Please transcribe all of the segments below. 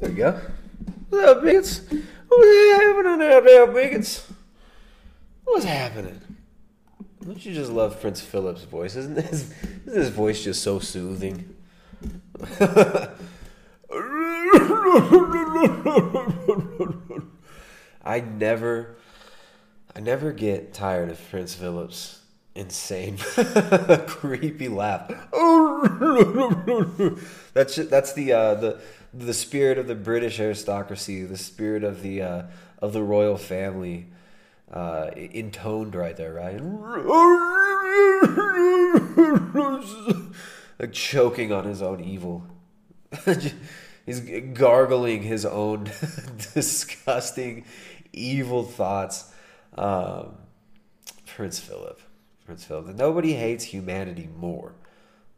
There you go. What's up, bigots? What's happening out there, bigots? What's happening? Don't you just love Prince Philip's voice? Isn't his, isn't voice just so soothing? I never, I never get tired of Prince Philip's insane, creepy laugh. that's that's the uh, the the spirit of the British aristocracy, the spirit of the uh, of the royal family, uh, intoned right there, right? like choking on his own evil. He's gargling his own disgusting, evil thoughts. Um, Prince Philip. Prince Philip. Nobody hates humanity more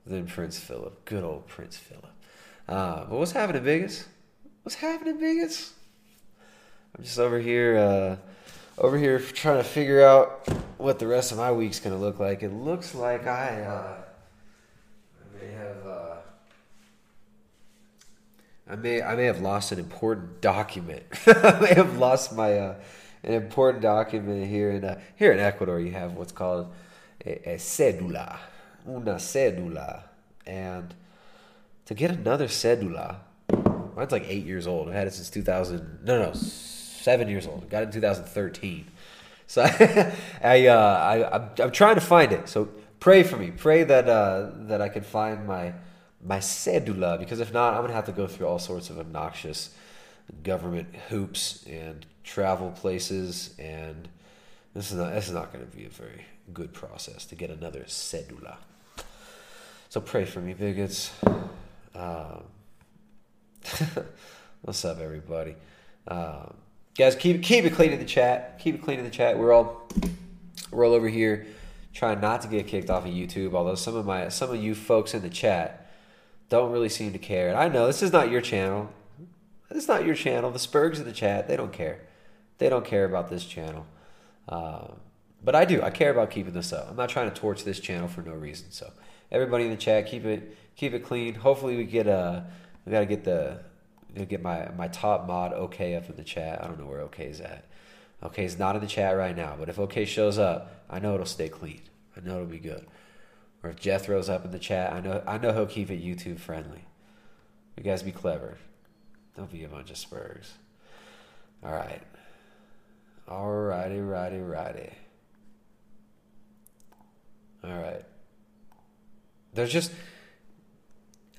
than Prince Philip. Good old Prince Philip. Uh, but what's happening, Vegas? What's happening, Vegas? I'm just over here, uh, over here trying to figure out what the rest of my week's gonna look like. It looks like I, uh, I may have, uh, I may, I may have lost an important document. I may have lost my, uh, an important document here in, uh, here in Ecuador. You have what's called a, a cédula, una cédula, and to get another cedula, mine's like eight years old. I've had it since 2000. No, no, seven years old. got it in 2013. So I, I, uh, I, I'm, I'm, trying to find it. So pray for me. Pray that uh, that I can find my my cedula because if not, I'm gonna have to go through all sorts of obnoxious government hoops and travel places, and this is not this is not gonna be a very good process to get another cedula. So pray for me, bigots. Um, what's up, everybody? Um, guys, keep keep it clean in the chat. Keep it clean in the chat. We're all we're all over here trying not to get kicked off of YouTube. Although some of my some of you folks in the chat don't really seem to care. And I know this is not your channel. It's not your channel. The Spurgs in the chat they don't care. They don't care about this channel. Uh, but I do. I care about keeping this up. I'm not trying to torch this channel for no reason. So everybody in the chat, keep it keep it clean. Hopefully, we get a. Uh, we gotta get the. Get my my top mod OK up in the chat. I don't know where OK is at. OK is not in the chat right now, but if OK shows up, I know it'll stay clean. I know it'll be good. Or if Jethro's up in the chat, I know I know he'll keep it YouTube friendly. You guys be clever. Don't be a bunch of spurs. All right. All righty, righty, righty. All right. There's just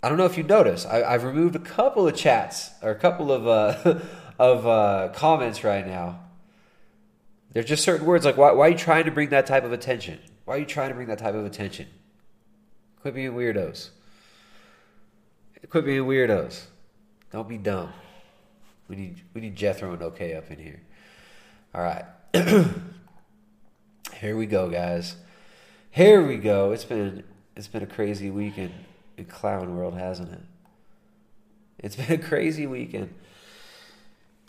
I don't know if you noticed. I, have removed a couple of chats or a couple of uh, of uh, comments right now. There's just certain words like why, why are you trying to bring that type of attention? Why are you trying to bring that type of attention? Quit being weirdos. Quit being weirdos. Don't be dumb. We need we need Jethro and OK up in here. All right. here we go, guys. Here we go. It's been it's been a crazy weekend clown world, hasn't it? It's been a crazy weekend.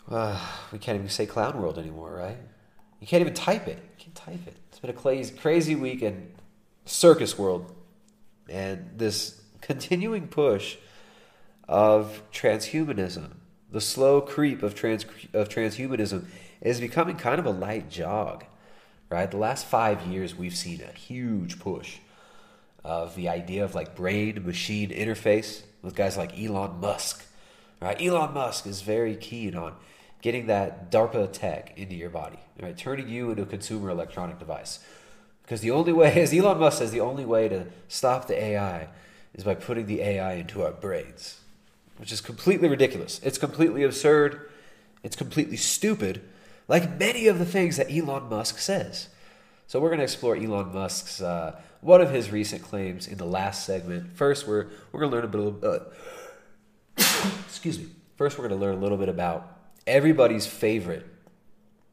Uh, we can't even say clown world anymore, right? You can't even type it. You can't type it. It's been a crazy, crazy weekend. Circus world, and this continuing push of transhumanism, the slow creep of trans of transhumanism, is becoming kind of a light jog, right? The last five years, we've seen a huge push of the idea of like brain machine interface with guys like Elon Musk. Right? Elon Musk is very keen on getting that DARPA tech into your body, right? Turning you into a consumer electronic device. Because the only way, as Elon Musk says, the only way to stop the AI is by putting the AI into our brains, which is completely ridiculous. It's completely absurd. It's completely stupid, like many of the things that Elon Musk says. So we're going to explore Elon Musk's uh, one of his recent claims in the last segment. First, we're we're going to learn a bit. Uh, excuse me. First, we're going to learn a little bit about everybody's favorite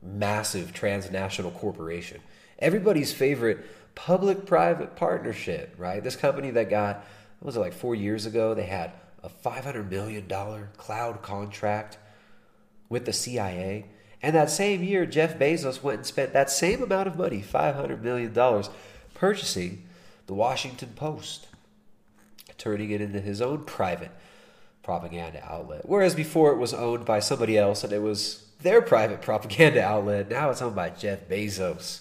massive transnational corporation, everybody's favorite public private partnership, right? This company that got, what was it, like four years ago? They had a $500 million cloud contract with the CIA. And that same year, Jeff Bezos went and spent that same amount of money, $500 million, purchasing the Washington Post, turning it into his own private propaganda outlet. Whereas before it was owned by somebody else and it was their private propaganda outlet. Now it's owned by Jeff Bezos.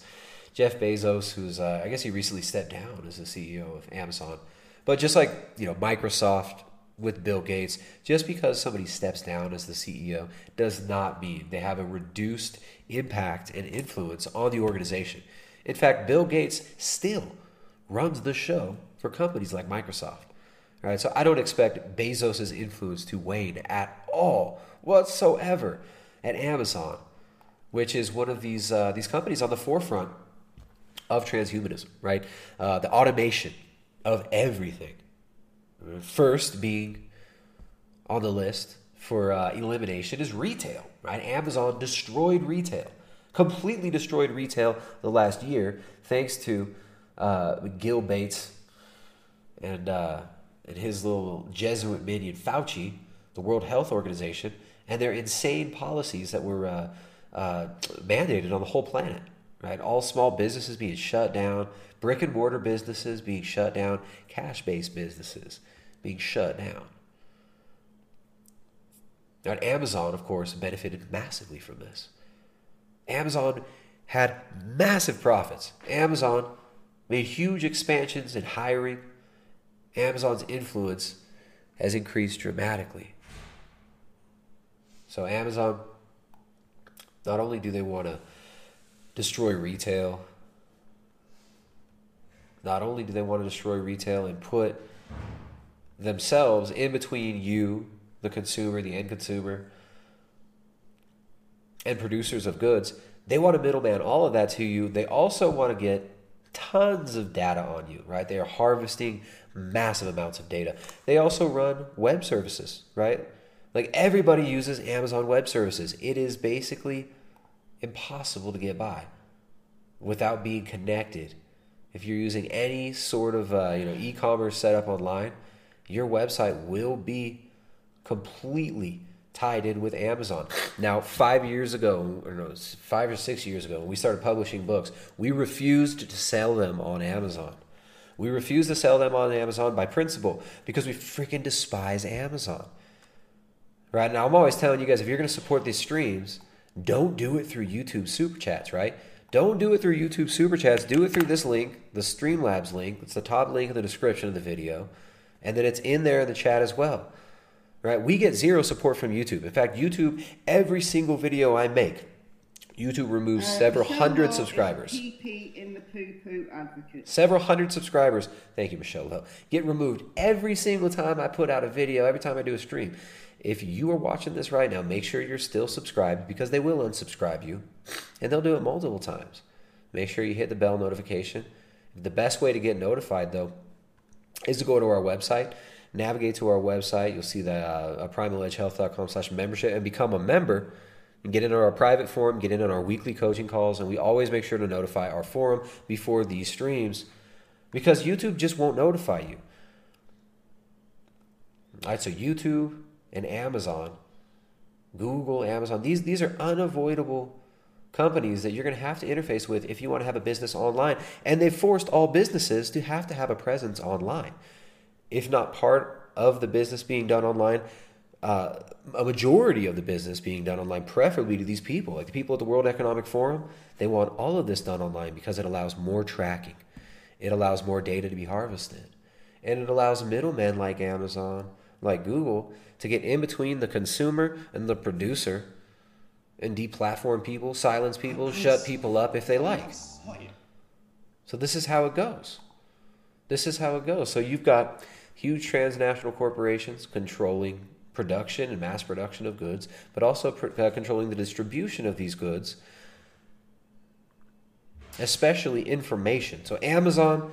Jeff Bezos, who's, uh, I guess he recently stepped down as the CEO of Amazon. But just like, you know, Microsoft with Bill Gates, just because somebody steps down as the CEO does not mean they have a reduced impact and influence on the organization. In fact, Bill Gates still runs the show for companies like Microsoft. All right, so I don't expect Bezos' influence to wane at all whatsoever at Amazon, which is one of these uh, these companies on the forefront of transhumanism, right? Uh, the automation of everything. First being on the list for uh, elimination is retail, right? Amazon destroyed retail, completely destroyed retail the last year, thanks to uh, Gil Bates and uh, and his little Jesuit minion Fauci, the World Health Organization, and their insane policies that were uh, uh, mandated on the whole planet. Right, all small businesses being shut down, brick and mortar businesses being shut down, cash based businesses being shut down. Now, Amazon, of course, benefited massively from this. Amazon had massive profits. Amazon made huge expansions in hiring. Amazon's influence has increased dramatically. So, Amazon, not only do they want to destroy retail, not only do they want to destroy retail and put themselves in between you, the consumer, the end consumer, and producers of goods, they want to middleman all of that to you. They also want to get tons of data on you, right? They are harvesting massive amounts of data. They also run web services, right? Like everybody uses Amazon Web Services. It is basically impossible to get by without being connected. If you're using any sort of uh, you know e-commerce setup online, your website will be completely tied in with Amazon. Now, five years ago, or no, five or six years ago, when we started publishing books, we refused to sell them on Amazon. We refused to sell them on Amazon by principle because we freaking despise Amazon. Right now, I'm always telling you guys if you're going to support these streams, don't do it through YouTube super chats, right? Don't do it through YouTube super chats. Do it through this link, the Streamlabs link. It's the top link in the description of the video, and then it's in there in the chat as well. Right? We get zero support from YouTube. In fact, YouTube, every single video I make, YouTube removes uh, several Michelle hundred subscribers. Several hundred subscribers. Thank you, Michelle Lowe. Get removed every single time I put out a video, every time I do a stream. If you are watching this right now, make sure you're still subscribed because they will unsubscribe you and they'll do it multiple times. Make sure you hit the bell notification. The best way to get notified, though, is to go to our website, navigate to our website. You'll see the uh, primaledgehealth.com slash membership and become a member and get into our private forum, get in on our weekly coaching calls, and we always make sure to notify our forum before these streams because YouTube just won't notify you. All right, so YouTube, and Amazon, Google, Amazon, these, these are unavoidable companies that you're going to have to interface with if you want to have a business online. And they've forced all businesses to have to have a presence online. If not part of the business being done online, uh, a majority of the business being done online, preferably to these people. Like the people at the World Economic Forum, they want all of this done online because it allows more tracking, it allows more data to be harvested, and it allows middlemen like Amazon, like Google, to get in between the consumer and the producer and deplatform people, silence people, shut people up if they like. So this is how it goes. This is how it goes. So you've got huge transnational corporations controlling production and mass production of goods, but also pr- uh, controlling the distribution of these goods, especially information. So Amazon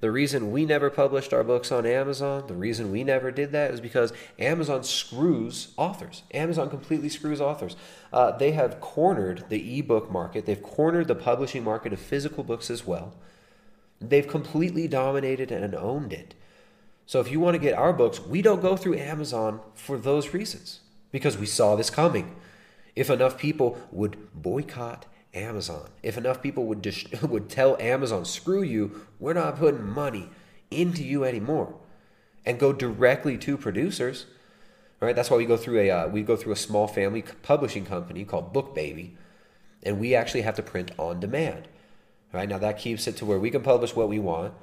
The reason we never published our books on Amazon, the reason we never did that is because Amazon screws authors. Amazon completely screws authors. Uh, they have cornered the ebook market, they've cornered the publishing market of physical books as well. They've completely dominated and owned it. So if you want to get our books, we don't go through Amazon for those reasons because we saw this coming. If enough people would boycott Amazon. If enough people would dis- would tell Amazon, "Screw you, we're not putting money into you anymore," and go directly to producers, right? That's why we go through a uh, we go through a small family publishing company called BookBaby, and we actually have to print on demand. Right now, that keeps it to where we can publish what we want.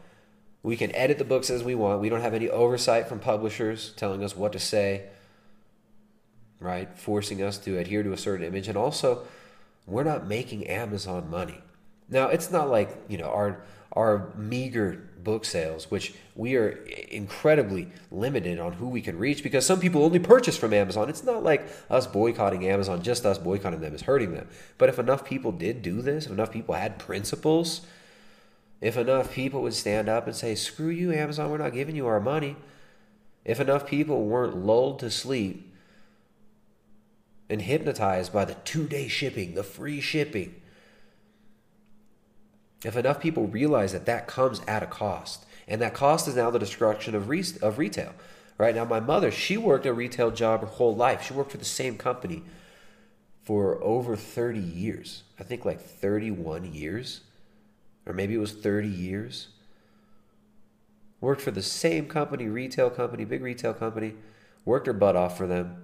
We can edit the books as we want. We don't have any oversight from publishers telling us what to say, right? Forcing us to adhere to a certain image, and also we're not making Amazon money. Now, it's not like, you know, our our meager book sales, which we are incredibly limited on who we can reach because some people only purchase from Amazon. It's not like us boycotting Amazon, just us boycotting them is hurting them. But if enough people did do this, if enough people had principles, if enough people would stand up and say, screw you, Amazon, we're not giving you our money, if enough people weren't lulled to sleep and hypnotized by the two day shipping, the free shipping. If enough people realize that that comes at a cost, and that cost is now the destruction of, re- of retail. Right now, my mother, she worked a retail job her whole life. She worked for the same company for over 30 years. I think like 31 years, or maybe it was 30 years. Worked for the same company, retail company, big retail company, worked her butt off for them.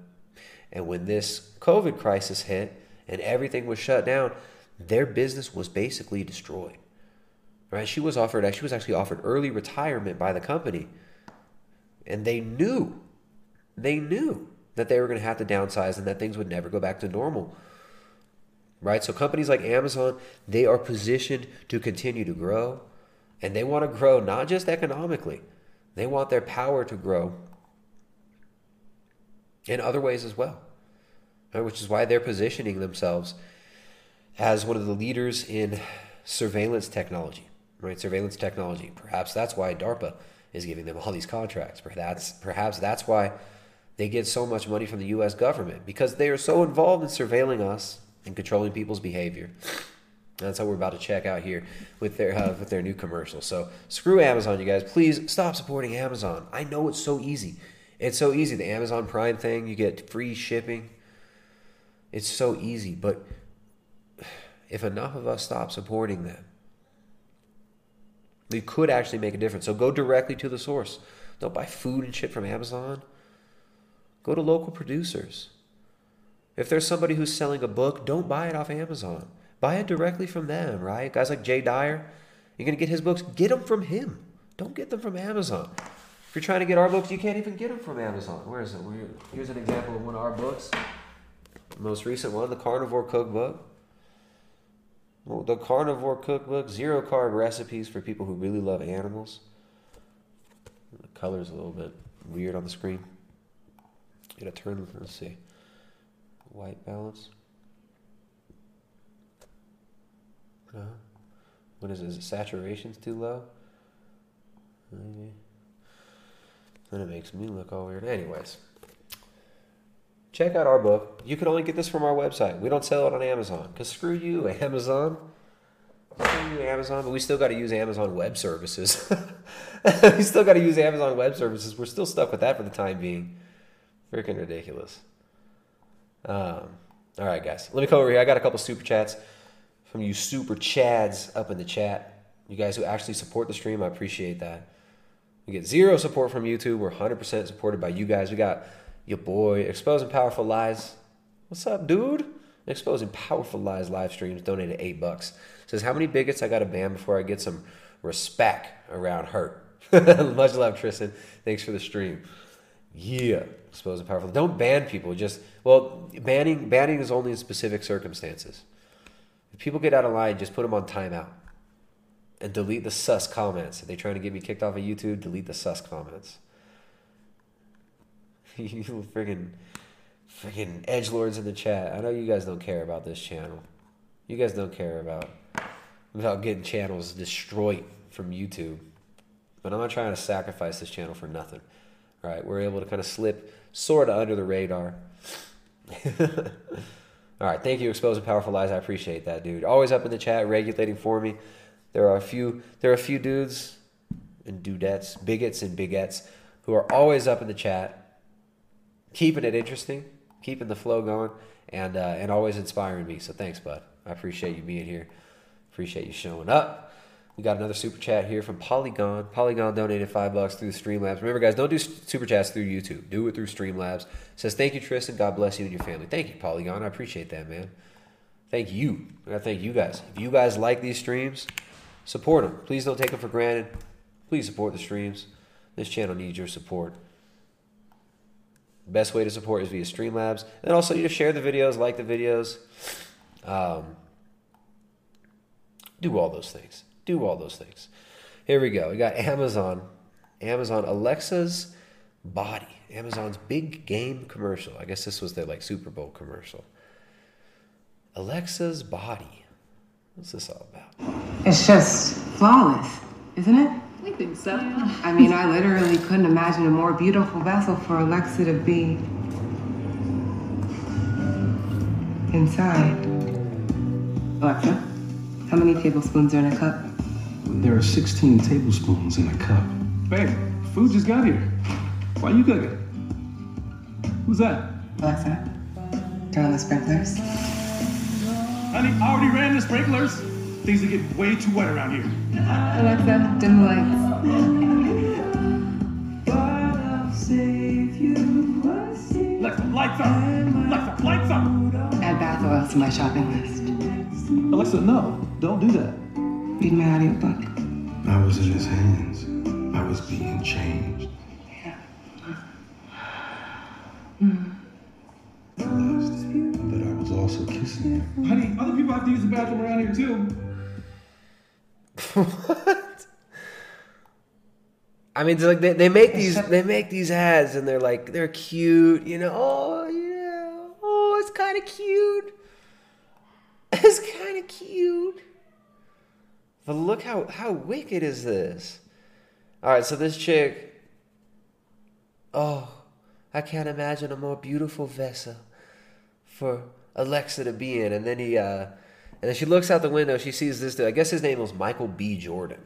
And when this COVID crisis hit and everything was shut down, their business was basically destroyed. Right? She was offered she was actually offered early retirement by the company. And they knew they knew that they were going to have to downsize and that things would never go back to normal. Right? So companies like Amazon, they are positioned to continue to grow and they want to grow not just economically. They want their power to grow in other ways as well, right? which is why they're positioning themselves as one of the leaders in surveillance technology, right? Surveillance technology. Perhaps that's why DARPA is giving them all these contracts. Perhaps, perhaps that's why they get so much money from the U.S. government because they are so involved in surveilling us and controlling people's behavior. That's how we're about to check out here with their uh, with their new commercial. So screw Amazon, you guys. Please stop supporting Amazon. I know it's so easy. It's so easy. The Amazon Prime thing, you get free shipping. It's so easy. But if enough of us stop supporting them, we could actually make a difference. So go directly to the source. Don't buy food and shit from Amazon. Go to local producers. If there's somebody who's selling a book, don't buy it off Amazon. Buy it directly from them, right? Guys like Jay Dyer, you're going to get his books, get them from him. Don't get them from Amazon. If you're trying to get our books, you can't even get them from Amazon. Where is it? Here's an example of one of our books. The most recent one, the Carnivore Cookbook. Well, the Carnivore Cookbook, zero carb recipes for people who really love animals. The color's a little bit weird on the screen. Gotta turn, let's see. White balance. Uh, what is it? Is it saturation's too low? Maybe. Then it makes me look all weird. Anyways, check out our book. You can only get this from our website. We don't sell it on Amazon. Because screw you, Amazon. Screw you, Amazon. But we still got to use Amazon Web Services. we still got to use Amazon Web Services. We're still stuck with that for the time being. Freaking ridiculous. Um, all right, guys. Let me come over here. I got a couple super chats from you super chads up in the chat. You guys who actually support the stream, I appreciate that. We get zero support from YouTube. We're 100% supported by you guys. We got your boy Exposing Powerful Lies. What's up, dude? Exposing Powerful Lies live streams donated eight bucks. Says, how many bigots I got to ban before I get some respect around hurt? Much love, Tristan. Thanks for the stream. Yeah, exposing powerful. Don't ban people. Just well, banning banning is only in specific circumstances. If people get out of line, just put them on timeout and delete the sus comments. If they're trying to get me kicked off of YouTube, delete the sus comments. you friggin' friggin' edge lords in the chat. I know you guys don't care about this channel. You guys don't care about about getting channels destroyed from YouTube. but I'm not trying to sacrifice this channel for nothing. All right, we're able to kind of slip sort of under the radar. All right, thank you, Exposing Powerful Lies. I appreciate that, dude. Always up in the chat, regulating for me. There are a few. There are a few dudes and dudettes, bigots and bigettes, who are always up in the chat, keeping it interesting, keeping the flow going, and uh, and always inspiring me. So thanks, bud. I appreciate you being here. Appreciate you showing up. We got another super chat here from Polygon. Polygon donated five bucks through Streamlabs. Remember, guys, don't do super chats through YouTube. Do it through Streamlabs. Says thank you, Tristan. God bless you and your family. Thank you, Polygon. I appreciate that, man. Thank you. I thank you guys. If you guys like these streams, support them. Please don't take them for granted. Please support the streams. This channel needs your support. The best way to support is via Streamlabs. And also, you just share the videos, like the videos, um, do all those things do all those things. Here we go. We got Amazon. Amazon Alexa's body. Amazon's big game commercial. I guess this was their like Super Bowl commercial. Alexa's body. What's this all about? It's just flawless, isn't it? We think so. I mean, I literally couldn't imagine a more beautiful vessel for Alexa to be inside. Alexa, how many tablespoons are in a cup? There are 16 tablespoons in a cup. Babe, food just got here. Why you cooking? Who's that? Alexa, turn on the sprinklers. Honey, I already ran the sprinklers. Things will get way too wet around here. Alexa, dim the lights. Alexa, lights up. Alexa, lights up. Add bath oils to my shopping list. Alexa, no, don't do that. Read my audiobook. I was in his hands. I was being changed. To use the bathroom around here too. what? I mean, like they, they make these they make these ads and they're like they're cute, you know. Oh yeah, oh it's kind of cute. It's kind of cute. But look how how wicked is this? All right, so this chick. Oh, I can't imagine a more beautiful vessel for Alexa to be in. And then he, uh, and she looks out the window. She sees this. Dude. I guess his name was Michael B. Jordan.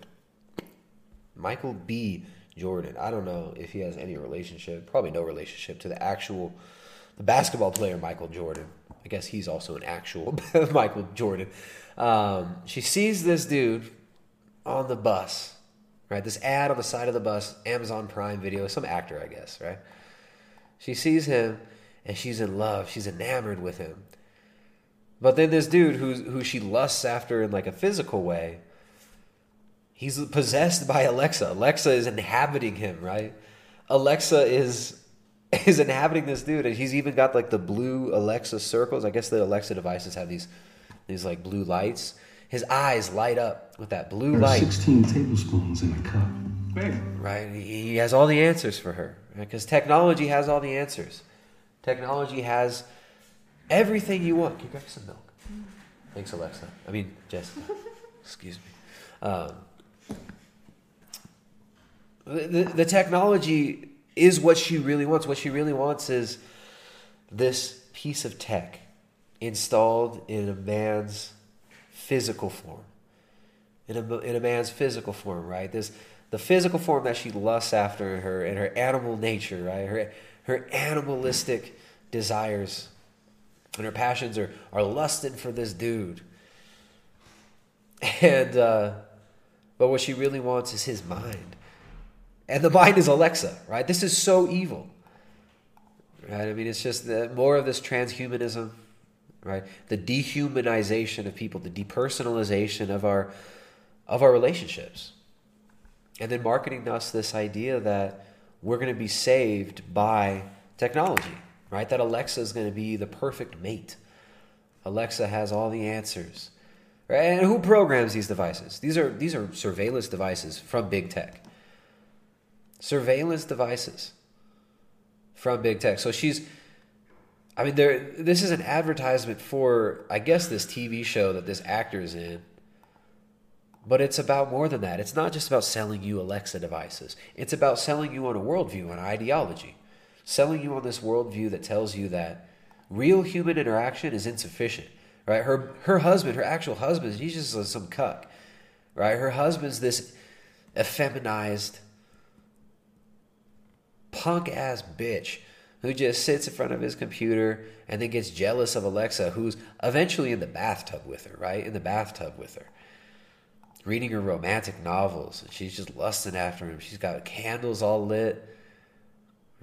Michael B. Jordan. I don't know if he has any relationship. Probably no relationship to the actual, the basketball player Michael Jordan. I guess he's also an actual Michael Jordan. Um, she sees this dude on the bus, right? This ad on the side of the bus, Amazon Prime Video, some actor, I guess, right? She sees him and she's in love. She's enamored with him. But then this dude who who she lusts after in like a physical way, he's possessed by Alexa. Alexa is inhabiting him, right? Alexa is is inhabiting this dude, and he's even got like the blue Alexa circles. I guess the Alexa devices have these these like blue lights. His eyes light up with that blue There are light. 16 tablespoons in a cup. Babe, Right? He he has all the answers for her because technology has all the answers. Technology has everything you want. Can you grab some milk? Thanks, Alexa. I mean, Jess. Excuse me. Um, the, the, the technology is what she really wants. What she really wants is this piece of tech installed in a man's physical form in a, in a man's physical form, right? This the physical form that she lusts after in her in her animal nature, right? Her her animalistic desires and her passions are are lusting for this dude. And uh, but what she really wants is his mind. And the mind is Alexa, right? This is so evil. Right? I mean, it's just the, more of this transhumanism, right? The dehumanization of people, the depersonalization of our of our relationships. And then marketing us this idea that we're going to be saved by technology, right? That Alexa is going to be the perfect mate. Alexa has all the answers. Right? And who programs these devices? These are these are surveillance devices from big tech. Surveillance devices from big tech. So she's I mean there this is an advertisement for I guess this TV show that this actor is in But it's about more than that. It's not just about selling you Alexa devices. It's about selling you on a worldview, an ideology. Selling you on this worldview that tells you that real human interaction is insufficient. Right? Her her husband, her actual husband, he's just some cuck. Right? Her husband's this effeminized punk ass bitch who just sits in front of his computer and then gets jealous of Alexa, who's eventually in the bathtub with her, right? In the bathtub with her reading her romantic novels and she's just lusting after him. She's got candles all lit.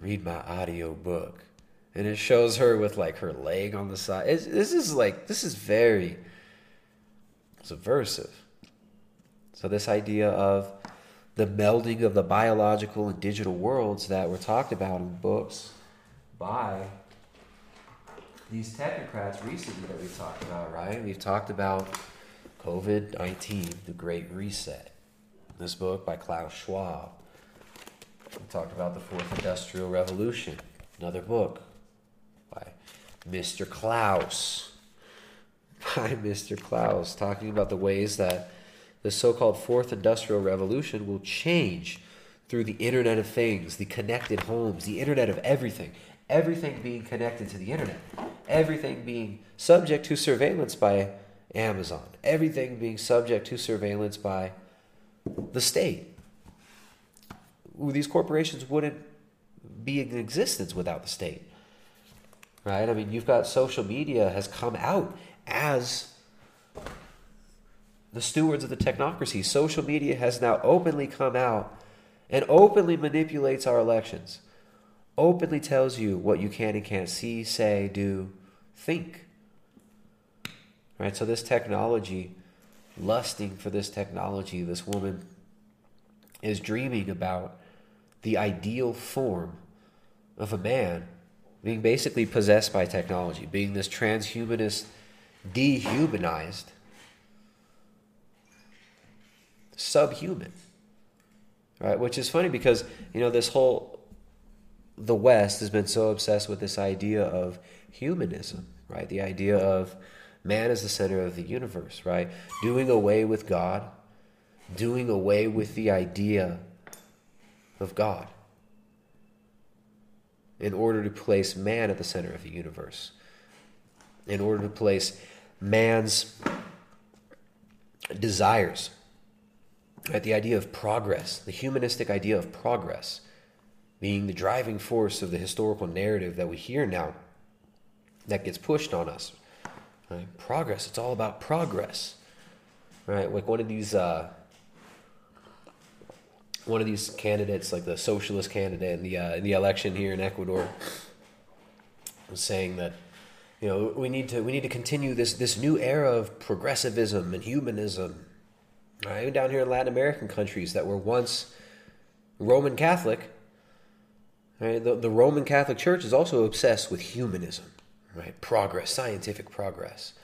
Read my audio book. And it shows her with like her leg on the side. It's, this is like, this is very subversive. So, this idea of the melding of the biological and digital worlds that were talked about in books by these technocrats recently that we've talked about, right? We've talked about COVID 19, The Great Reset. This book by Klaus Schwab. We talked about the Fourth Industrial Revolution. Another book by Mr. Klaus. By Mr. Klaus, talking about the ways that the so called Fourth Industrial Revolution will change through the Internet of Things, the connected homes, the Internet of everything, everything being connected to the Internet, everything being subject to surveillance by Amazon, everything being subject to surveillance by the state. These corporations wouldn't be in existence without the state. Right? I mean, you've got social media has come out as the stewards of the technocracy. Social media has now openly come out and openly manipulates our elections, openly tells you what you can and can't see, say, do, think. Right? So this technology, lusting for this technology, this woman is dreaming about the ideal form of a man being basically possessed by technology, being this transhumanist, dehumanized, subhuman. Right? Which is funny because, you know, this whole the West has been so obsessed with this idea of humanism, right? The idea of Man is the center of the universe, right? Doing away with God, doing away with the idea of God in order to place man at the center of the universe, in order to place man's desires, right? The idea of progress, the humanistic idea of progress being the driving force of the historical narrative that we hear now that gets pushed on us Right? Progress. It's all about progress. Right? Like one of these uh, one of these candidates, like the socialist candidate in the uh, in the election here in Ecuador, was saying that you know we need to we need to continue this this new era of progressivism and humanism. Right? Even down here in Latin American countries that were once Roman Catholic, right? The, the Roman Catholic Church is also obsessed with humanism right? Progress, scientific progress.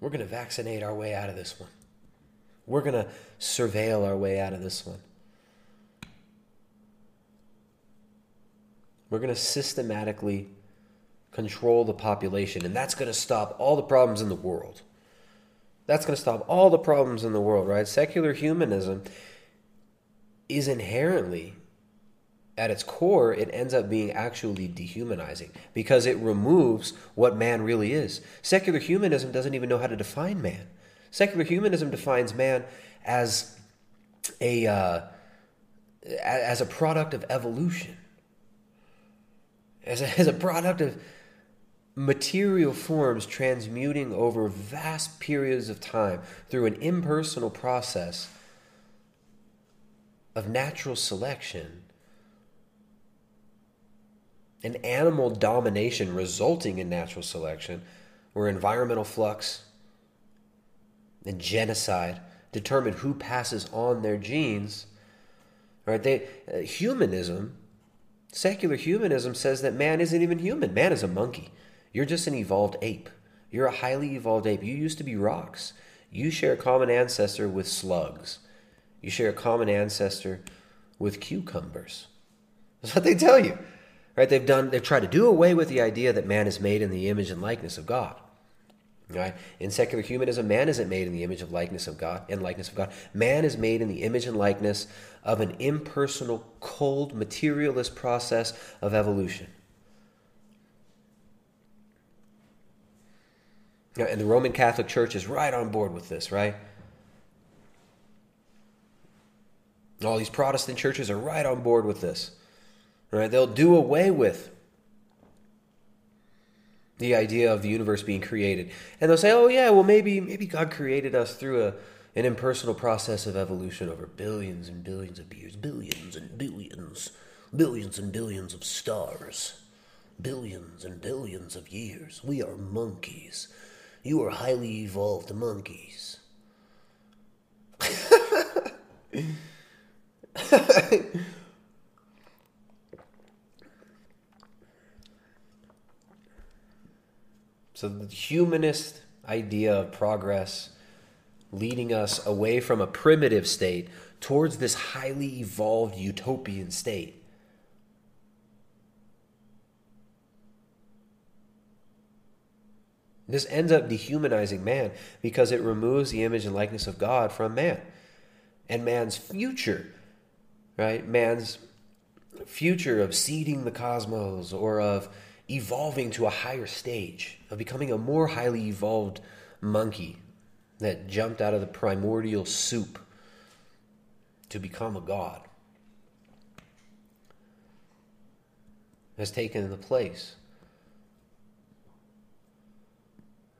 We're going to vaccinate our way out of this one. We're going to surveil our way out of this one. We're going to systematically control the population, and that's going to stop all the problems in the world. That's going to stop all the problems in the world, right? Secular humanism is inherently at its core, it ends up being actually dehumanizing because it removes what man really is. Secular humanism doesn't even know how to define man. Secular humanism defines man as a uh, as a product of evolution, as a, as a product of material forms transmuting over vast periods of time through an impersonal process of natural selection an animal domination resulting in natural selection, where environmental flux and genocide determine who passes on their genes. Right? They uh, humanism, secular humanism says that man isn't even human. Man is a monkey. You're just an evolved ape. You're a highly evolved ape. You used to be rocks. You share a common ancestor with slugs. You share a common ancestor with cucumbers. That's what they tell you. Right? They've done they've tried to do away with the idea that man is made in the image and likeness of God. Right? In secular humanism, man isn't made in the image of likeness of God and likeness of God. Man is made in the image and likeness of an impersonal, cold, materialist process of evolution. And the Roman Catholic Church is right on board with this, right? All these Protestant churches are right on board with this. Right? They'll do away with the idea of the universe being created. And they'll say, "Oh yeah, well maybe maybe God created us through a an impersonal process of evolution over billions and billions of years, billions and billions, billions and billions of stars, billions and billions of years. We are monkeys. You are highly evolved monkeys." So the humanist idea of progress leading us away from a primitive state towards this highly evolved utopian state. This ends up dehumanizing man because it removes the image and likeness of God from man and man's future, right? Man's future of seeding the cosmos or of evolving to a higher stage, of becoming a more highly evolved monkey that jumped out of the primordial soup to become a god, has taken the place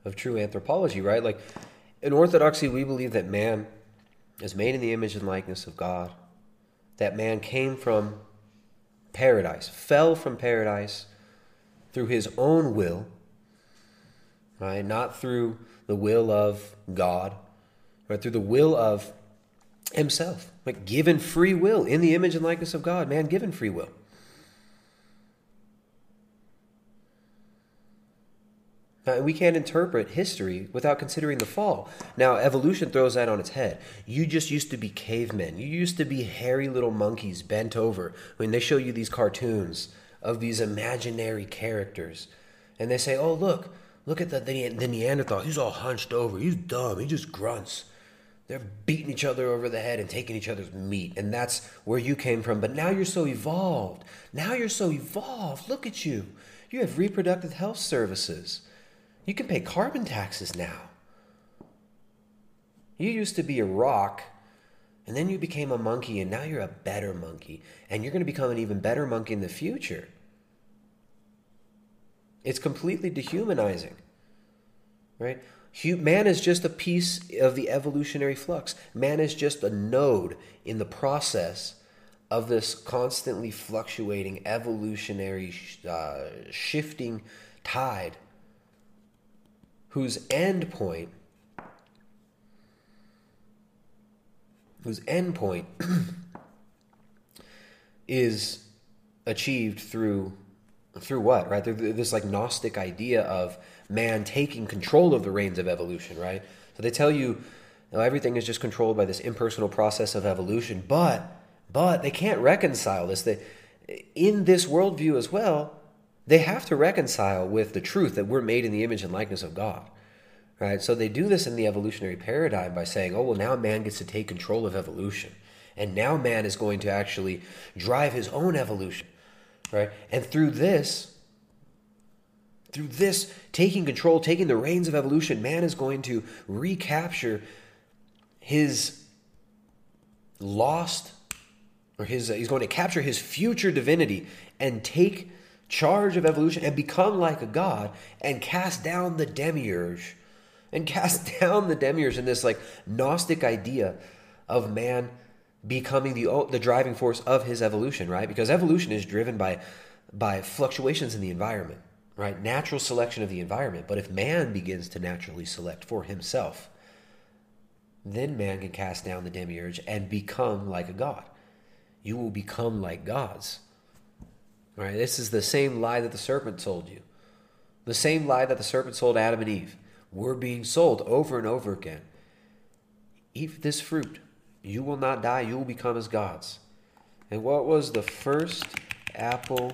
of true anthropology, right? Like in orthodoxy, we believe that man is made in the image and likeness of God, that man came from paradise, fell from paradise through his own will, right? Not through the will of God, but through the will of himself. Like given free will in the image and likeness of God, man given free will. Now, we can't interpret history without considering the fall. Now, evolution throws that on its head. You just used to be cavemen. You used to be hairy little monkeys bent over. When they show you these cartoons of these imaginary characters. And they say, oh, look, look at the, the, the Neanderthal. He's all hunched over. He's dumb. He just grunts. They're beating each other over the head and taking each other's meat. And that's where you came from. But now you're so evolved. Now you're so evolved. Look at you. You have reproductive health services. You can pay carbon taxes now. You used to be a rock and then you became a monkey, and now you're a better monkey. And you're going to become an even better monkey in the future. It's completely dehumanizing. Right? Man is just a piece of the evolutionary flux. Man is just a node in the process of this constantly fluctuating evolutionary uh, shifting tide whose end point whose end point is achieved through through what right this like gnostic idea of man taking control of the reins of evolution right so they tell you, you know, everything is just controlled by this impersonal process of evolution but but they can't reconcile this they in this worldview as well they have to reconcile with the truth that we're made in the image and likeness of god Right? So they do this in the evolutionary paradigm by saying, oh, well, now man gets to take control of evolution. And now man is going to actually drive his own evolution. Right? And through this, through this taking control, taking the reins of evolution, man is going to recapture his lost or his uh, he's going to capture his future divinity and take charge of evolution and become like a god and cast down the demiurge and cast down the demiurge in this like gnostic idea of man becoming the the driving force of his evolution, right? Because evolution is driven by by fluctuations in the environment, right? Natural selection of the environment. But if man begins to naturally select for himself, then man can cast down the demiurge and become like a god. You will become like gods. Right? This is the same lie that the serpent told you. The same lie that the serpent told Adam and Eve We're being sold over and over again. Eat this fruit. You will not die, you will become as gods. And what was the first Apple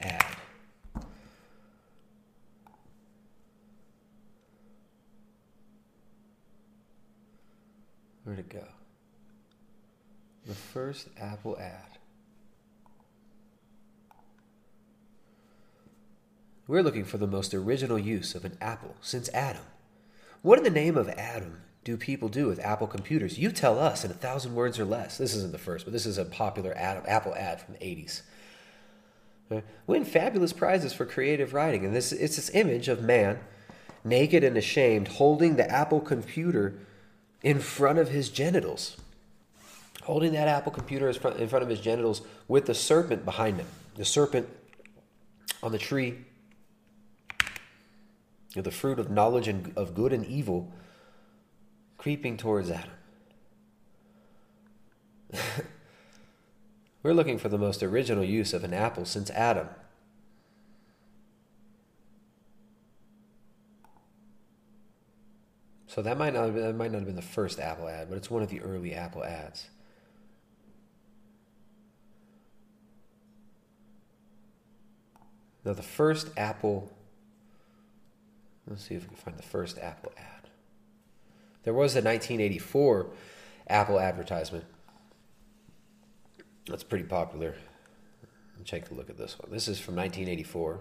ad? Where'd it go? The first Apple ad. We're looking for the most original use of an apple since Adam. What in the name of Adam do people do with Apple computers? You tell us in a thousand words or less. This isn't the first, but this is a popular ad, Apple ad from the 80s. Win fabulous prizes for creative writing. And this it's this image of man, naked and ashamed, holding the Apple computer in front of his genitals. Holding that Apple computer in front of his genitals with the serpent behind him. The serpent on the tree the fruit of knowledge and of good and evil creeping towards Adam. We're looking for the most original use of an apple since Adam. So that might not have been, that might not have been the first Apple ad, but it's one of the early Apple ads. Now the first Apple Let's see if we can find the first Apple ad. There was a 1984 Apple advertisement. That's pretty popular. Let's take a look at this one. This is from 1984.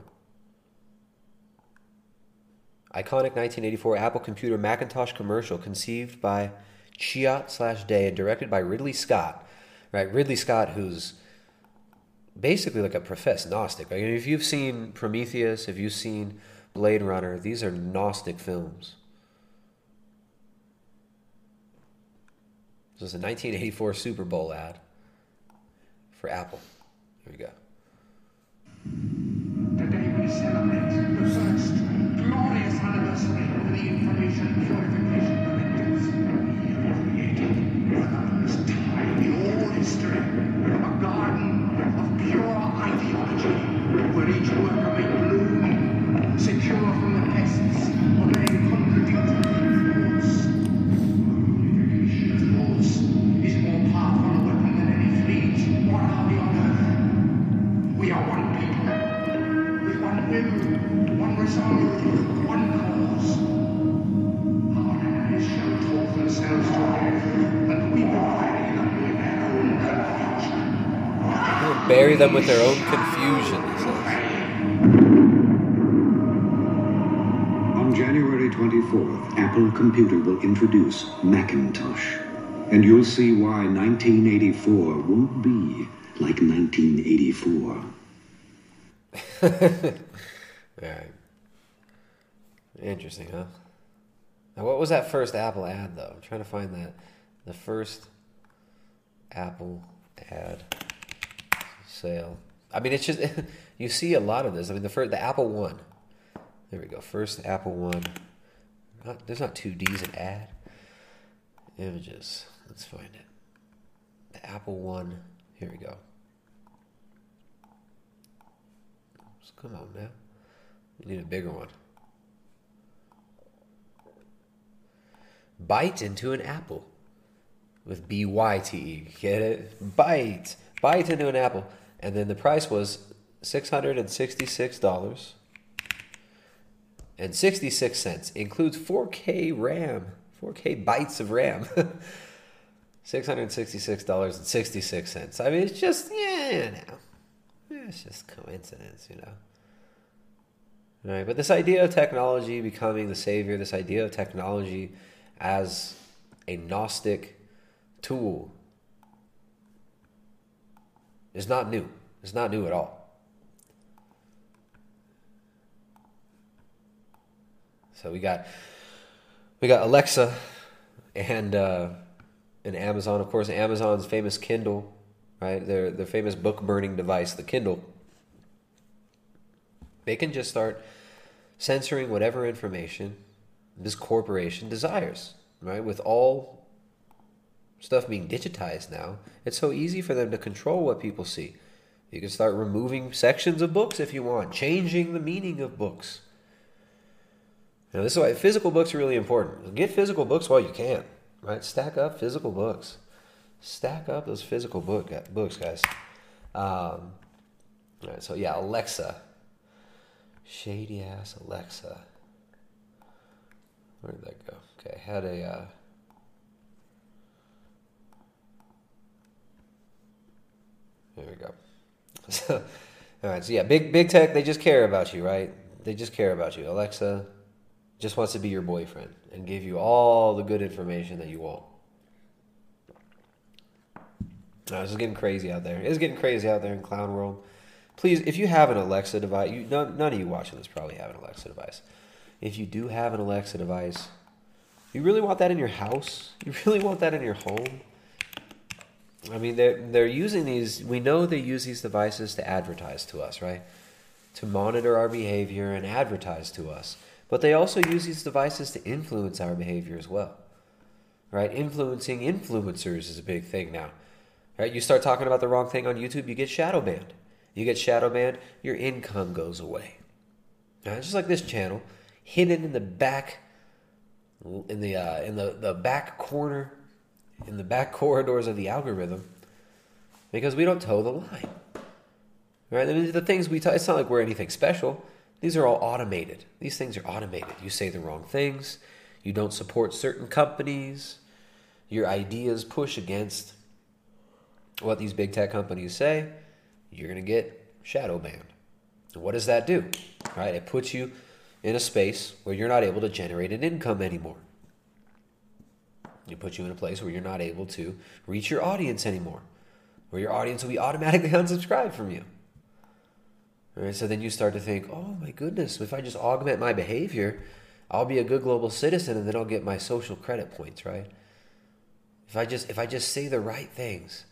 Iconic 1984 Apple computer Macintosh commercial conceived by Chiat slash Day and directed by Ridley Scott. Right, Ridley Scott, who's basically like a professed Gnostic. Like if you've seen Prometheus, if you've seen Blade Runner, these are Gnostic films. This is a 1984 Super Bowl ad for Apple. Here we go. Them with their own confusion, he says. On January 24th, Apple Computer will introduce Macintosh. And you'll see why 1984 won't be like 1984. right. Interesting, huh? Now, what was that first Apple ad, though? I'm trying to find that. The first Apple ad sale. I mean, it's just, you see a lot of this. I mean, the first, the Apple One there we go. First Apple one. Not, there's not two D's in ad. Images. Let's find it. The Apple one. Here we go. come on now. We need a bigger one. Bite into an apple with B Y T E. Get it? Bite. Bite into an apple. And then the price was $666 and 66 cents includes 4K RAM, 4K bytes of RAM. $666.66. I mean, it's just, yeah, you know, it's just coincidence, you know. All right, but this idea of technology becoming the savior, this idea of technology as a Gnostic tool is not new. It's not new at all. So we got we got Alexa and uh, and Amazon, of course, Amazon's famous Kindle, right? Their their famous book burning device, the Kindle. They can just start censoring whatever information this corporation desires, right? With all stuff being digitized now, it's so easy for them to control what people see. You can start removing sections of books if you want, changing the meaning of books. Know, this is why physical books are really important. Get physical books while you can, right? Stack up physical books. Stack up those physical book books, guys. Um, all right, so yeah, Alexa. Shady ass Alexa. Where did that go? Okay, I had a. Uh, There we go. So, all right. So yeah, big big tech. They just care about you, right? They just care about you. Alexa just wants to be your boyfriend and give you all the good information that you want. No, this is getting crazy out there. It's getting crazy out there in clown world. Please, if you have an Alexa device, you none, none of you watching this probably have an Alexa device. If you do have an Alexa device, you really want that in your house? You really want that in your home? I mean, they're they're using these. We know they use these devices to advertise to us, right? To monitor our behavior and advertise to us. But they also use these devices to influence our behavior as well, right? Influencing influencers is a big thing now, right? You start talking about the wrong thing on YouTube, you get shadow banned. You get shadow banned, your income goes away. Now, just like this channel, hidden in the back, in the uh, in the, the back corner, in the back corridors of the algorithm, because we don't toe the line. Right? I mean, the things we, t- it's not like we're anything special. These are all automated. These things are automated. You say the wrong things. You don't support certain companies. Your ideas push against what these big tech companies say. You're going to get shadow banned. And what does that do? Right? It puts you in a space where you're not able to generate an income anymore. It puts you in a place where you're not able to reach your audience anymore, where your audience will be automatically unsubscribed from you. Right, so then you start to think, oh my goodness, if I just augment my behavior, I'll be a good global citizen and then I'll get my social credit points, right? If I just if I just say the right things,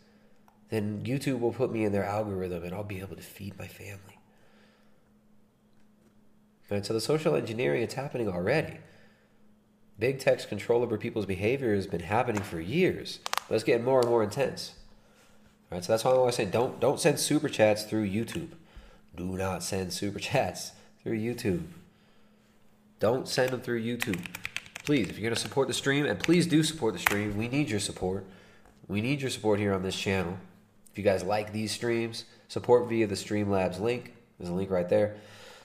then YouTube will put me in their algorithm and I'll be able to feed my family. And so the social engineering it's happening already. Big tech's control over people's behavior has been happening for years, but it's getting more and more intense. All right, so that's why I'm always say don't don't send super chats through YouTube. Do not send super chats through YouTube. Don't send them through YouTube. Please, if you're to support the stream, and please do support the stream, we need your support. We need your support here on this channel. If you guys like these streams, support via the Streamlabs link. There's a link right there.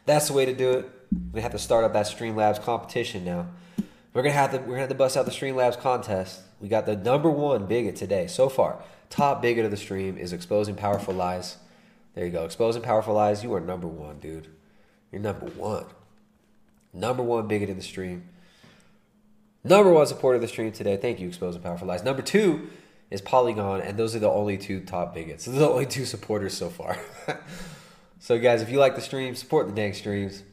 That's the way to do it. We have to start up that Streamlabs competition now. We're gonna have to we're gonna have to bust out the Streamlabs contest. We got the number one bigot today so far. Top bigot of the stream is exposing powerful lies. There you go. Exposing powerful lies. You are number one, dude. You're number one. Number one bigot in the stream. Number one supporter of the stream today. Thank you, Exposing Powerful Lies. Number two is Polygon, and those are the only two top bigots. Those are the only two supporters so far. so, guys, if you like the stream, support the dang streams.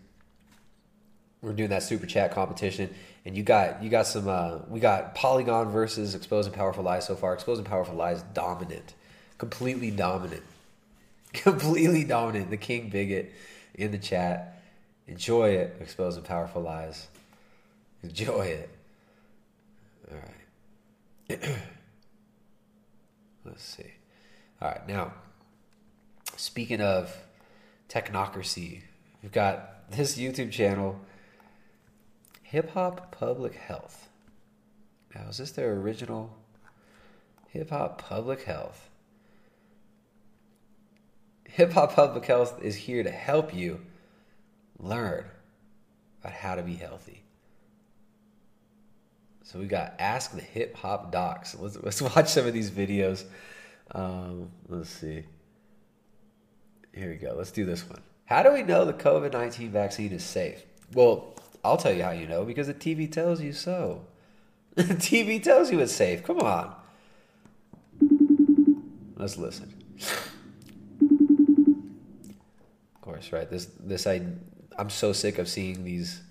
We're doing that super chat competition, and you got you got some. Uh, we got Polygon versus Exposing Powerful Lies so far. Exposing Powerful Lies dominant, completely dominant, completely dominant. The king bigot in the chat. Enjoy it, Exposing Powerful Lies. Enjoy it. All right. Let's see. All right, now, speaking of technocracy, we've got this YouTube channel, Hip Hop Public Health. Now, is this their original Hip Hop Public Health? Hip Hop Public Health is here to help you learn about how to be healthy. So we got Ask the Hip Hop Docs. Let's, let's watch some of these videos. Um, let's see. Here we go. Let's do this one. How do we know the COVID 19 vaccine is safe? Well, I'll tell you how you know because the TV tells you so. The TV tells you it's safe. Come on. Let's listen. Of course, right? This this I I'm so sick of seeing these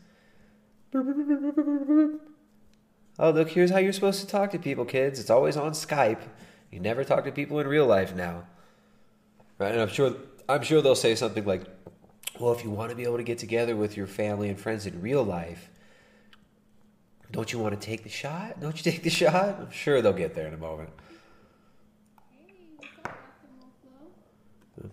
Oh, look, here's how you're supposed to talk to people, kids. It's always on Skype. You never talk to people in real life now. Right? And I'm sure I'm sure they'll say something like, "Well, if you want to be able to get together with your family and friends in real life, don't you want to take the shot? Don't you take the shot?" I'm sure they'll get there in a moment.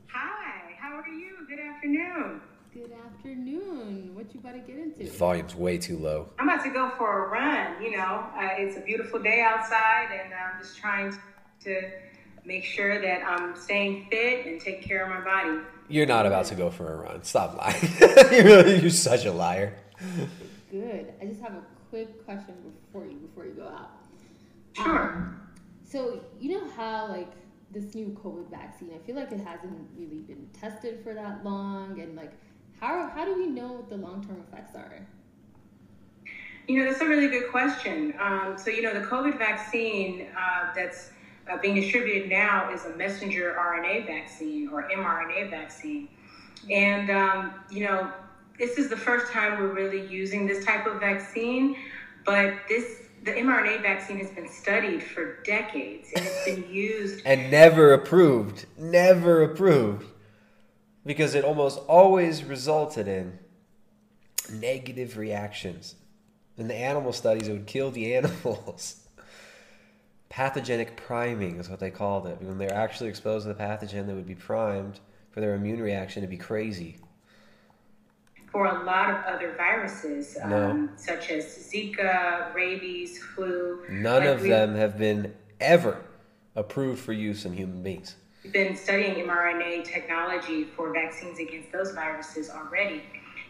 Hi, how are you? Good afternoon. Good afternoon. What you about to get into? Volume's way too low. I'm about to go for a run. You know, uh, it's a beautiful day outside, and I'm just trying to make sure that I'm staying fit and take care of my body. You're not about to go for a run. Stop lying. you're, really, you're such a liar. Good. I just have a quick question before you before you go out. Sure. Um, so you know how like this new COVID vaccine? I feel like it hasn't really been tested for that long, and like, how how do we know what the long term effects are? You know, that's a really good question. Um, so, you know, the COVID vaccine uh, that's uh, being distributed now is a messenger RNA vaccine or mRNA vaccine. And, um, you know, this is the first time we're really using this type of vaccine, but this the mRNA vaccine has been studied for decades and it's been used and never approved. Never approved. Because it almost always resulted in negative reactions. In the animal studies, it would kill the animals. Pathogenic priming is what they called it. When they're actually exposed to the pathogen, they would be primed for their immune reaction to be crazy. for a lot of other viruses, um, such as Zika, rabies, flu. None Like, of them have been ever approved for use in human beings. We've been studying mRNA technology for vaccines against those viruses already.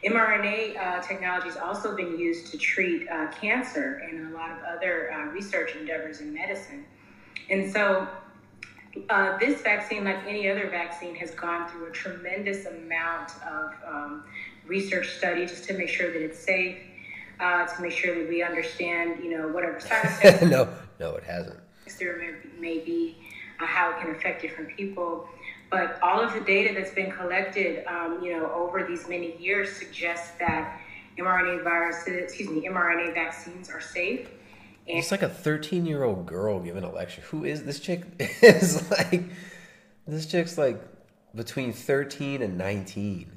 mRNA uh, technology has also been used to treat uh, cancer and a lot of other uh, research endeavors in medicine. And so, uh, this vaccine, like any other vaccine, has gone through a tremendous amount of um, research study just to make sure that it's safe, uh, to make sure that we understand, you know, whatever side effects no, no, it hasn't. there may, may be, uh, how it can affect different people. But all of the data that's been collected, um, you know, over these many years suggests that mRNA viruses, excuse me, mRNA vaccines are safe. And It's like a 13 year old girl giving a lecture. Who is this chick? Is like this chick's like between 13 and 19.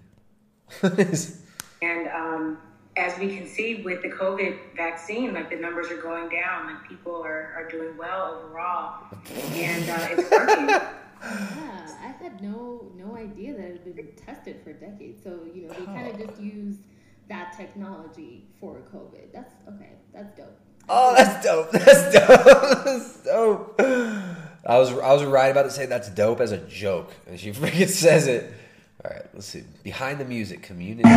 And um, as we can see with the COVID vaccine, like the numbers are going down, like people are, are doing well overall, and uh, it's working. Yeah, I had no no idea that it had been tested for decades. So you know, they kind of just used that technology for COVID. That's okay. That's dope. oh, that's dope. That's dope. That's dope. I was I was right about to say that's dope as a joke, and she freaking says it. All right, let's see. Behind the music, community.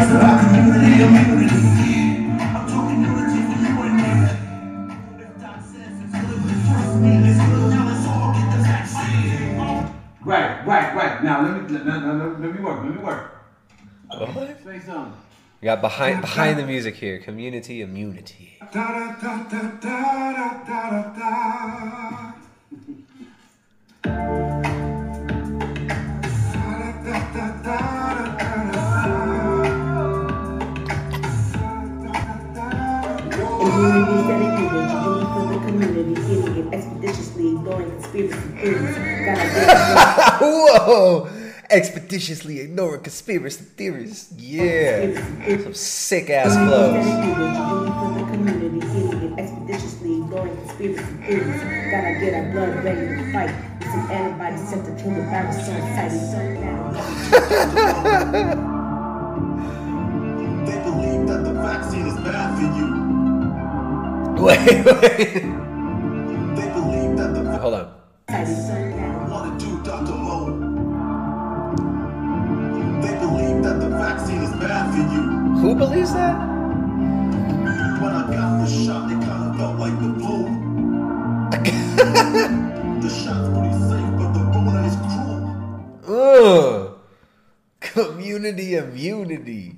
Right, right. Now let me let, let, let, let me work. Let me work. What? Say something. We got behind behind the music here. Community immunity. Da da da da da da da da. Immunities dedicated to for the community, getting it expeditiously, ignoring conspiracy theories. Gotta Whoa! Expeditiously ignoring conspiracy theories. Yeah. Some sick ass flows. Dedicated to really for the community, getting it expeditiously, ignoring conspiracy theories. Gotta get our blood ready to fight. With some antibodies sent to kill the virus on sight. They believe that the vaccine is bad for you. Wait, wait. They believe that the Hold on. Want to do Dr. Mo. They believe that the vaccine is bad for you. Who believes that? When I got the shot, it kind of felt like the flu. the shot's pretty safe, but the Rona is cruel. Ugh. Community immunity.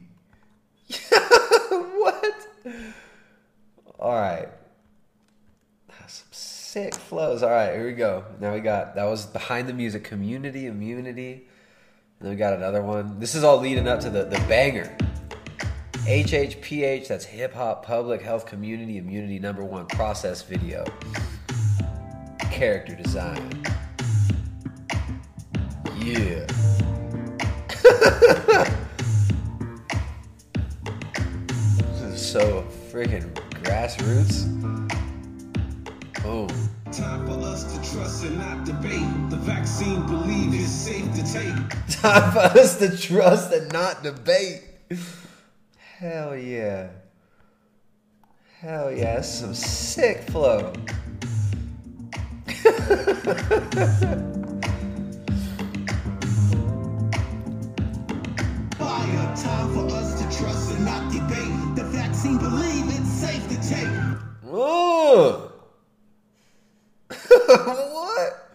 what? All right. Sick flows. All right, here we go. Now we got that was behind the music. Community immunity. And then we got another one. This is all leading up to the, the banger. HHPH, that's hip hop public health community immunity number one process video. Character design. Yeah. this is so freaking grassroots. Boom. Time for us to trust and not debate. The vaccine believe is safe to take. Time for us to trust and not debate. Hell yeah. Hell yeah. That's some sick flow. Fire, time for us to trust and not debate. The vaccine believe it's safe to take. Whoa. What?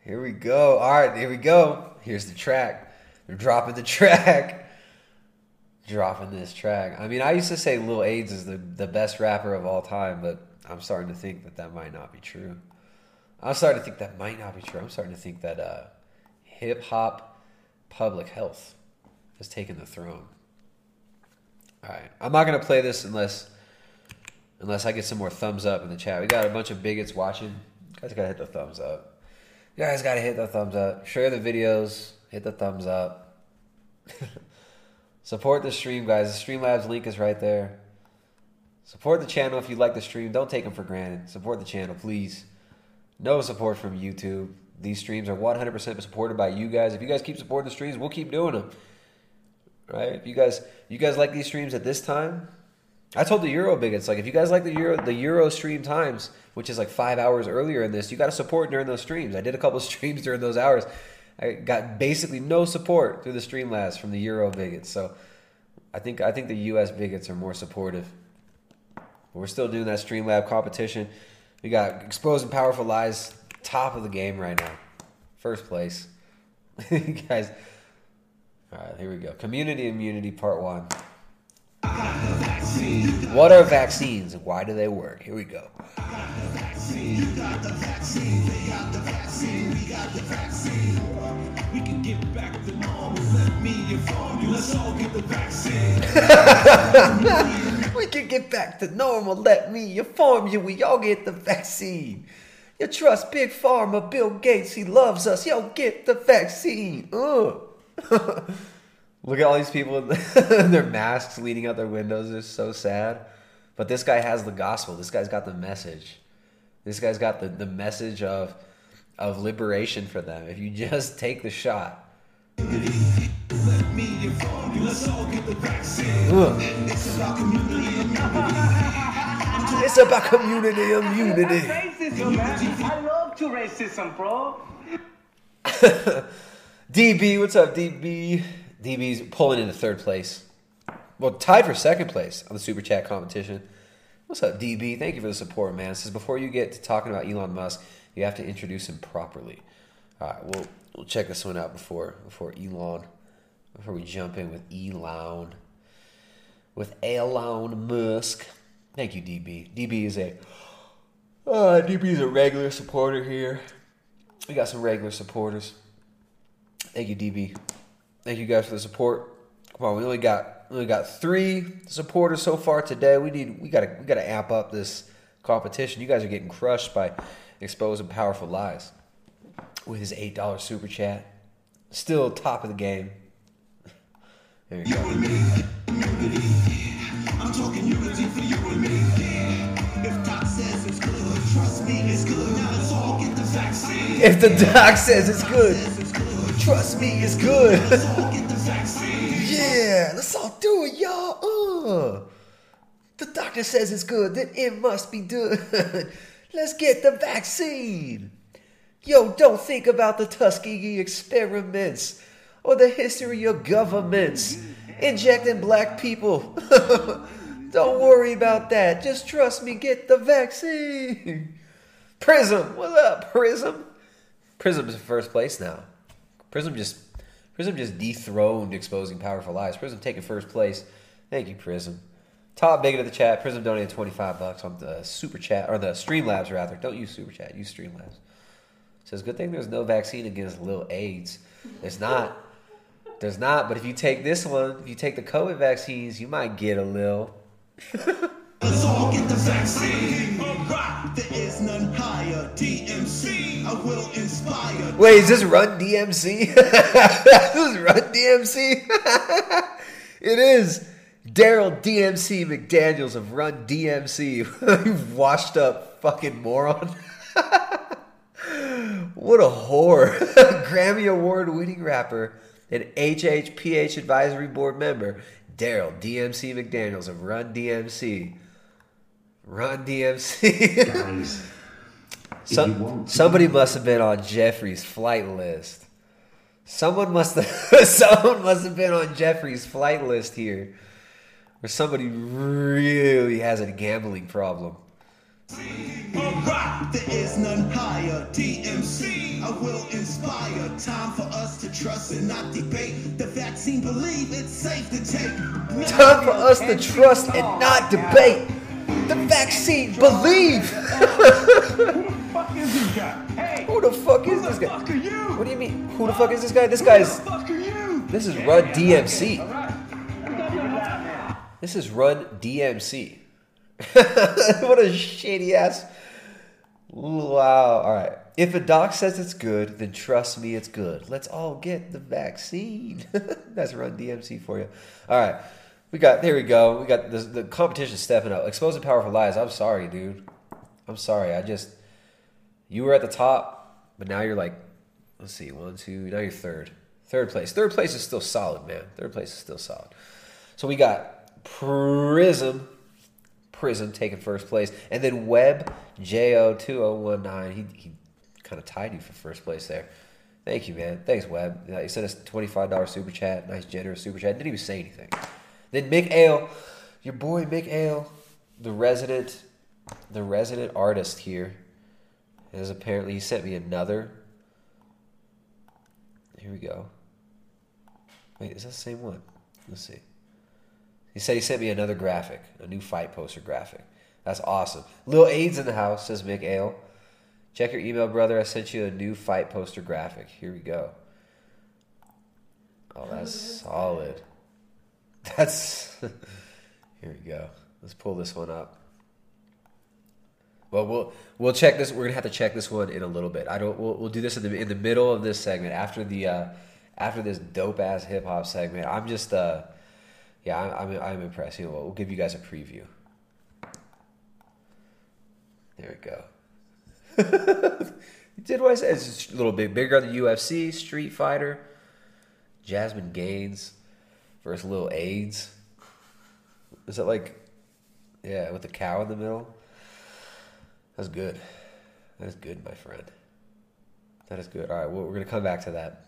Here we go. All right, here we go. Here's the track. They're dropping the track. Dropping this track. I mean, I used to say Lil AIDS is the, the best rapper of all time, but I'm starting to think that that might not be true. I'm starting to think that might not be true. I'm starting to think that uh, hip hop public health has taken the throne. All right, I'm not gonna play this unless unless I get some more thumbs up in the chat. We got a bunch of bigots watching. Guys gotta hit the thumbs up. You guys gotta hit the thumbs up. Share the videos. Hit the thumbs up. Support the stream, guys. The Streamlabs link is right there. Support the channel if you like the stream. Don't take them for granted. Support the channel, please. No support from YouTube. These streams are 100% supported by you guys. If you guys keep supporting the streams, we'll keep doing them. Right? If you guys you guys like these streams at this time, I told the Euro bigots like if you guys like the Euro the Euro stream times, which is like five hours earlier in this, you got to support during those streams. I did a couple streams during those hours. I got basically no support through the Streamlabs from the Euro bigots. So I think I think the U.S. bigots are more supportive. But we're still doing that Streamlab competition. We got exposing powerful lies, top of the game right now, first place. guys, all right, here we go. Community immunity part one. What are vaccines and why do they work? Here we go. We can get back to normal. Let me inform you. We. We all get the vaccine. You trust Big Pharma, Bill Gates. He loves us. Yo, get the vaccine. Ugh. Look at all these people with their masks leaning out their windows. They're so sad. But this guy has the gospel. This guy's got the message. This guy's got the, the message of of liberation for them. If you just take the shot. Let me inform you. Let's all get the vaccine. Ugh. It's about community immunity. It's about community immunity. Racism, man. I love to racism, bro. DB, what's up, DB? DB's pulling into third place. Well, tied for second place on the Super Chat competition. What's up, DB? Thank you for the support, man. It says before you get to talking about Elon Musk, you have to introduce him properly. All right, we'll we'll check this one out before before Elon, before we jump in with Elon, with Elon Musk. Thank you, DB. DB is a uh, DB is a regular supporter here. We got some regular supporters. Thank you, DB. Thank you guys for the support. Come on, we only got we only got three supporters so far today. We need we gotta we gotta amp up this competition. You guys are getting crushed by exposing powerful lies with his eight dollar super chat. Still top of the game. There you go. I'm talking unity for you and me. If Doc says it's good, trust me, it's good. Now let's all get the vaccine. If the doc says it's good, trust me, it's good. Let's all get the vaccine. yeah, let's all do it, y'all. Uh. The doctor says it's good, then it must be good. let's get the vaccine. Yo, don't think about the Tuskegee experiments or the history of governments injecting black people. don't worry about that. Just trust me, get the vaccine. Prism, what's up, Prism? Prism's in first place now. Prism just Prism just dethroned exposing powerful lies. Prism taking first place. Thank you, Prism. Top bigot of the chat. Prism donated twenty five bucks on the super chat or the Streamlabs rather. Don't use super chat. Use Streamlabs. Says good thing there's no vaccine against little AIDS. There's not. There's not. But if you take this one, if you take the COVID vaccines, you might get a little. Let's all get the vaccine. There is none higher. DMC, I will inspire. Wait, is this Run DMC? this is Run DMC? it is. Darryl DMC McDaniels of Run DMC. you washed up fucking moron. what a whore. Grammy Award winning rapper and HHPH advisory board member, Darryl DMC McDaniels of Run DMC. Run DMC. Guys, if Some, want to- somebody must have been on Jeffrey's flight list. Someone must have someone must have been on Jeffrey's flight list here. Or somebody really has a gambling problem. Alright, there is none higher. DMC, I will inspire. Time for us to trust and not debate. The vaccine, believe it's safe to take. Time for us to trust and not debate. The vaccine, believe. fuck is this guy? Hey, Who the fuck is this guy? are you? What do you mean? Who the fuck is this guy? This guy's. fuck are you? This is Run DMC. Alright. Let's go man. This is Run DMC. what a shady ass. Wow. All right. If a doc says it's good, then trust me, it's good. Let's all get the vaccine. That's Run DMC for you. All right. We got, there we go. We got the, the competition stepping up. Exposing powerful lies. I'm sorry, dude. I'm sorry. I just, you were at the top, but now you're like, let's see, one, two, now you're third. Third place. Third place is still solid, man. Third place is still solid. So we got Prism, Prism taking first place, and then Web Jo two zero one nine. He he kind of tied you for first place there. Thank you, man. Thanks, Web. You sent us twenty five dollars super chat. Nice generous super chat. Didn't even say anything. Then Mick Ale, your boy Mick Ale, the resident, the resident artist here, has apparently he sent me another. Here we go. Wait, is that the same one? Let's see. He said he sent me another graphic, a new fight poster graphic. That's awesome. Lil Aids in the house, says Mick Ale. Check your email, brother. I sent you a new fight poster graphic. Here we go. Oh, that's solid. That's. Here we go. Let's pull this one up. Well, we'll we'll check this. We're gonna have to check this one in a little bit. I don't. We'll, we'll do this in the in the middle of this segment after the uh, after this dope ass hip hop segment. I'm just uh, yeah, I'm I'm, I'm impressed. You we'll give you guys a preview. There we go. you did what I. It's a little bit bigger on the UFC. Street Fighter. Jasmine Gaines versus Little AIDS. Is that like, yeah, with the cow in the middle? That's good. That is good, my friend. That is good. All right, well, we're gonna come back to that.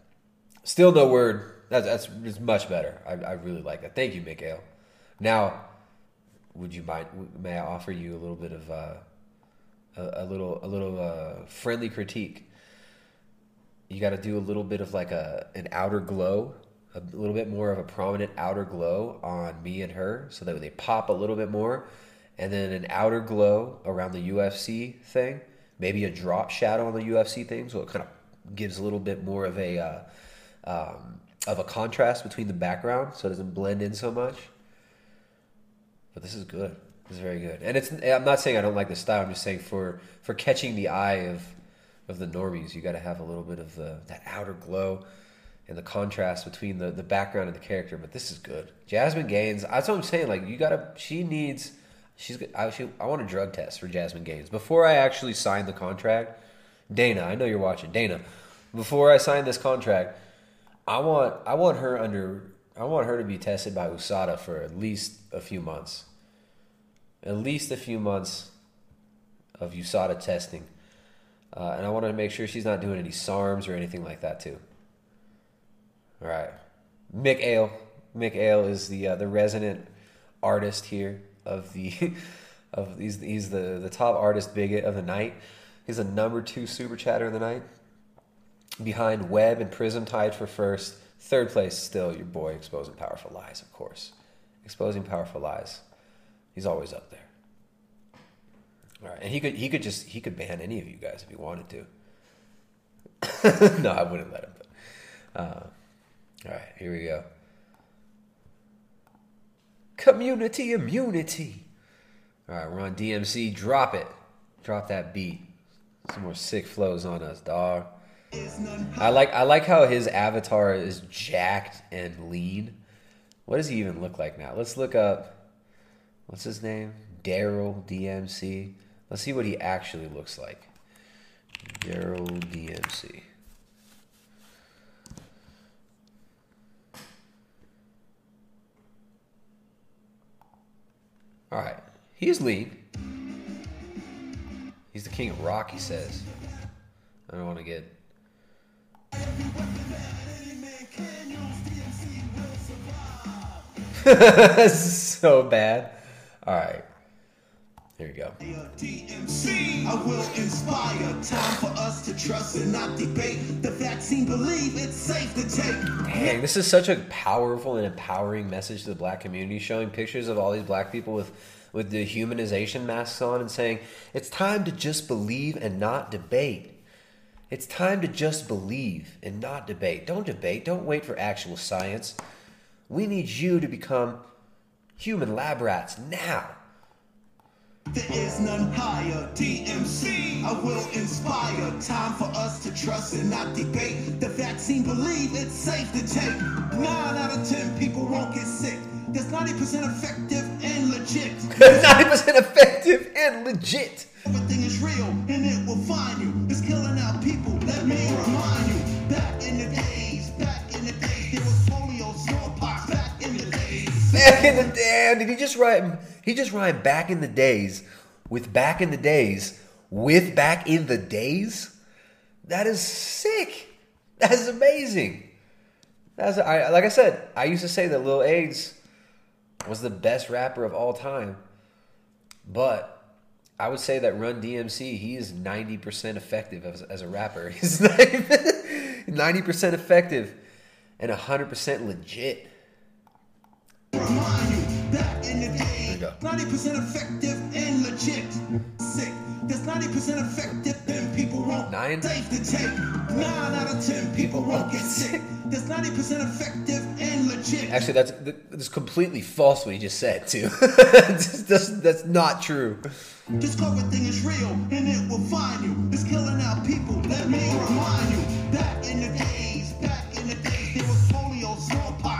Still no word. That's that's it's much better. I, I really like that. Thank you, Mikhail. Now, would you mind? May I offer you a little bit of uh, a, a little a little uh, friendly critique? You got to do a little bit of like a an outer glow, a little bit more of a prominent outer glow on me and her, so that they pop a little bit more, and then an outer glow around the UFC thing. Maybe a drop shadow on the UFC thing, so it kind of gives a little bit more of a uh, um, of a contrast between the background, so it doesn't blend in so much. But this is good. This is very good, and it's. I'm not saying I don't like the style. I'm just saying for for catching the eye of of the normies, you got to have a little bit of the that outer glow and the contrast between the the background and the character. But this is good. Jasmine Gaines. That's what I'm saying. Like you gotta. She needs. She's. I. She, I want a drug test for Jasmine Gaines before I actually sign the contract. Dana, I know you're watching. Dana, before I sign this contract, I want. I want her under. I want her to be tested by USADA for at least a few months. At least a few months of USADA testing. Uh, and I want to make sure she's not doing any SARMs or anything like that too. Right, Mick Ale. Mick Ale is the uh, the resident artist here of the of he's he's the the top artist bigot of the night. He's a number two super chatter of the night. Behind Webb and Prism tied for first. Third place still your boy exposing powerful lies, of course. Exposing powerful lies. He's always up there. All right, and he could he could just he could ban any of you guys if he wanted to. no, I wouldn't let him. But, uh, all right, here we go. Community immunity. All right, we're on DMC. Drop it. Drop that beat. Some more sick flows on us, dog. I like I like how his avatar is jacked and lean. What does he even look like now? Let's look up. What's his name? Darryl DMC. Let's see what he actually looks like. Darryl DMC. All right, he's lean. He's the king of rock, he says. I don't want to get. so bad. All right. Here you go. DMC, I will inspire. Time for us to trust and not debate. The vaccine believe it's safe to take. Dang, this is such a powerful and empowering message to the black community, showing pictures of all these black people with with the humanization masks on and saying, it's time to just believe and not debate. It's time to just believe and not debate. Don't debate. Don't wait for actual science. We need you to become human lab rats now. There is none higher. DMC, I will inspire. Time for us to trust and not debate. The vaccine believe it's safe to take. Nine out of ten people won't get sick. That's 90% effective and legit. 90% effective and legit. Everything is real and it will find you. It's killing out people. Let me remind you. Back in the days, back in the days, there was polio, smallpox. Back in the days. Back in the day, did he just rhyme? He just rhymed back in the days with back in the days with back in the days. That is sick. That is amazing. That's I, like I said. I used to say that Lil AIDS was the best rapper of all time, but I would say that Run DMC he is ninety percent effective as, as a rapper. He's ninety percent effective and hundred percent legit. Remind you, back in the There days, you go. 90% effective and legit. Sick. That's 90% effective and people won't Nine? safe to take. Nine out of ten people won't get sick. That's 90% effective and legit. Actually, that's that's completely false what he just said too. that's, that's, that's not true. This COVID thing is real and it will find you. It's killing out people. Let me remind you. Back in the days, back in the days, there was polio, smallpox.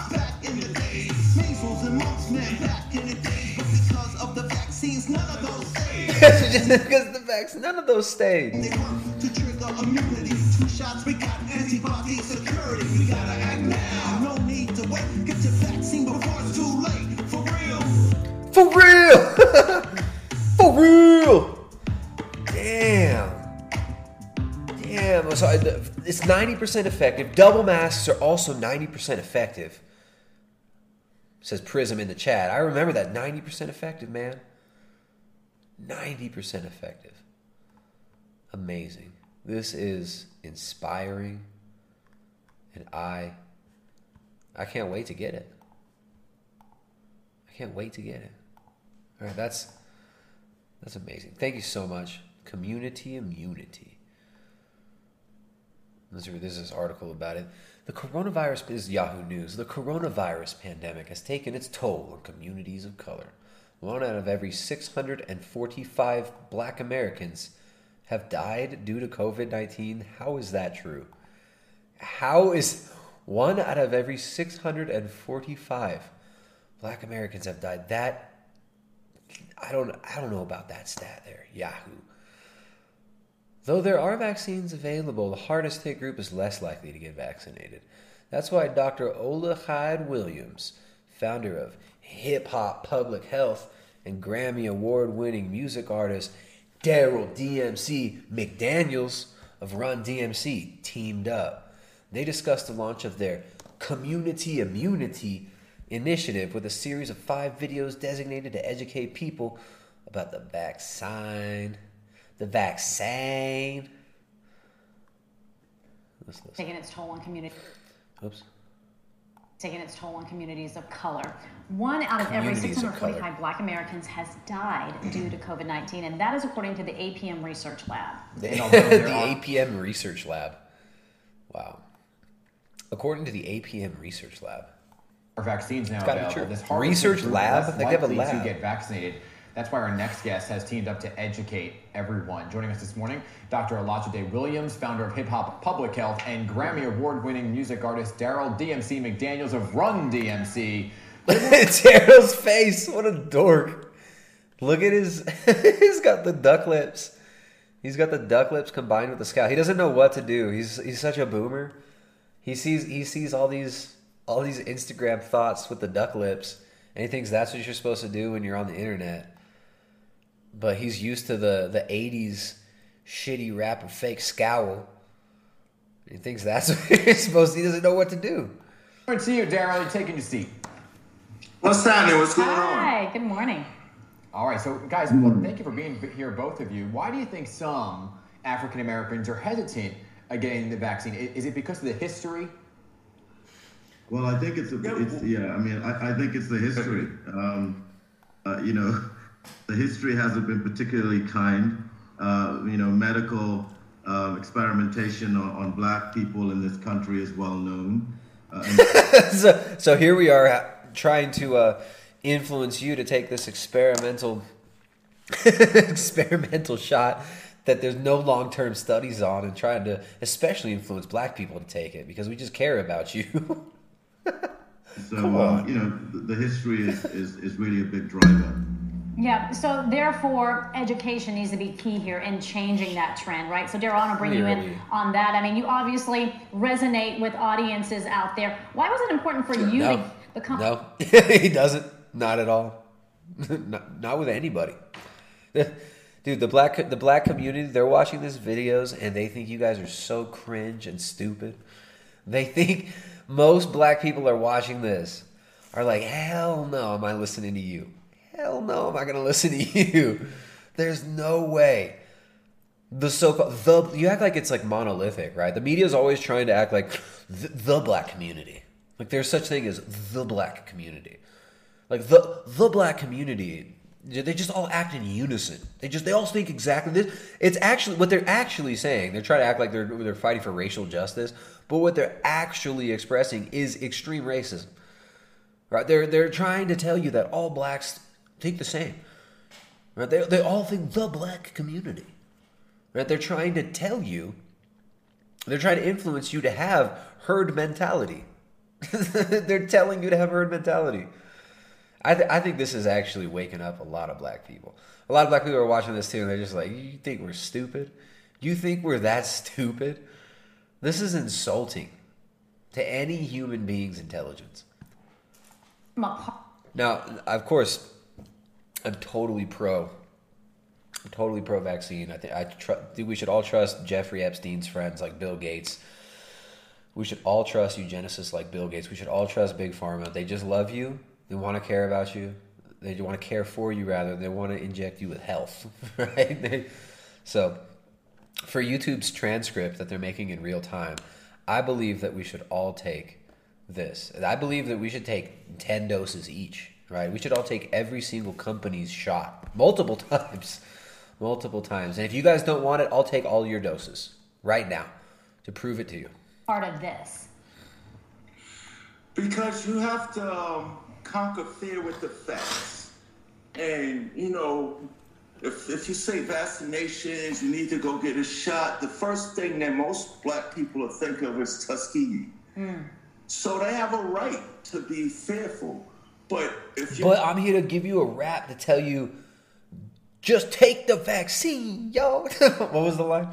Wait. Get your vaccine before it's too late. For real. For real, for real. Damn, damn. So it's ninety percent effective. Double masks are also ninety percent effective. Says Prism in the chat. I remember that ninety percent effective, man. Ninety percent effective. Amazing. This is inspiring, and I, I can't wait to get it. I can't wait to get it. All right, that's that's amazing. Thank you so much. Community immunity. Let's read this is this article about it. The coronavirus is Yahoo News. The coronavirus pandemic has taken its toll on communities of color. One out of every 645 black Americans have died due to COVID 19. How is that true? How is one out of every 645 black Americans have died? That I don't I don't know about that stat there. Yahoo. Though there are vaccines available, the hardest hit group is less likely to get vaccinated. That's why Dr. Olajide Williams, founder of Hip Hop Public Health and Grammy Award winning music artist Darryl DMC McDaniels of Run DMC, teamed up. They discussed the launch of their Community Immunity initiative with a series of five videos designated to educate people about the vaccine. The vaccine. Taking its toll on community Oops. Taking its toll on communities of color. One out of every Communities 645 black Americans has died mm-hmm. due to COVID 19, and that is according to the APM Research Lab. The, And although there the APM Research Lab. Wow. According to the APM Research Lab. Are vaccines now It's available? This Harvard Research lab? less They have a lab. to get vaccinated. That's why our next guest has teamed up to educate everyone. Joining us this morning, Dr. Olajide Williams, founder of Hip Hop Public Health, and Grammy Award-winning music artist Darryl DMC McDaniels of Run DMC. Darryl's face. What a dork. Look at his. he's got the duck lips. He's got the duck lips combined with the scowl. He doesn't know what to do. He's he's such a boomer. He sees he sees all these all these Instagram thoughts with the duck lips, and he thinks that's what you're supposed to do when you're on the internet. But he's used to the the '80s shitty rap and fake scowl. He thinks that's what you're supposed. to He doesn't know what to do. Over to you, Darryl. You're taking your seat. What's happening? What's going on? Hi, good morning. All right, so guys, well, thank you for being here, both of you. Why do you think some African Americans are hesitant at getting the vaccine? Is it because of the history? Well, I think it's a, it's yeah. I mean, I, I think it's the history. Um, uh, you know, the history hasn't been particularly kind. Uh, you know, medical uh, experimentation on, on black people in this country is well known. Uh, and so, so here we are trying to uh, influence you to take this experimental experimental shot that there's no long-term studies on and trying to especially influence black people to take it because we just care about you so, uh, you know, the, the history is, is, is really a big driver. Yeah, so therefore, education needs to be key here in changing that trend, right? So, Darryl, I want to bring you in on that. I mean, you obviously resonate with audiences out there. Why was it important for you no to become? no he doesn't not at all not, not with anybody dude the black the black community they're watching these videos and they think you guys are so cringe and stupid they think most black people are watching this are like hell no am i listening to you hell no am i gonna listen to you. There's no way. The so-called the you act like it's like monolithic right? The media is always trying to act like the, the black community. Like there's such thing as the black community. Like the the black community they just all act in unison. They just they all think exactly this. It's actually what they're actually saying they're trying to act like they're they're fighting for racial justice but what they're actually expressing is extreme racism. Right? They're they're trying to tell you that all blacks think the same right they, they all think the black community right they're trying to tell you they're trying to influence you to have herd mentality they're telling you to have herd mentality I, th- I think this is actually waking up a lot of black people. A lot of black people are watching this too, and they're just like, "You think we're stupid? You think we're that stupid? This is insulting to any human being's intelligence." Now, of course, I'm totally pro. I'm totally pro vaccine. I think I tr- think we should all trust Jeffrey Epstein's friends like Bill Gates. We should all trust eugenicists like Bill Gates. We should all trust Big Pharma. They just love you. They want to care about you. They want to care for you rather. They want to inject you with health, right? They, so, for YouTube's transcript that they're making in real time, I believe that we should all take this. I believe that we should take 10 doses each, right? We should all take every single company's shot multiple times. Multiple times. And if you guys don't want it, I'll take all your doses right now to prove it to you. Part of this. Because you have to um, conquer fear with the facts. And, you know, if, if you say vaccinations, you need to go get a shot, the first thing that most black people will think of is Tuskegee. So they have a right to be fearful. But if you But I'm here to give you a rap to tell you just take the vaccine, yo. what was the line?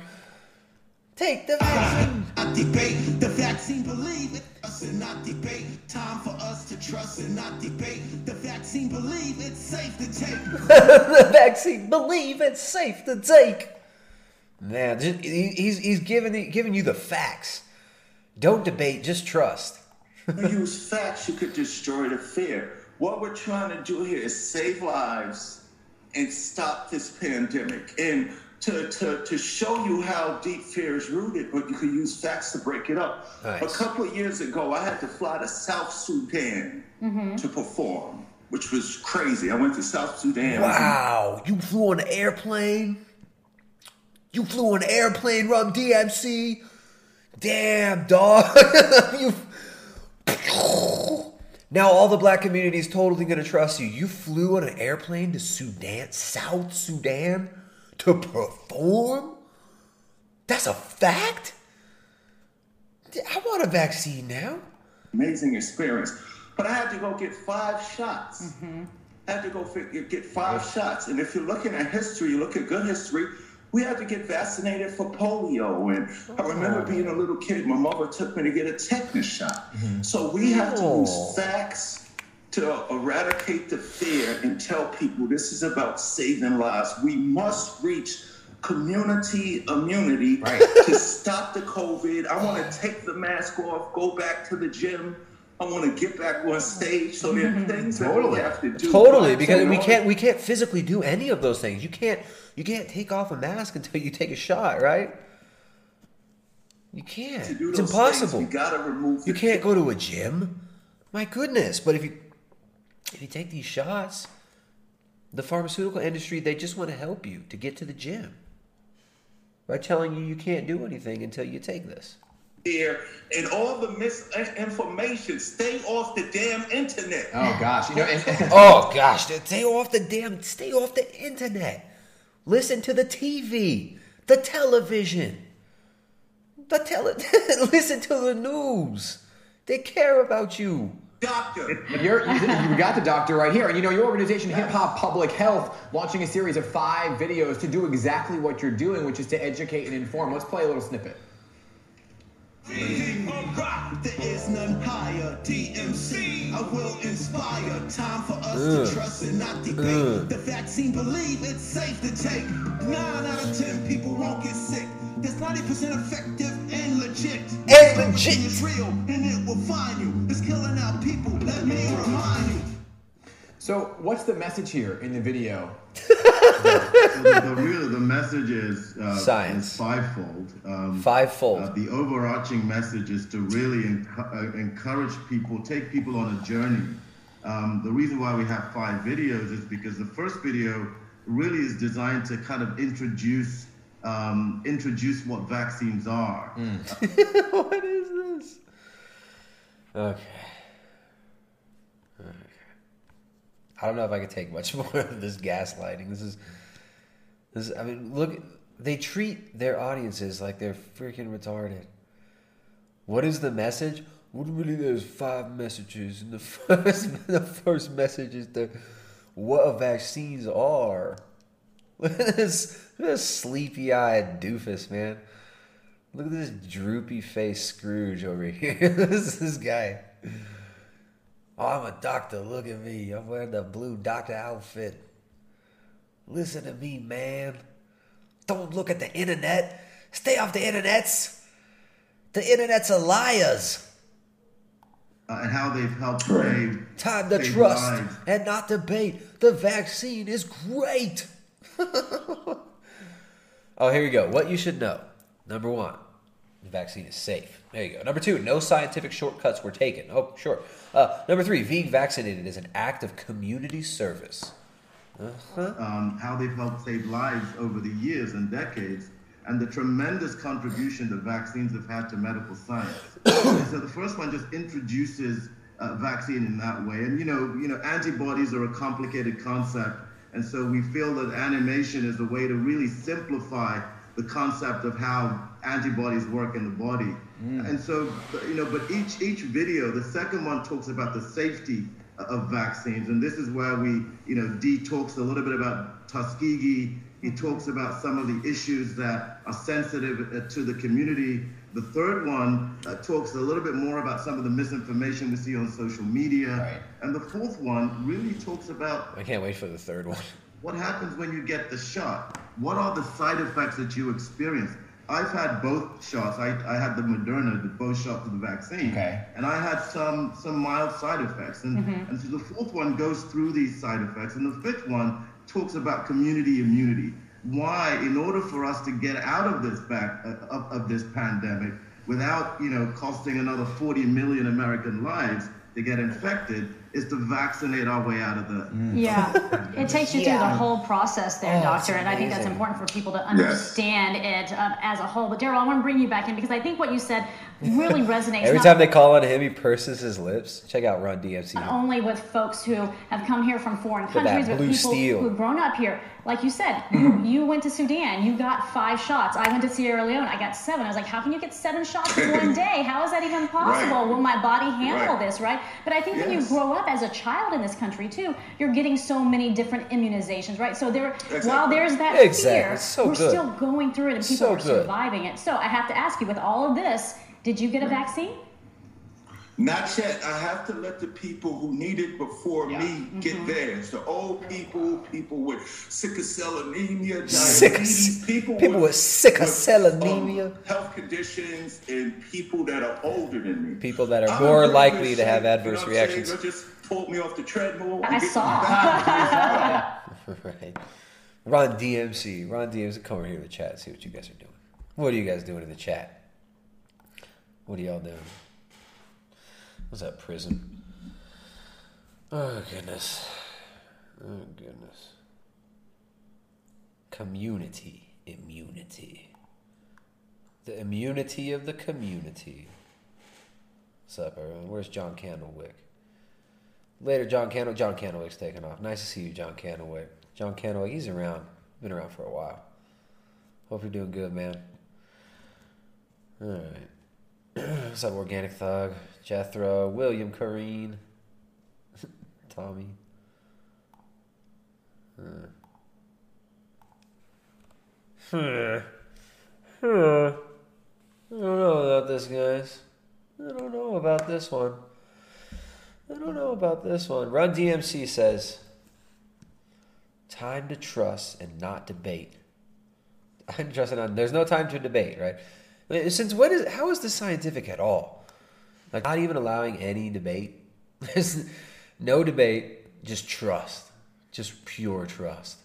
Take the vaccine. Not debate the vaccine, believe it. Us and not debate. Time for us to trust and not debate. The vaccine, believe it's safe to take. the vaccine, believe it's safe to take. Man, just, he- he's he's giving giving you the facts. Don't debate, just trust. use facts, you could destroy the fear. What we're trying to do here is save lives and stop this pandemic. And to, to, to show you how deep fear is rooted, but you can use facts to break it up. Nice. A couple of years ago, I had to fly to South Sudan mm-hmm. to perform, which was crazy. I went to South Sudan. Wow, you flew on an airplane? You flew on an airplane, Run DMC? Damn, dog. you... Now all the black community is totally gonna trust you. You flew on an airplane to Sudan, South Sudan, to perform? That's a fact? I want a vaccine now. amazing experience. But I had to go get five shots. Mm-hmm. I had to go get five shots. And if you're looking at history, you look at good history, we had to get vaccinated for polio. And I remember oh. being a little kid, my mother took me to get a tetanus shot. Mm-hmm. So we have to Oh. use facts to eradicate the fear and tell people this is about saving lives. We must reach community immunity to stop the COVID. I want to take the mask off, go back to the gym, I want to get back on stage. So there are mm-hmm. things that we have to do. Totally, because we can't we can't physically do any of those things. You can't you can't take off a mask until you take a shot, right? You can't. It's impossible. things, we gotta remove You can't go to a gym. My goodness! But if you if you take these shots, the pharmaceutical industry they just want to help you to get to the gym by telling you you can't do anything until you take this. here and all the misinformation. Stay off the damn internet. Oh gosh, you know, and, oh gosh, stay off the damn, stay off the internet. Listen to the TV, the television, the tele. listen to the news. They care about you. Doctor. You're, you got the doctor right here. And you know, your organization, Hip Hop Public Health, launching a series of five videos to do exactly what you're doing, which is to educate and inform. Let's play a little snippet. There is none higher. I will inspire. Time for us Ugh. to trust and not debate. Ugh. The vaccine, believe it's safe to take. Nine out of ten people won't get sick. That's 90% effective and legit. And legit. is real and it will find you. It's killing our people. Let me remind you. So, what's the message here in the video? the, the real the message is uh, Science. is fivefold. Um, Fivefold. Uh, the overarching message is to really encu- uh, encourage people, take people on a journey. Um, the reason why we have five videos is because the first video really is designed to kind of introduce um, introduce what vaccines are. what is this? Okay. Okay. I don't know if I could take much more of this gaslighting. This is, this. Is, I mean, look. They treat their audiences like they're freaking retarded. What is the message? What really, there's five messages, and the first, the first message is the what vaccines are. Look at this, this sleepy-eyed doofus, man. Look at this droopy face Scrooge over here. this is this guy. Oh, I'm a doctor. Look at me. I'm wearing the blue doctor outfit. Listen to me, man. Don't look at the internet. Stay off the internets. The internet's a liars. Uh, and how they've helped save Time to save trust lives. and not debate. The vaccine is great. oh, here we go. What you should know. Number one, the vaccine is safe. There you go. Number two, no scientific shortcuts were taken. Oh, sure. Uh, number three, being vaccinated is an act of community service. Uh-huh. um, how they've helped save lives over the years and decades, and the tremendous contribution that vaccines have had to medical science. so the first one just introduces uh, vaccine in that way, and you know, you know, antibodies are a complicated concept, and so we feel that animation is a way to really simplify the concept of how antibodies work in the body. And so, you know, but each each video, the second one talks about the safety of vaccines, and this is where we, you know, D talks a little bit about Tuskegee. He talks about some of the issues that are sensitive uh, to the community. The third one uh, talks a little bit more about some of the misinformation we see on social media. And the fourth one really talks about I can't wait for the third one. what happens when you get the shot? What are the side effects that you experience? I've had both shots. I, I had the Moderna, the both shots of the vaccine. Okay. And I had some some mild side effects. And, Mhm. and so the fourth one goes through these side effects. And the fifth one talks about community immunity. Why, in order for us to get out of this back uh, of, of this pandemic without, you know, costing another 40 million American lives to get infected, is to vaccinate our way out of the Yeah, it takes you through the whole process there, Oh, doctor, and I think that's important for people to Yes. understand it um, as a whole. But Darryl, I want to bring you back in because I think what you said really resonates. Every not time they call on him, he purses his lips. Check out Run DMC. not only with folks who have come here from foreign Look countries, but people steel. who've grown up here. Like you said, you, you went to Sudan, you got five shots. I went to Sierra Leone, I got seven. I was like, how can you get seven shots in one day? How is that even possible? Right. Will my body handle Right. this, right? But I think when you grow up as a child in this country too, you're getting so many different immunizations, right? So there, Exactly. while there's that Exactly. fear, so we're good. still going through it and people So are good. surviving it. So I have to ask you, with all of this, did you get a vaccine? Not yet. I have to let the people who need it before me mm-hmm. get theirs. The old people, people with sickle cell anemia, Sickle- diabetes, people, people with sickle cell um, anemia. health conditions, and people that are older than me. People that are I'm more likely to have adverse you know what I'm saying? reactions. They just pulled me off the treadmill. I and get me saw. right. Ron DMC. Ron DMC. Come over here in the chat and see what you guys are doing. What are you guys doing in the chat? What are y'all doing? What's that prison? Oh, goodness. Oh, goodness. Community immunity. The immunity of the community. What's up, everyone? Where's John Candlewick? Later, John Candle. John Candlewick's taking off. Nice to see you, John Candlewick. John Candlewick, he's around. Been around for a while. Hope you're doing good, man. All right. What's up, Organic Thug? Jethro, William Kareen, Tommy. Uh. Huh. Huh. I don't know about this, guys. I don't know about this one. I don't know about this one. Run DMC says, "Time to trust and not debate." I'm trusting on. There's no time to debate, right? Since what is? How is this scientific at all? Like not even allowing any debate. There's no debate. Just trust. Just pure trust.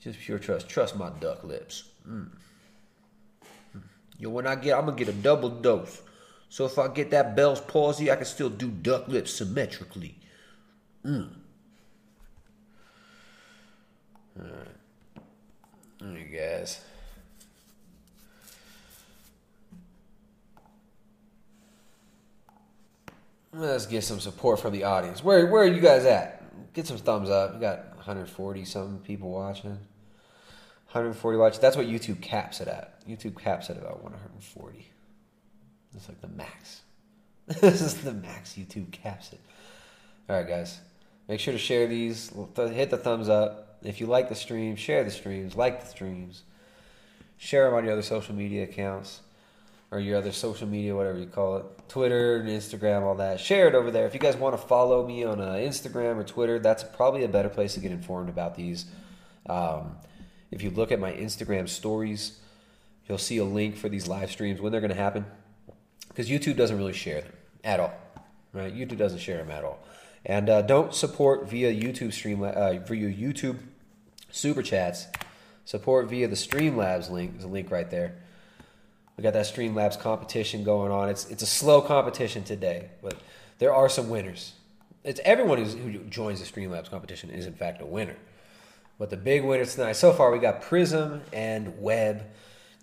Just pure trust. Trust my duck lips. Mm. Yo, when I get, I'm gonna get a double dose. So if I get that Bell's palsy, I can still do duck lips symmetrically. Mm. All right. All right, guys. Let's get some support from the audience. Where where are you guys at? Get some thumbs up. We got 140 some people watching. 140 watch. That's what YouTube caps it at. YouTube caps it about 140. That's like the max. this is the max YouTube caps it. All right, guys. Make sure to share these. Hit the thumbs up. If you like the stream, share the streams. Like the streams. Share them on your other social media accounts or your other social media, whatever you call it, Twitter and Instagram, all that. Share it over there. If you guys want to follow me on uh, Instagram or Twitter, that's probably a better place to get informed about these. Um, if you look at my Instagram stories, you'll see a link for these live streams when they're going to happen, because YouTube doesn't really share them at all. Right? YouTube doesn't share them at all. And uh, don't support via YouTube stream uh, via YouTube super chats. Support via the Streamlabs link. There's a link right there. We got that Streamlabs competition going on. It's it's a slow competition today, but there are some winners. It's everyone who joins the Streamlabs competition is in fact a winner. But the big winners tonight so far we got Prism and Web,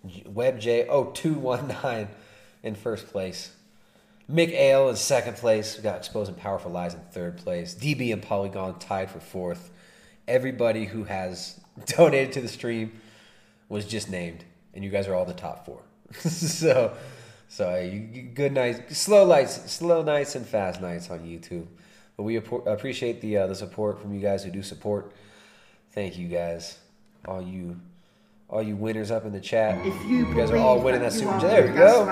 WebJ0219 in first place. Mick Ale in second place. We got Exposing Powerful Lies in third place. DB and Polygon tied for fourth. Everybody who has donated to the stream was just named, and you guys are all the top four. so, so you, you- good nights, slow nights, slow nights, and fast nights on YouTube. But we appro- appreciate the uh, the support from you guys who do support. Thank you guys, all you, all you winners up in the chat. If you, You guys are all winning that you super. are There we go.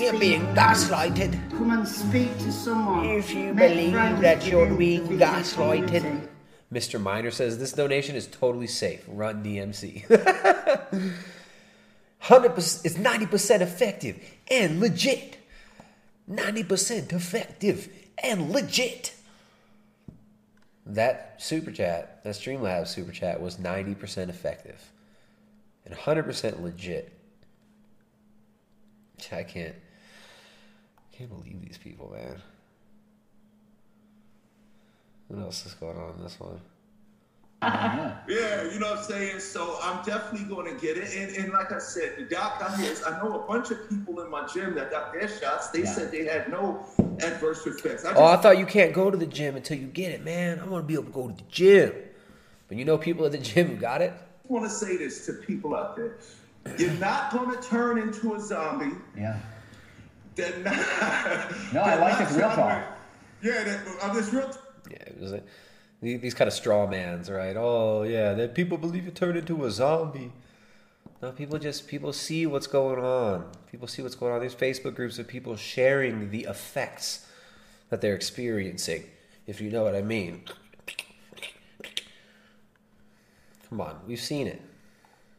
You're being gaslighted. Come and speak to someone. If you Make believe that you're being gaslighted. community. Mr. Miner says this donation is totally safe. Run DMC. Hundred percent. It's ninety percent effective and legit. Ninety percent effective and legit. That super chat, that Streamlabs super chat, was ninety percent effective and hundred percent legit. I can't. I Can't believe these people, man. What else is going on in this one? Uh-huh. Yeah, you know what I'm saying? So I'm definitely going to get it. And, and like I said, the doc I hear, I know a bunch of people in my gym that got their shots. They Yeah. said they had no adverse effects. I just, Oh, I thought you can't go to the gym until you get it, man. I want to be able to go to the gym. But you know people at the gym who got it? I want to say this to people out there. You're not going to turn into a zombie. Yeah. They're not. No, I like this real talk. Yeah, that, this real Yeah, it was like, these, kind of straw mans, right? Oh, yeah, that people believe you turn into a zombie. No, people just people see what's going on. People see what's going on. There's Facebook groups of people sharing the effects that they're experiencing, if you know what I mean. Come on, we've seen it.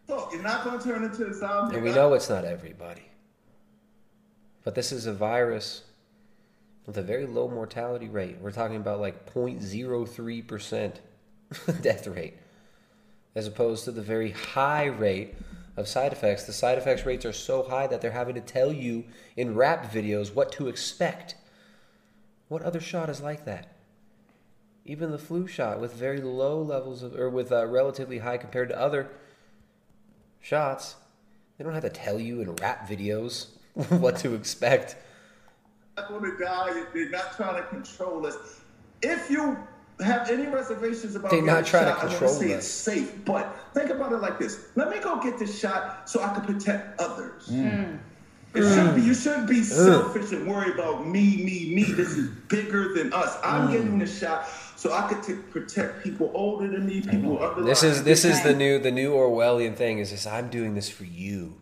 Look, you're not going to turn into a zombie. And we know it's not everybody. But this is a virus with a very low mortality rate. We're talking about like 0.03% death rate, as opposed to the very high rate of side effects. The side effects rates are so high that they're having to tell you in rap videos what to expect. What other shot is like that? Even the flu shot with very low levels of, or with uh, relatively high compared to other shots, they don't have to tell you in rap videos what to expect. Not going to die. They're not trying to control us. If you have any reservations about They're not getting trying to shot, I control want to say us. it's safe. But think about it like this: Let me go get this shot so I can protect others. Mm. Mm. It should be, you mm. shouldn't be selfish and worry about me, me, me. This is bigger than us. I'm getting the shot so I could t- protect people older than me, people under This is this is the new the new Orwellian thing. Is this? I'm doing this for you.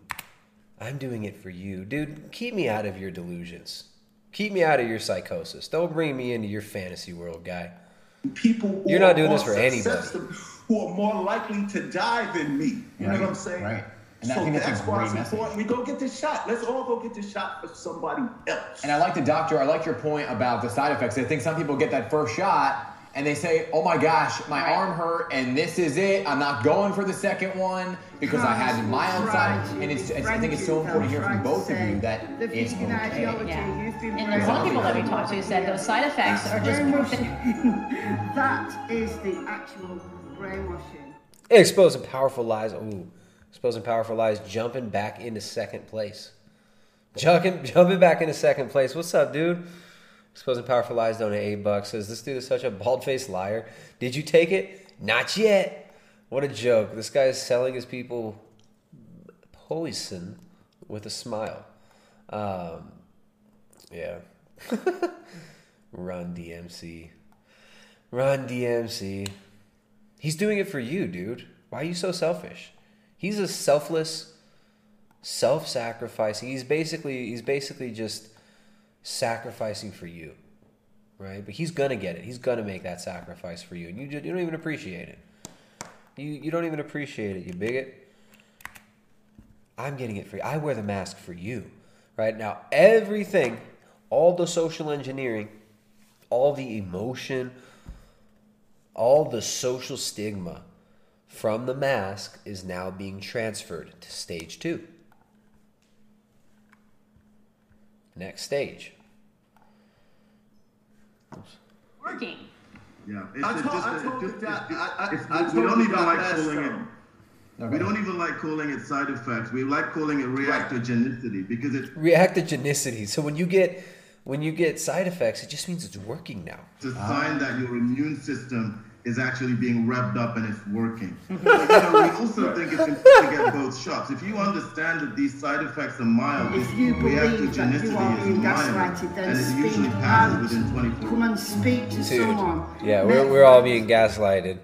I'm doing it for you, dude. Keep me out of your delusions. Keep me out of your psychosis. Don't bring me into your fantasy world, guy. people who You're not are doing this for anybody. who are more likely to die than me. You know what I'm saying? right. And I so think that's why it's important. We go get this shot. Let's all go get this shot for somebody else. And I like the doctor. I like your point about the side effects. I think some people get that first shot and they say, "Oh my gosh, my arm hurt, and this is it. I'm not going for the second one because I had my own side." And it's, it's I think it's so important to hear from both of you that it's okay. Yeah. And there's some people that we talked to said those side effects are just that is the actual brainwashing. Exposing powerful lies. Ooh, exposing powerful lies. Jumping back into second place. Jumping, jumping back into second place. What's up, dude? Exposing powerful lies. Donate eight bucks. Says this dude is such a bald faced liar. Did you take it? Not yet. What a joke. This guy is selling his people poison with a smile. Um, yeah. Run DMC. Run DMC. He's doing it for you, dude. Why are you so selfish? He's a selfless, self-sacrificing. He's basically he's basically just sacrificing for you, right? But he's gonna get it. He's gonna make that sacrifice for you, and you just, you don't even appreciate it. You you don't even appreciate it, you bigot. I'm getting it for you. I wear the mask for you, right now. Everything, all the social engineering, all the emotion, all the social stigma from the mask is now being transferred to stage two. Next stage. Working. Yeah, I told- just, I told just, the doc- I- I- it's- we don't even like calling it. time. We don't even like calling it side effects. We like calling it reactogenicity because it, Reactogenicity. So when you get when you get side effects, it just means it's working now. it's a sign ah. that your immune system is actually being revved up and it's working. You know, we also think it's important to get both shots. If you understand that these side effects are mild, If you believe that you are reactogenicity is being mild, gaslighted, then and it usually speak passes out. within 24 Come and speak to Dude, someone. yeah, we're, we're all being gaslighted.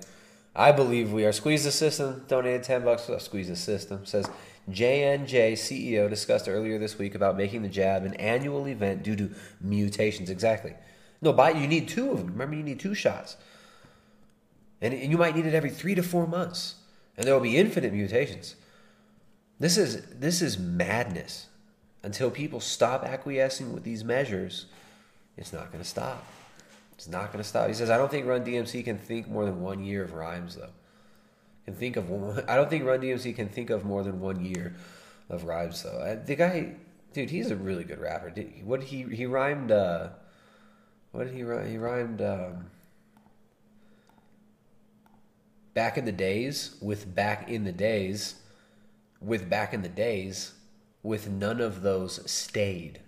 I believe we are. Squeeze the system donated ten bucks. Uh, Squeeze the system says JNJ CEO discussed earlier this week about making the jab an annual event due to mutations. Exactly. No, but you need two of them. Remember, you need two shots, and and you might need it every three to four months, and there will be infinite mutations. This is this is madness. Until people stop acquiescing with these measures, it's not going to stop. It's not going to stop. He says, I don't think Run DMC can think more than one year of rhymes, though. Can think of one. I don't think Run DMC can think of more than one year of rhymes, though. Uh, The guy, dude, he's a really good rapper. Did, what he he rhymed? Uh, what did he rhyme? He rhymed um, back in the days with back in the days with back in the days with none of those stayed.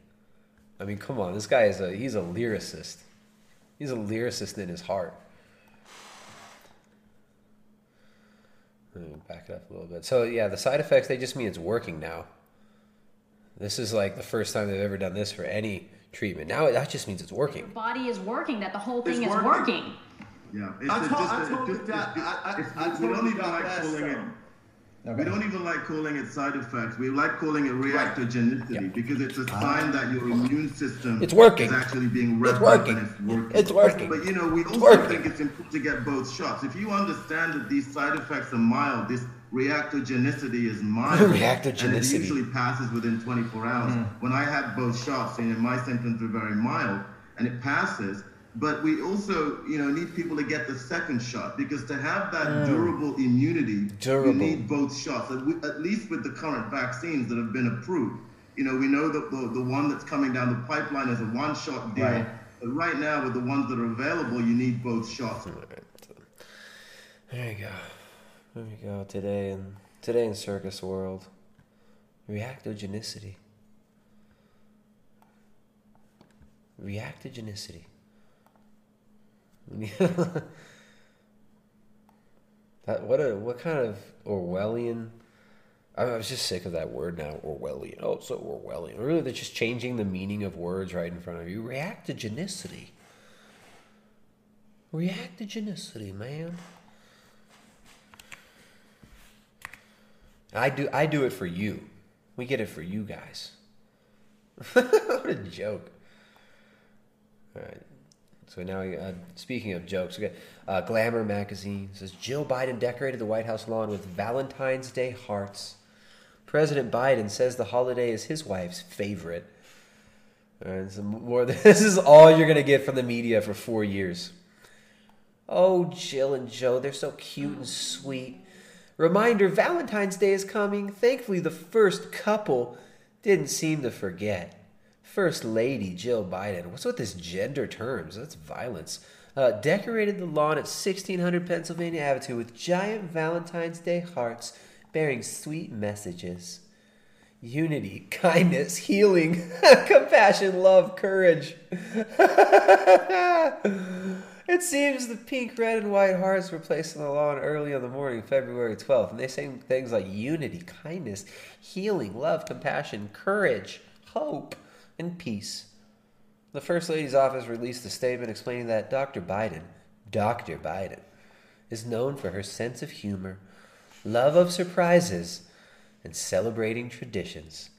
I mean, come on, this guy is a he's a lyricist. He's a lyricist in his heart. Let me back it up a little bit. So yeah, the side effects they just mean it's working now. This is like the first time they've ever done this for any treatment. Now that just means it's working. Body is working. That the whole thing It's is working. working. Yeah, it's I a- told- just I a- told just the doc- a- I- I- it's- I we told don't the even doc like calling it. time. We don't even like calling it side effects. We like calling it reactogenicity because it's a ah. sign that your immune system It's working. is actually being It's revved up working. and it's working. It's working. But you know, we also working. think it's important to get both shots. If you understand that these side effects are mild, this reactogenicity is mild, and it usually passes within 24 hours. Hmm. When I had both shots, you know, my symptoms were very mild, and it passes. But we also, you know, need people to get the second shot because to have that Mm. durable immunity, Durable. you need both shots. At At least with the current vaccines that have been approved, you know, we know that the, the one that's coming down the pipeline is a one-shot deal. Right. But right now, with the ones that are available, you need both shots. There you go. There you go. Today in today in circus world, reactogenicity. Reactogenicity. that what a what kind of Orwellian? I I was just sick of that word now. Orwellian. Oh, so Orwellian. Really, they're just changing the meaning of words right in front of you. Reactogenicity. Reactogenicity, man. I do I do it for you. We get it for you guys. what a joke. All right. So now, uh, speaking of jokes, okay, uh, Glamour magazine says Jill Biden decorated the White House lawn with Valentine's Day hearts. President Biden says the holiday is his wife's favorite. Right, so more. This is all you're gonna get from the media for four years. Oh, Jill and Joe, they're so cute and sweet. Reminder Valentine's Day is coming. Thankfully, the first couple didn't seem to forget. First Lady Jill Biden, what's with this gender terms? That's violence. Uh, decorated the lawn at 1600 Pennsylvania Avenue with giant Valentine's Day hearts bearing sweet messages unity, kindness, healing, compassion, love, courage. It seems the pink, red, and white hearts were placed on the lawn early on the morning, February 12th, and they sang things like unity, kindness, healing, love, compassion, courage, hope, and peace. The First Lady's office released a statement explaining that Dr. Biden, Dr. Biden, is known for her sense of humor, love of surprises, and celebrating traditions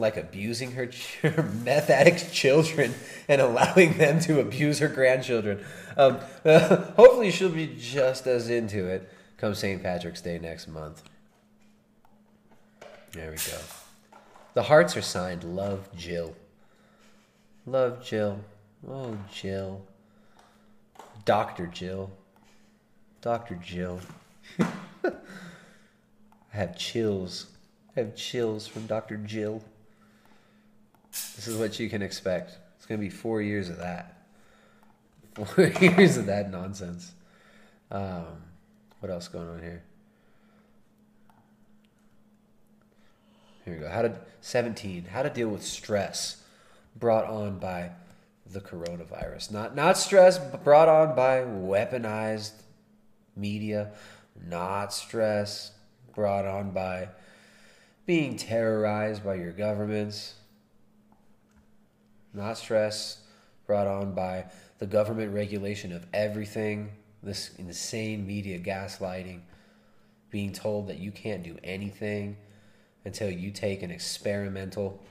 like abusing her ch- meth addict children and allowing them to abuse her grandchildren. Um, hopefully, she'll be just as into it come St. Patrick's Day next month. There we go. The hearts are signed Love Jill. Love Jill. Oh, Jill. Dr. Jill. Dr. Jill. I have chills. I have chills from Dr. Jill. This is what you can expect. It's going to be four years of that. Four years of that nonsense. Um, what else going on here? Here we go. How to 17. How to deal with stress brought on by the coronavirus. Not not stress brought on by weaponized media. Not stress brought on by being terrorized by your governments. Not stress brought on by the government regulation of everything, this insane media gaslighting, being told that you can't do anything until you take an experimental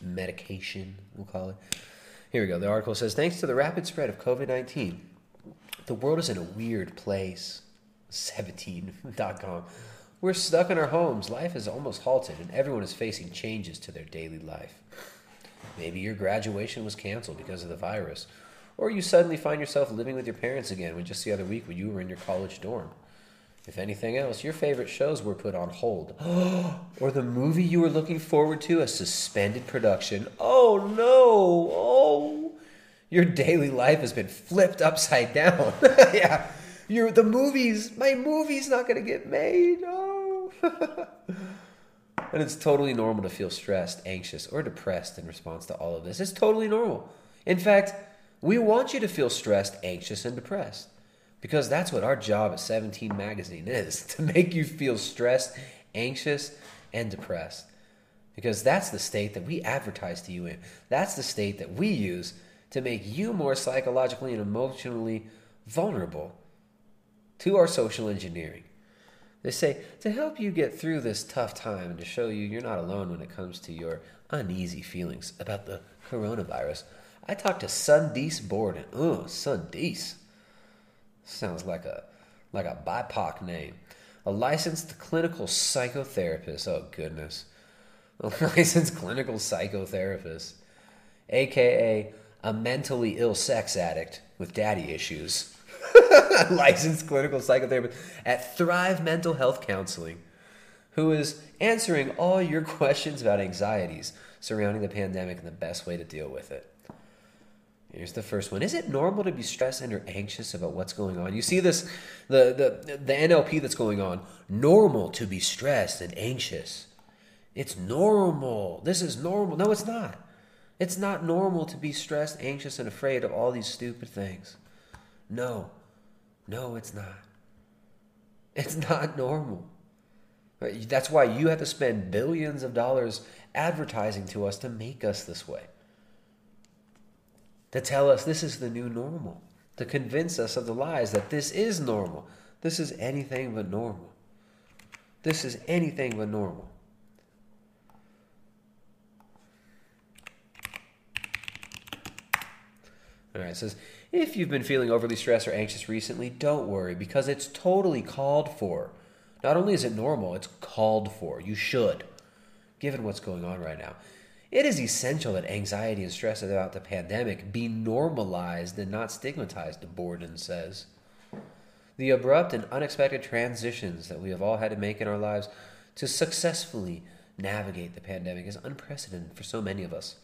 medication, we'll call it. Here we go. The article says Thanks to the rapid spread of COVID 19, the world is in a weird place. 17.com. We're stuck in our homes. Life is almost halted, and everyone is facing changes to their daily life. Maybe your graduation was canceled because of the virus, or you suddenly find yourself living with your parents again when just the other week when you were in your college dorm. If anything else, your favorite shows were put on hold, or the movie you were looking forward to a suspended production. Oh no! Oh, your daily life has been flipped upside down. yeah, your the movies. My movie's not gonna get made. Oh. And it's totally normal to feel stressed, anxious, or depressed in response to all of this. It's totally normal. In fact, we want you to feel stressed, anxious, and depressed because that's what our job at 17 Magazine is to make you feel stressed, anxious, and depressed. Because that's the state that we advertise to you in. That's the state that we use to make you more psychologically and emotionally vulnerable to our social engineering. They say to help you get through this tough time and to show you you're not alone when it comes to your uneasy feelings about the coronavirus. I talked to Sundees Borden. Oh, Sundees. Sounds like a like a BIPOC name. A licensed clinical psychotherapist. Oh goodness. A licensed clinical psychotherapist. AKA a mentally ill sex addict with daddy issues. licensed clinical psychotherapist at Thrive Mental Health Counseling, who is answering all your questions about anxieties surrounding the pandemic and the best way to deal with it. Here's the first one. Is it normal to be stressed and or anxious about what's going on? You see this the, the the NLP that's going on. Normal to be stressed and anxious. It's normal. This is normal. No, it's not. It's not normal to be stressed, anxious, and afraid of all these stupid things. No. No, it's not. It's not normal. That's why you have to spend billions of dollars advertising to us to make us this way to tell us this is the new normal, to convince us of the lies that this is normal. This is anything but normal. This is anything but normal. All right, it says if you've been feeling overly stressed or anxious recently, don't worry because it's totally called for. Not only is it normal, it's called for. You should, given what's going on right now. It is essential that anxiety and stress about the pandemic be normalized and not stigmatized, Borden says. The abrupt and unexpected transitions that we have all had to make in our lives to successfully navigate the pandemic is unprecedented for so many of us.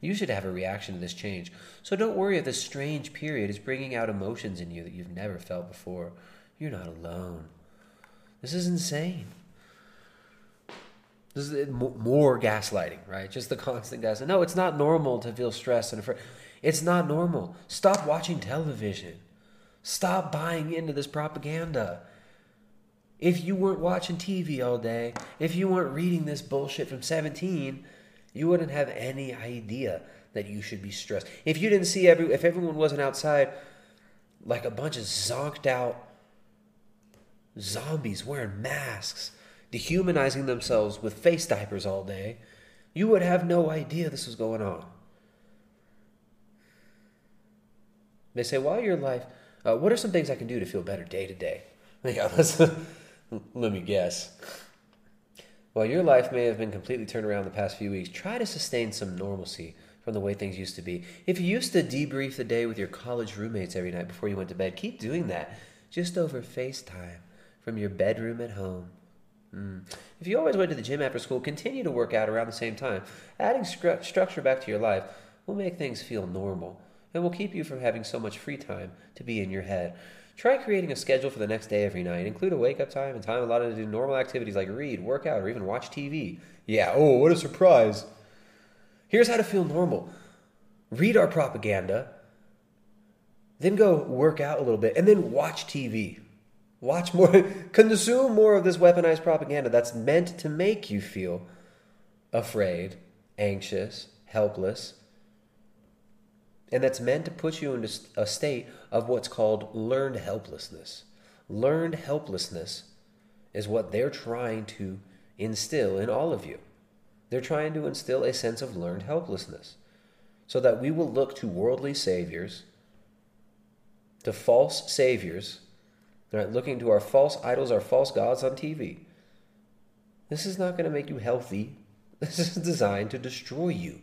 You should have a reaction to this change. So don't worry if this strange period is bringing out emotions in you that you've never felt before. You're not alone. This is insane. This is more gaslighting, right? Just the constant gaslighting. No, it's not normal to feel stressed and afraid. It's not normal. Stop watching television. Stop buying into this propaganda. If you weren't watching TV all day, if you weren't reading this bullshit from 17, you wouldn't have any idea that you should be stressed. If you didn't see every, if everyone wasn't outside like a bunch of zonked out zombies wearing masks, dehumanizing themselves with face diapers all day, you would have no idea this was going on. They say, while your life, uh, what are some things I can do to feel better day to day? Yeah, let me guess. While your life may have been completely turned around the past few weeks, try to sustain some normalcy from the way things used to be. If you used to debrief the day with your college roommates every night before you went to bed, keep doing that just over FaceTime from your bedroom at home. Mm. If you always went to the gym after school, continue to work out around the same time. Adding stru- structure back to your life will make things feel normal and will keep you from having so much free time to be in your head. Try creating a schedule for the next day every night. Include a wake up time and time allotted to do normal activities like read, work out, or even watch TV. Yeah, oh, what a surprise. Here's how to feel normal read our propaganda, then go work out a little bit, and then watch TV. Watch more, consume more of this weaponized propaganda that's meant to make you feel afraid, anxious, helpless, and that's meant to put you into a state of what's called learned helplessness. Learned helplessness is what they're trying to instill in all of you. They're trying to instill a sense of learned helplessness so that we will look to worldly saviors, to false saviors Right? Looking to our false idols, our false gods on TV. This is not going to make you healthy. This is designed to destroy you.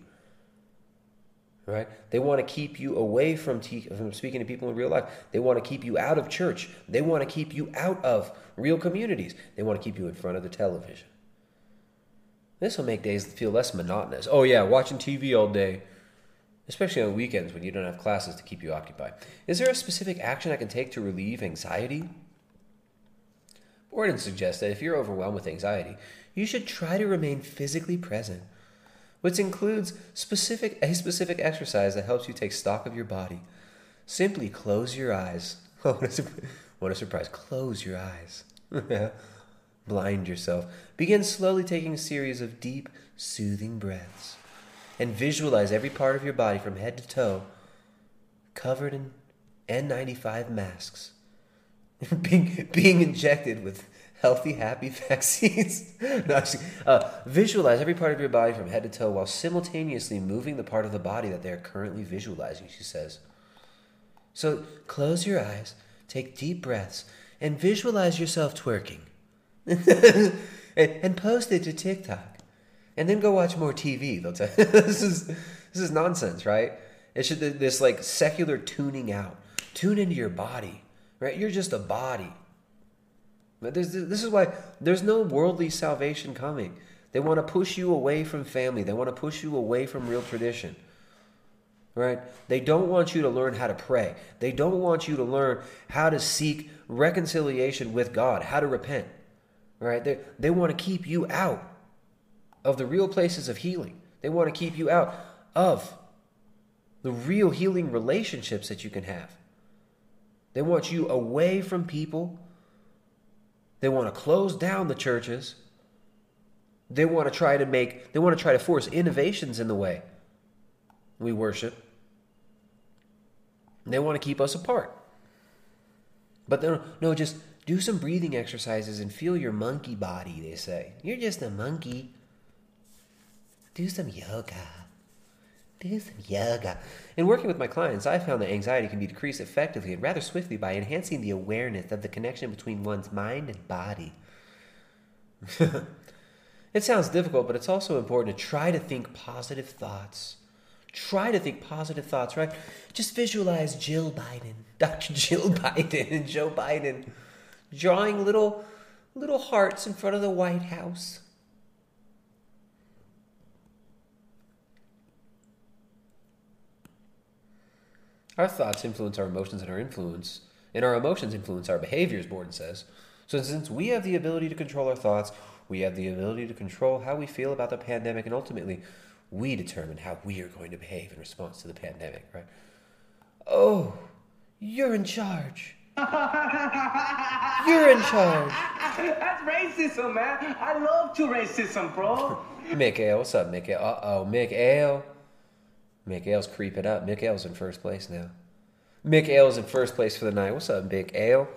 Right? They want to keep you away from, te- from speaking to people in real life. They want to keep you out of church. They want to keep you out of real communities. They want to keep you in front of the television. This will make days feel less monotonous. Oh, yeah, watching TV all day especially on weekends when you don't have classes to keep you occupied. Is there a specific action I can take to relieve anxiety? Borden suggests that if you're overwhelmed with anxiety, you should try to remain physically present, which includes specific a specific exercise that helps you take stock of your body. Simply close your eyes. what a surprise. Close your eyes. Blind yourself. Begin slowly taking a series of deep, soothing breaths and visualize every part of your body from head to toe covered in N95 masks, being, being injected with healthy, happy vaccines. no, uh, visualize every part of your body from head to toe while simultaneously moving the part of the body that they are currently visualizing, she says. So close your eyes, take deep breaths, and visualize yourself twerking. and, and post it to TikTok. And then go watch more TV. They'll tell this is this is nonsense, right? It should this like secular tuning out. Tune into your body, right? You're just a body. This is why there's no worldly salvation coming. They want to push you away from family. They want to push you away from real tradition. Right? They don't want you to learn how to pray. They don't want you to learn how to seek reconciliation with God, how to repent. Right? They, they want to keep you out of the real places of healing. They want to keep you out of the real healing relationships that you can have. They want you away from people they want to close down the churches. They want to try to make, they want to try to force innovations in the way we worship. They want to keep us apart. But no, no, just do some breathing exercises and feel your monkey body, they say. You're just a monkey. Do some yoga. Do some yoga. In working with my clients, I found that anxiety can be decreased effectively and rather swiftly by enhancing the awareness of the connection between one's mind and body. it sounds difficult, but it's also important to try to think positive thoughts. Try to think positive thoughts, right? Just visualize Jill Biden, Dr. Jill Biden, and Joe Biden drawing little little hearts in front of the White House. Our thoughts influence our emotions and our influence, and our emotions influence our behaviors, Borden says. So since we have the ability to control our thoughts, we have the ability to control how we feel about the pandemic, and ultimately, we determine how we are going to behave in response to the pandemic, right? Oh, you're in charge. You're in charge. That's racism, man. I love to racism, bro. Mikael, what's up, Mikael? Uh oh, Mikael. Ailes creeping up. Mick Ailes in first place now. Mick Ailes in first place for the night. What's up, Mick Ale?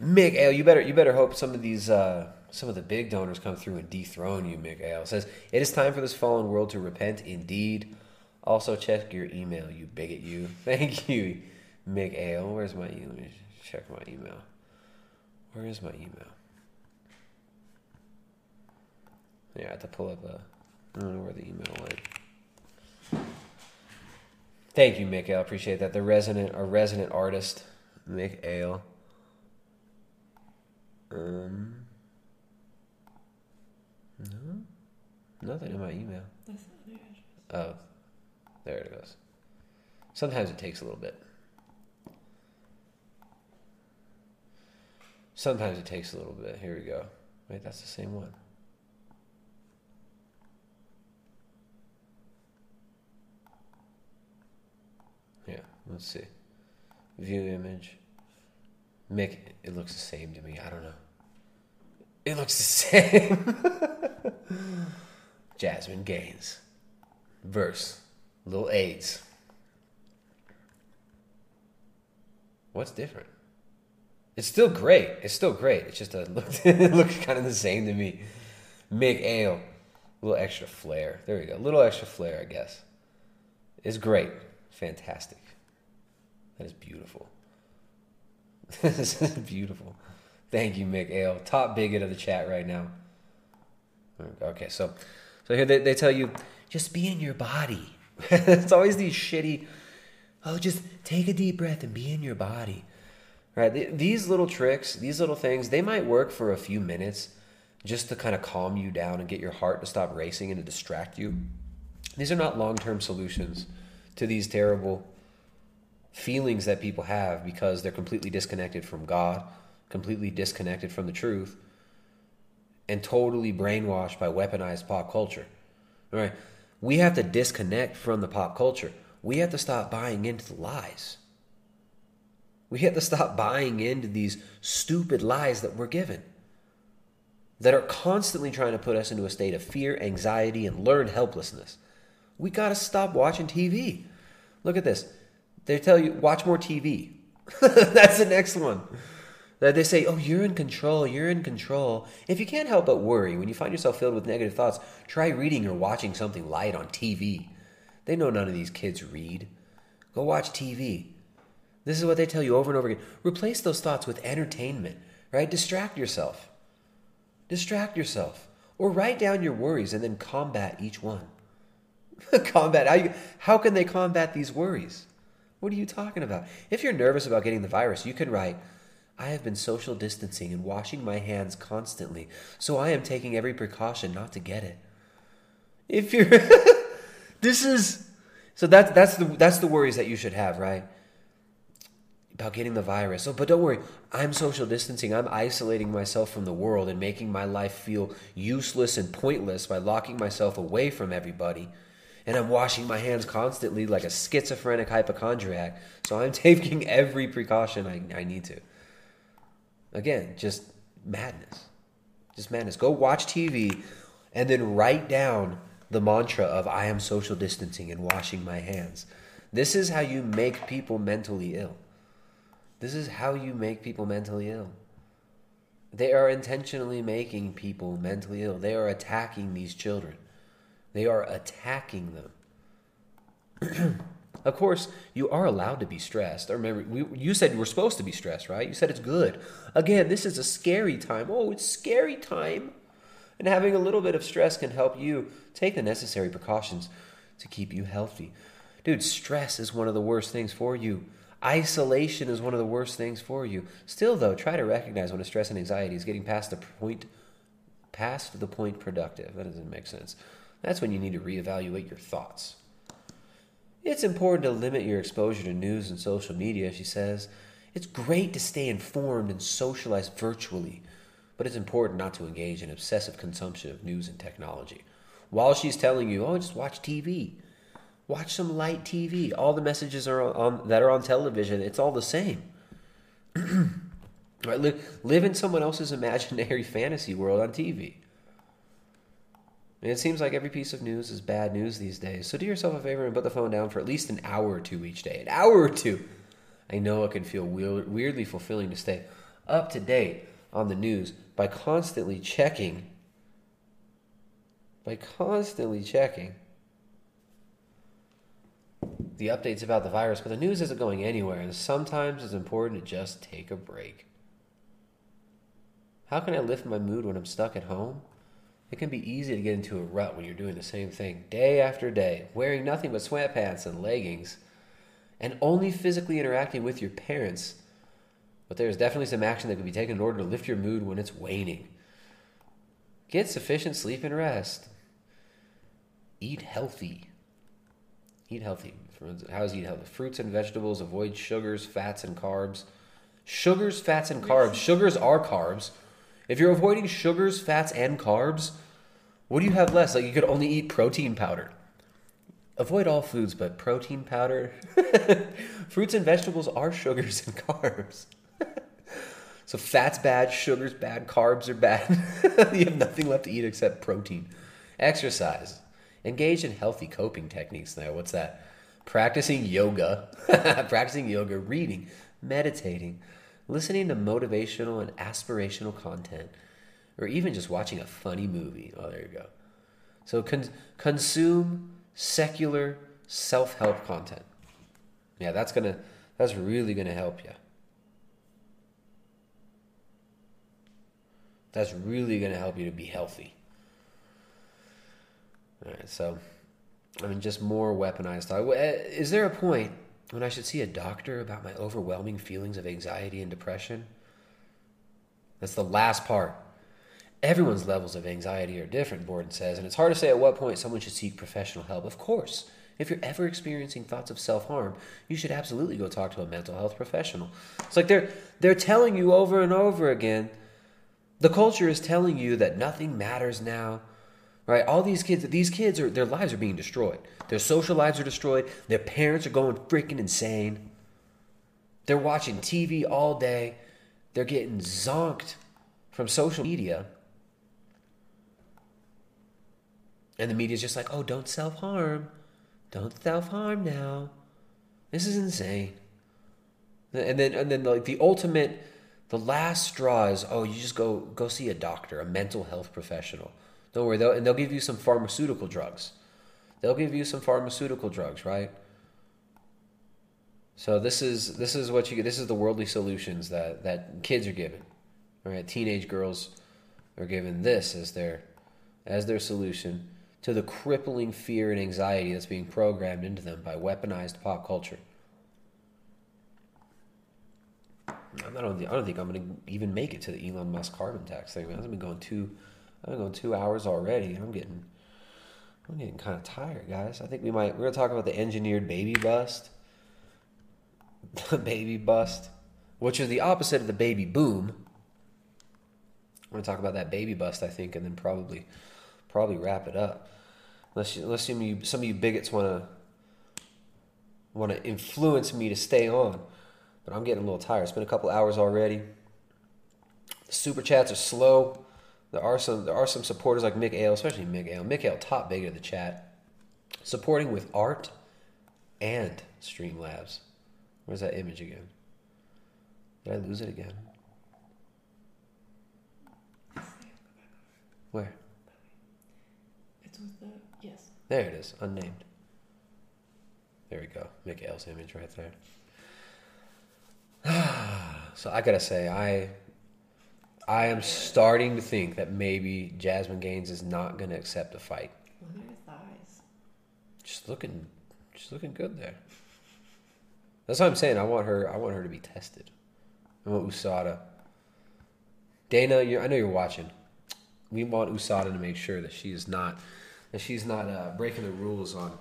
You better you better hope some of these uh, some of the big donors come through and dethrone you. Ale says it is time for this fallen world to repent. Indeed. Also check your email, you bigot. You. Thank you, Ale. Where's my email? Let me check my email. Where is my email? Yeah, I have to pull up a. I don't know where the email went. Thank you, Mick Ale. Appreciate that. The resident, a resident artist, Mick Ale. Um, no, nothing in my email. That's not the address. Oh, there it goes. Sometimes it takes a little bit. Sometimes it takes a little bit. Here we go. Wait, that's the same one. Yeah, let's see. View image. Mick, it looks the same to me. I don't know. It looks the same. Jasmine Gaines. Verse. Little AIDS. What's different? It's still great. It's still great. It's just a look. it looks kind of the same to me. Mick Ale. A little extra flair. There we go. A little extra flair, I guess. It's great. Fantastic. That is beautiful. this is beautiful. Thank you, Mick Ale. Top bigot of the chat right now. Okay, so so here they, they tell you, just be in your body. it's always these shitty, oh, just take a deep breath and be in your body. Right? These little tricks, these little things, they might work for a few minutes just to kind of calm you down and get your heart to stop racing and to distract you. These are not long term solutions to these terrible feelings that people have because they're completely disconnected from God, completely disconnected from the truth, and totally brainwashed by weaponized pop culture. All right? We have to disconnect from the pop culture. We have to stop buying into the lies. We have to stop buying into these stupid lies that we're given that are constantly trying to put us into a state of fear, anxiety, and learned helplessness. We got to stop watching TV. Look at this. They tell you, watch more TV. That's the next one. They say, "Oh, you're in control. You're in control." If you can't help but worry when you find yourself filled with negative thoughts, try reading or watching something light on TV. They know none of these kids read. Go watch TV. This is what they tell you over and over again. Replace those thoughts with entertainment, right? Distract yourself. Distract yourself. Or write down your worries and then combat each one. combat. How, you, how can they combat these worries? What are you talking about? If you're nervous about getting the virus, you can write, I have been social distancing and washing my hands constantly, so I am taking every precaution not to get it. If you're this is so that's that's the that's the worries that you should have, right? About getting the virus. Oh, but don't worry, I'm social distancing. I'm isolating myself from the world and making my life feel useless and pointless by locking myself away from everybody. And I'm washing my hands constantly like a schizophrenic hypochondriac. So I'm taking every precaution I, I need to. Again, just madness. Just madness. Go watch TV and then write down the mantra of I am social distancing and washing my hands. This is how you make people mentally ill. This is how you make people mentally ill. They are intentionally making people mentally ill. They are attacking these children. They are attacking them. of course, you are allowed to be stressed. I remember, we, you said you were supposed to be stressed, right? You said it's good. Again, this is a scary time. Oh, it's scary time. And having a little bit of stress can help you take the necessary precautions to keep you healthy. Dude, stress is one of the worst things for you. Isolation is one of the worst things for you. Still, though, try to recognize when a stress and anxiety is getting past the point, past the point productive. That doesn't make sense. That's when you need to reevaluate your thoughts. It's important to limit your exposure to news and social media, she says. It's great to stay informed and socialize virtually, but it's important not to engage in obsessive consumption of news and technology. While she's telling you, oh, just watch TV, watch some light TV. All the messages are on, that are on television. It's all the same. right? Live, live in someone else's imaginary fantasy world on TV. It seems like every piece of news is bad news these days. So do yourself a favor and put the phone down for at least an hour or two each day. An hour or two. I know it can feel weird, weirdly fulfilling to stay up to date on the news by constantly checking. By constantly checking the updates about the virus, but the news isn't going anywhere, and sometimes it's important to just take a break. How can I lift my mood when I'm stuck at home? It can be easy to get into a rut when you're doing the same thing day after day, wearing nothing but sweatpants and leggings, and only physically interacting with your parents. But there's definitely some action that can be taken in order to lift your mood when it's waning. Get sufficient sleep and rest. Eat healthy. Eat healthy. How's eat healthy? Fruits and vegetables. Avoid sugars, fats, and carbs. Sugars, fats, and carbs. Sugars are carbs. If you're avoiding sugars, fats, and carbs, what do you have less? Like you could only eat protein powder. Avoid all foods, but protein powder. Fruits and vegetables are sugars and carbs. so fat's bad, sugar's bad, carbs are bad. you have nothing left to eat except protein. Exercise. Engage in healthy coping techniques now. What's that? Practicing yoga, practicing yoga, reading, meditating, listening to motivational and aspirational content, or even just watching a funny movie. Oh, there you go. So con- consume secular self-help content. Yeah, that's gonna that's really gonna help you. That's really gonna help you to be healthy. All right, so I mean, just more weaponized. Is there a point when I should see a doctor about my overwhelming feelings of anxiety and depression? That's the last part. Everyone's levels of anxiety are different, Borden says, and it's hard to say at what point someone should seek professional help. Of course, if you're ever experiencing thoughts of self-harm, you should absolutely go talk to a mental health professional. It's like they're they're telling you over and over again. The culture is telling you that nothing matters now. Right? All these kids, these kids are their lives are being destroyed. Their social lives are destroyed. Their parents are going freaking insane. They're watching TV all day. They're getting zonked from social media. And the media's just like, oh, don't self harm. Don't self harm now. This is insane. And then, and then, like the ultimate, The last straw is oh, you just go go see a doctor, a mental health professional. Don't worry, they'll, and they'll give you some pharmaceutical drugs. They'll give you some pharmaceutical drugs, right? So this is this is what you get. this is the worldly solutions that that kids are given. Right? Teenage girls are given this as their as their solution to the crippling fear and anxiety that's being programmed into them by weaponized pop culture. I don't, I don't think I'm going to even make it to the Elon Musk carbon tax thing. Man. I've been going two, I've been going two hours already. I'm getting, I'm getting kind of tired, guys. I think we might. We're to talk about the engineered baby bust, the baby bust, which is the opposite of the baby boom. I'm to talk about that baby bust, I think, and then probably, probably wrap it up. Unless, you, unless some of you, some of you bigots want to, want to influence me to stay on. But I'm getting a little tired. It's been a couple hours already. The super chats are slow. There are some there are some supporters like Mick Ale, especially Mick Ale. Mick Ale, top big of the chat, supporting with art and Streamlabs. Where's that image again? Did I lose it again? Where? It's with the yes. There it is, unnamed. There we go. Mick Ale's image right there. so I gotta say, I I am starting to think that maybe Jasmine Gaines is not gonna accept a fight. Look at her thighs. She's looking, she's looking good there. That's what I'm saying. I want her. I want her to be tested. I want USADA. Dana, I know you're watching. We want USADA to make sure that she is not that she's not uh, breaking the rules on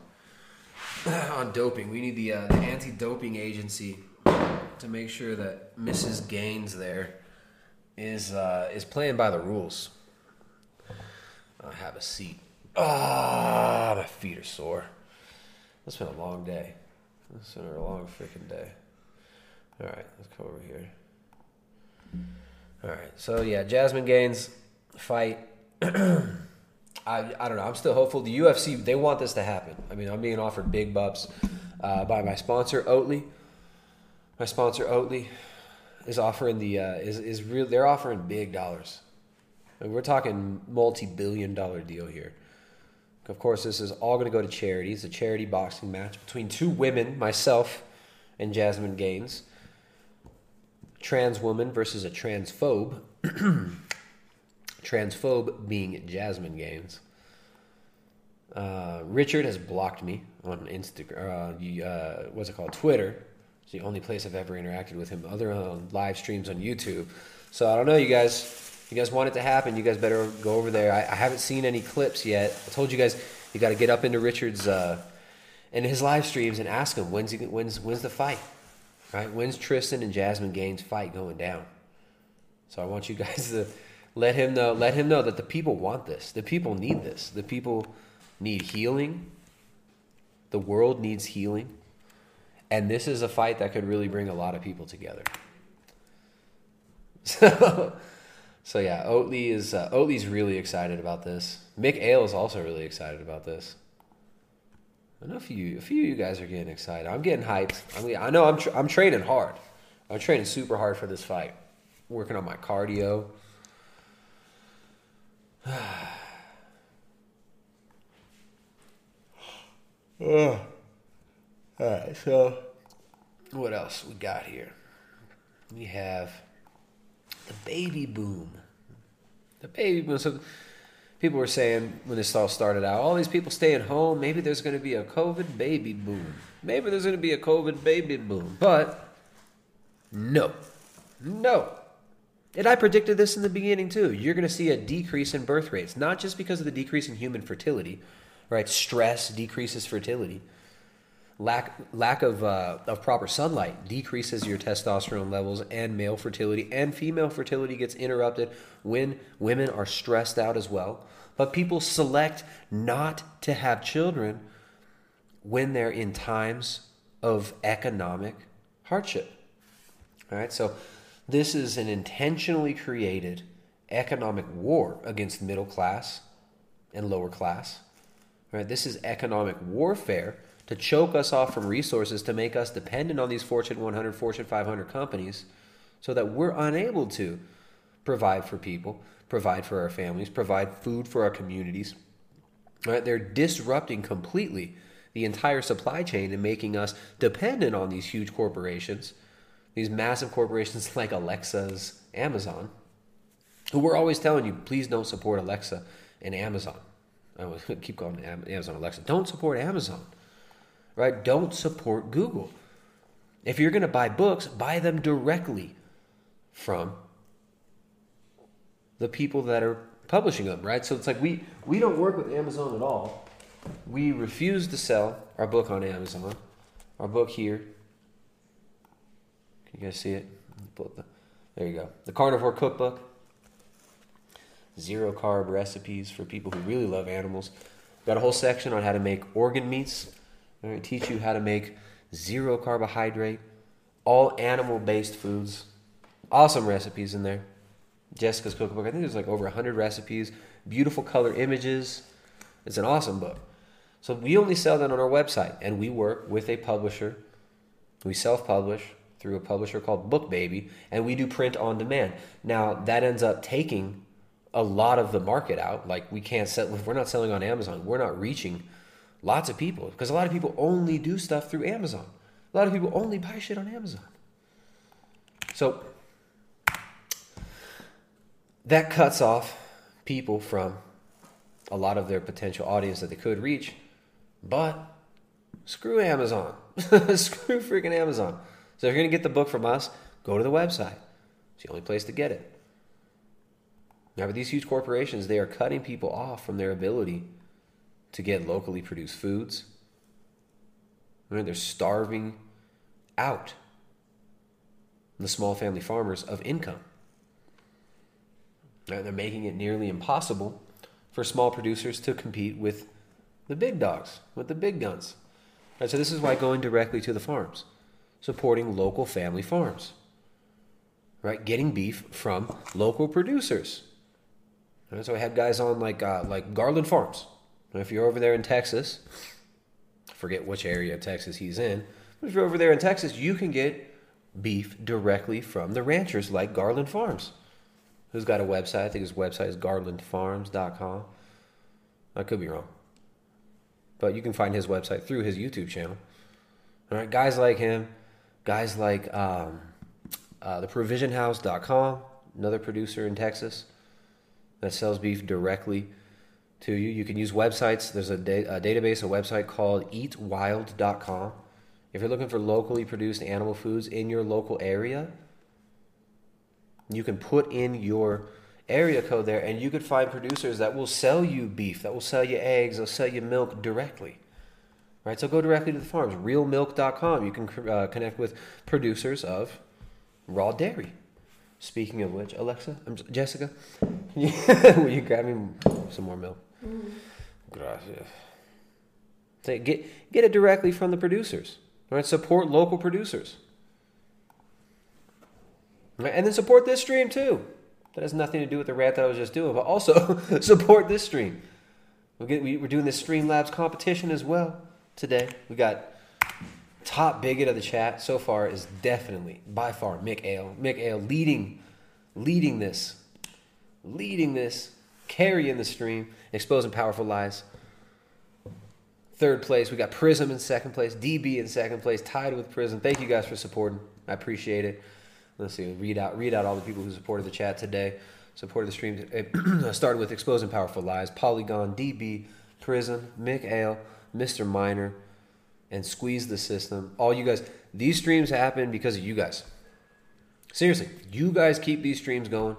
on doping. We need the, uh, the anti-doping agency to make sure that Mrs. Gaines there is uh, is playing by the rules. I have a seat. Ah, my feet are sore. It's been a long day. It's been a long freaking day. All right, let's go over here. All right, so yeah, Jasmine Gaines fight. I, I don't know. I'm still hopeful. The UFC they want this to happen. I mean, I'm being offered big bucks uh, by my sponsor Oatly my sponsor Oatly is offering the uh, is is real. They're offering big dollars. We're talking multi-billion dollar deal here. Of course, this is all going to go to charity. It's a charity boxing match between two women, myself and Jasmine Gaines. Trans woman versus a transphobe. transphobe being Jasmine Gaines. Uh, Richard has blocked me on Instagram. Uh, uh, what's it called? Twitter. It's the only place I've ever interacted with him, other live streams on YouTube. So I don't know, you guys. You guys want it to happen? You guys better go over there. I, I haven't seen any clips yet. I told you guys you got to get up into Richard's uh, in his live streams and ask him when's he, when's when's the fight, right? When's Tristan and Jasmine Gaines fight going down? So I want you guys to let him know. Let him know that the people want this. The people need this. The people need healing. The world needs healing. And this is a fight that could really bring a lot of people together. So, so yeah, Oatly is uh, Oatly's really excited about this. Mick Ale is also really excited about this. I know a few, a few of you guys are getting excited. I'm getting hyped. I mean, I know I'm, tra- I'm training hard. I'm training super hard for this fight. Working on my cardio. Ugh. All right, so what else we got here? We have the baby boom. The baby boom. So people were saying when this all started out, all these people staying home. Maybe there's going to be a COVID baby boom. Maybe there's going to be a COVID baby boom. But no, no. And I predicted this in the beginning too. You're going to see a decrease in birth rates, not just because of the decrease in human fertility, right? Stress decreases fertility lack lack of uh, of proper sunlight decreases your testosterone levels and male fertility and female fertility gets interrupted when women are stressed out as well. But people select not to have children when they're in times of economic hardship. All right so this is an intentionally created economic war against middle class and lower class. All right this is economic warfare to choke us off from resources to make us dependent on these Fortune 100, Fortune 500 companies so that we're unable to provide for people, provide for our families, provide food for our communities. Right? They're disrupting completely the entire supply chain and making us dependent on these huge corporations, these massive corporations like Alexa's, Amazon, who we're always telling you, please don't support Alexa and Amazon. I keep Am- Amazon Alexa. Don't support Amazon, right? Don't support Google. If you're going to buy books, buy them directly from the people that are publishing them, right? So it's like we we don't work with Amazon at all. We refuse to sell our book on Amazon. Our book here. Can you guys see it? There you go. The Carnivore Cookbook. Zero carb recipes for people who really love animals. Got a whole section on how to make organ meats. All right, teach you how to make zero carbohydrate, all animal based foods. Awesome recipes in there. Jessica's cookbook. I think there's like over 100 recipes, beautiful color images. It's an awesome book. So we only sell that on our website, and we work with a publisher. We self publish through a publisher called BookBaby, and we do print on demand. Now, that ends up taking a lot of the market out. Like, we can't sell, we're not selling on Amazon, we're not reaching lots of people because a lot of people only do stuff through Amazon. A lot of people only buy shit on Amazon. So, that cuts off people from a lot of their potential audience that they could reach. But screw Amazon. screw freaking Amazon. So if you're going to get the book from us, go to the website. It's the only place to get it. Now, with these huge corporations, they are cutting people off from their ability to get locally produced foods. They're starving out the small family farmers of income. Right? They're making it nearly impossible for small producers to compete with the big dogs, with the big guns. Right, so this is why going directly to the farms, supporting local family farms, right? Getting beef from local producers. Right, so I had guys on like uh, like Garland Farms. If you're over there in Texas, forget which area of Texas he's in, but if you're over there in Texas, you can get beef directly from the ranchers like Garland Farms who's got a website. I think his website is garlandfarms.com. I could be wrong. But you can find his website through his YouTube channel. All right, guys like him, guys like um, uh, theprovisionhouse.com, another producer in Texas that sells beef directly to you. You can use websites. There's a, da- a database, a website called eatwild.com. If you're looking for locally produced animal foods in your local area, you can put in your area code there and you could find producers that will sell you beef, that will sell you eggs, they'll sell you milk directly. Right? So go directly to the farms. Realmilk.com. You can uh, connect with producers of raw dairy. Speaking of which, Alexa, I'm Jessica, will you grab me some more milk? Gracias. Get get it directly from the producers. Right? Support local producers. Right? And then support this stream too. That has nothing to do with the rant that I was just doing, but also support this stream. We're, getting, we're doing this Streamlabs competition as well today. We got top bigot of the chat so far is definitely by far Mick Ale. Mick Ale leading, leading this, leading this, carrying the stream, exposing powerful lies. Third place, we got Prism in second place, DB in second place, tied with Prism. Thank you guys for supporting. I appreciate it. Let's see, read out read out all the people who supported the chat today, supported the stream. It started with Exposing Powerful Lies, Polygon, DB, Prism, Mick Ale, Mr. Miner, and Squeeze the System. All you guys, these streams happen because of you guys. Seriously, you guys keep these streams going.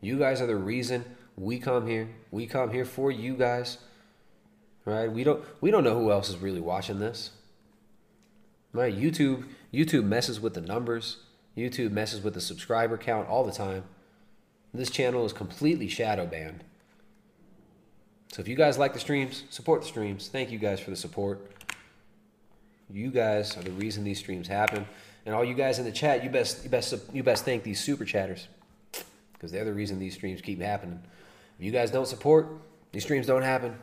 You guys are the reason we come here. We come here for you guys. Right? We don't we don't know who else is really watching this. Right? YouTube YouTube messes with the numbers. YouTube messes with the subscriber count all the time. This channel is completely shadow banned. So if you guys like the streams, support the streams. Thank you guys for the support. You guys are the reason these streams happen. And all you guys in the chat, you best you best you best thank these super chatters. Because they're the reason these streams keep happening. If you guys don't support, these streams don't happen.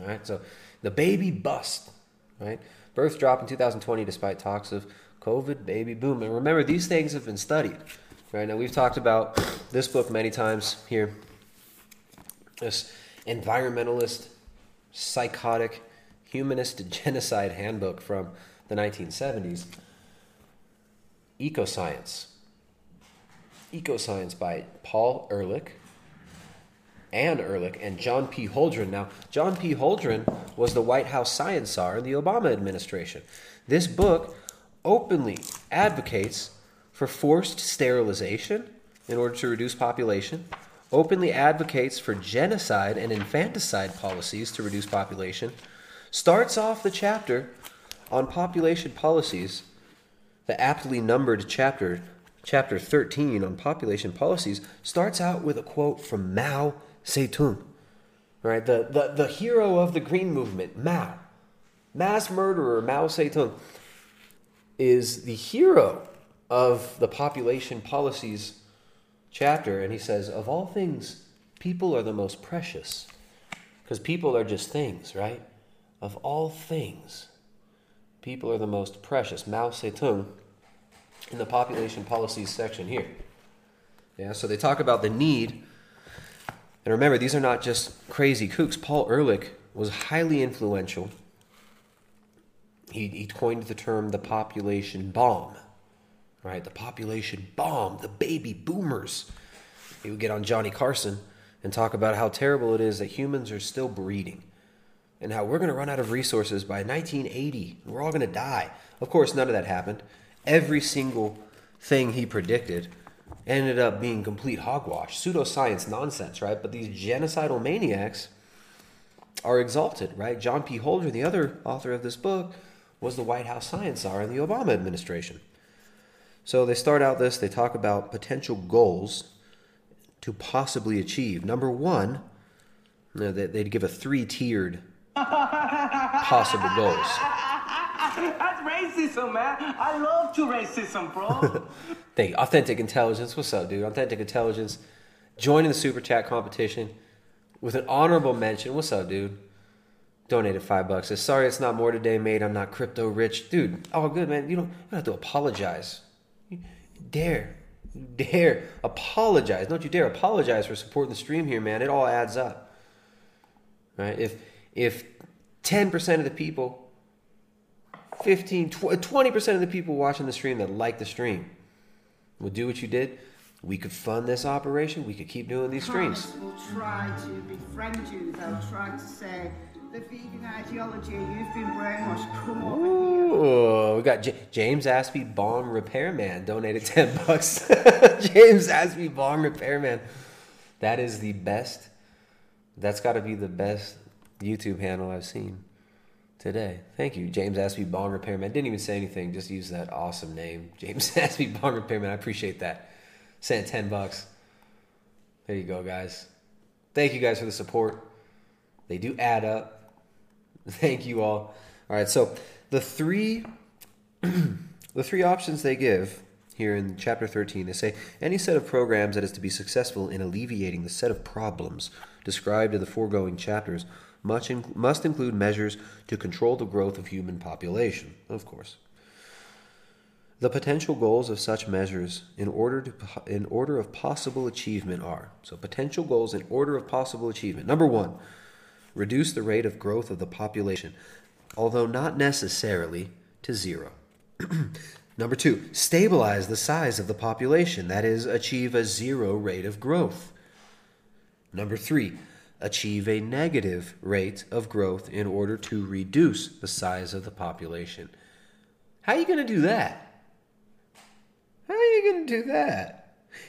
All right. So the baby bust, right? Birth drop in 2020 despite talks of COVID, baby boom. And remember, these things have been studied. Right now, we've talked about this book many times here. This environmentalist, psychotic, humanist genocide handbook from the 1970s. Ecoscience. Ecoscience by Paul Ehrlich, Anne Ehrlich, and John P. Holdren. Now, John P. Holdren was the White House science czar in the Obama administration. This book openly advocates for forced sterilization in order to reduce population, openly advocates for genocide and infanticide policies to reduce population, starts off the chapter on population policies, the aptly numbered chapter, chapter 13 on population policies, starts out with a quote from Mao Zedong, right? The, the, the hero of the Green Movement, Mao, mass murderer Mao Zedong, is the hero of the population policies chapter. And he says, of all things, people are the most precious. Because people are just things, right? Of all things, people are the most precious. Mao Zedong in the population policies section here. Yeah, so they talk about the need. And remember, these are not just crazy kooks. Paul Ehrlich was highly influential. He, he coined the term the population bomb, right? The population bomb, the baby boomers. He would get on Johnny Carson and talk about how terrible it is that humans are still breeding and how we're going to run out of resources by 1980. We're all going to die. Of course, none of that happened. Every single thing he predicted ended up being complete hogwash, pseudoscience nonsense, right? But these genocidal maniacs are exalted, right? John P. Holdren, the other author of this book, was the White House science czar in the Obama administration. So they start out this, they talk about potential goals to possibly achieve. Number one, they'd give a three tiered possible goals. That's racism, man. I love to racism, bro. Thank you. Authentic Intelligence. What's up, dude? Authentic Intelligence. Joining the Super Chat competition with an honorable mention. What's up, dude? Donated five bucks. Says, sorry it's not more today, mate. I'm not crypto rich. Dude, all good, man. You don't, you don't have to apologize. Dare. Dare. Apologize. Don't you dare apologize for supporting the stream here, man. It all adds up. Right? If if 10% of the people 15 tw- uh, 20% of the people watching the stream that like the stream will do what you did we could fund this operation we could keep doing these streams will try to befriend you. They'll try to say, the vegan ideology, you've been brainwashed, come over. Ooh, we got J- James Aspie Bong Repairman donated 10 bucks. James Aspie Bong Repairman. That is the best. That's got to be the best YouTube handle I've seen today. Thank you, James Aspie Bong Repairman. Didn't even say anything, just use that awesome name. James Aspie Bong Repairman. I appreciate that. Sent 10 bucks. There you go, guys. Thank you guys for the support. They do add up. Thank you all. All right, so the three the three options they give here in chapter 13 they say any set of programs that is to be successful in alleviating the set of problems described in the foregoing chapters must include measures to control the growth of human population of course. The potential goals of such measures in order to in order of possible achievement are so potential goals in order of possible achievement. Number 1 reduce the rate of growth of the population although not necessarily to zero. Number two, stabilize the size of the population, that is, achieve a zero rate of growth. Number three, achieve a negative rate of growth in order to reduce the size of the population. How are you going to do that? How are you going to do that?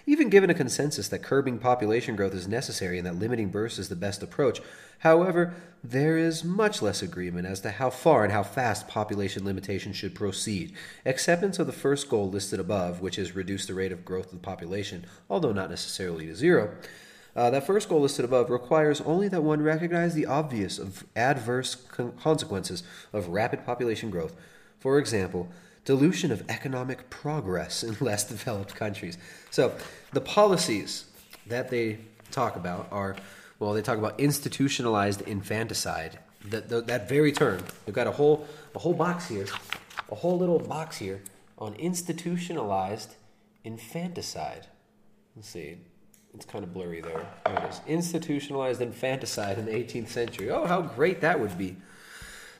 Even given a consensus that curbing population growth is necessary and that limiting births is the best approach, however, there is much less agreement as to how far and how fast population limitation should proceed. Acceptance of the first goal listed above, which is reduce the rate of growth of the population, although not necessarily to zero, uh, that first goal listed above requires only that one recognize the obvious of adverse con- consequences of rapid population growth. For example, dilution of economic progress in less developed countries. So, the policies that they talk about are well, they talk about institutionalized infanticide. That, that, that very term, they've got a whole, a whole box here, a whole little box here on institutionalized infanticide. Let's see. It's kind of blurry there. There it is. Institutionalized infanticide in the 18th century. Oh, how great that would be.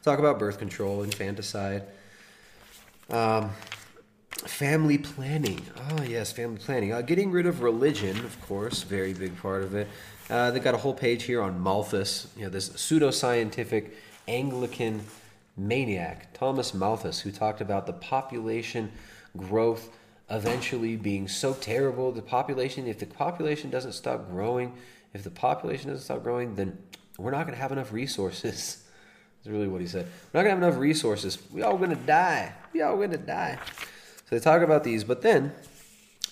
Talk about birth control, infanticide. Um, family planning. Oh, yes, family planning. Uh, getting rid of religion, of course, very big part of it. Uh, they got a whole page here on Malthus, you know, this pseudoscientific Anglican maniac, Thomas Malthus, who talked about the population growth eventually being so terrible. The population, if the population doesn't stop growing, if the population doesn't stop growing, then we're not going to have enough resources. That's really what he said. We're not going to have enough resources. We all going to die. We all going to die. So they talk about these, but then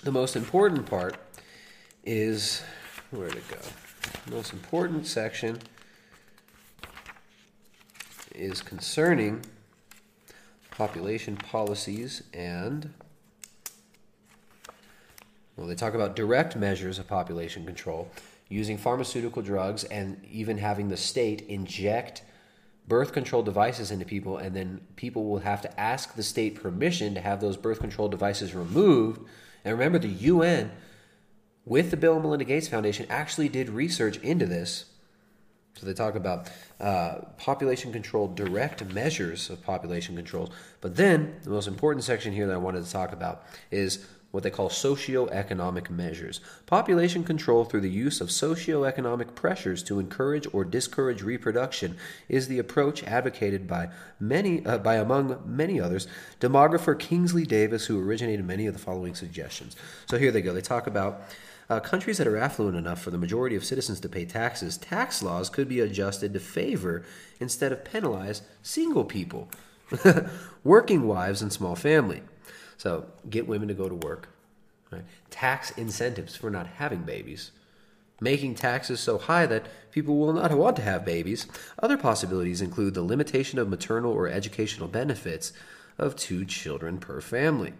the most important part is where to go. The most important section is concerning population policies and well, they talk about direct measures of population control using pharmaceutical drugs and even having the state inject birth control devices into people, and then people will have to ask the state permission to have those birth control devices removed. And remember, the UN, with the Bill and Melinda Gates Foundation, actually did research into this. So they talk about uh, population control, direct measures of population controls. But then the most important section here that I wanted to talk about is what they call socioeconomic measures. Population control through the use of socioeconomic pressures to encourage or discourage reproduction is the approach advocated by many, uh, by among many others, demographer Kingsley Davis, who originated many of the following suggestions. So here they go. They talk about uh, countries that are affluent enough for the majority of citizens to pay taxes. Tax laws could be adjusted to favor instead of penalize single people, working wives, and small family. So get women to go to work. Right? Tax incentives for not having babies. Making taxes so high that people will not want to have babies. Other possibilities include the limitation of maternal or educational benefits of two children per family.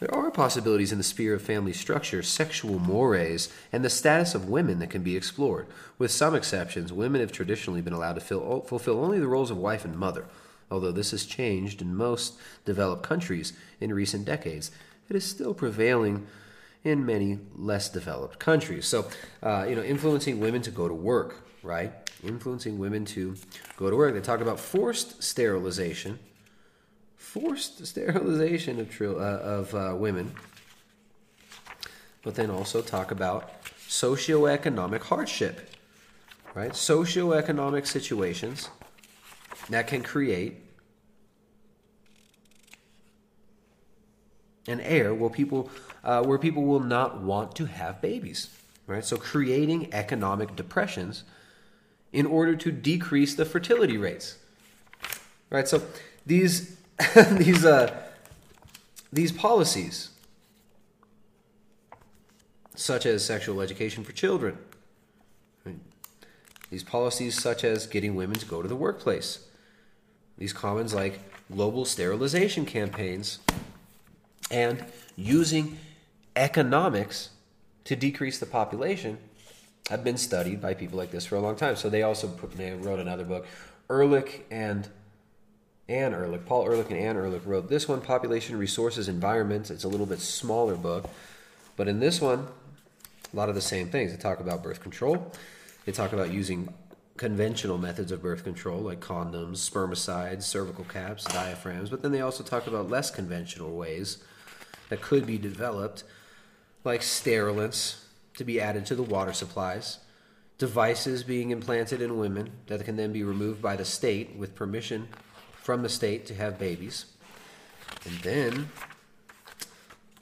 There are possibilities in the sphere of family structure, sexual mores, and the status of women that can be explored. With some exceptions, women have traditionally been allowed to fill, fulfill only the roles of wife and mother. Although this has changed in most developed countries in recent decades, it is still prevailing in many less developed countries. So, uh, you know, influencing women to go to work, right? Influencing women to go to work. They talk about forced sterilization, forced sterilization of, uh, of uh, women, but then also talk about socioeconomic hardship, right? Socioeconomic situations that can create an air where people uh, where people will not want to have babies right? So creating economic depressions in order to decrease the fertility rates right? So these these uh, these policies such as sexual education for children these policies such as getting women to go to the workplace these commons like global sterilization campaigns and using economics to decrease the population have been studied by people like this for a long time. So they also put, they wrote another book. Ehrlich and Anne Ehrlich, Paul Ehrlich and Anne Ehrlich wrote this one, Population, Resources, Environments. It's a little bit smaller book. But in this one, a lot of the same things. They talk about birth control. They talk about using conventional methods of birth control like condoms, spermicides, cervical caps, diaphragms, but then they also talk about less conventional ways that could be developed, like sterilants to be added to the water supplies, devices being implanted in women that can then be removed by the state with permission from the state to have babies. And then,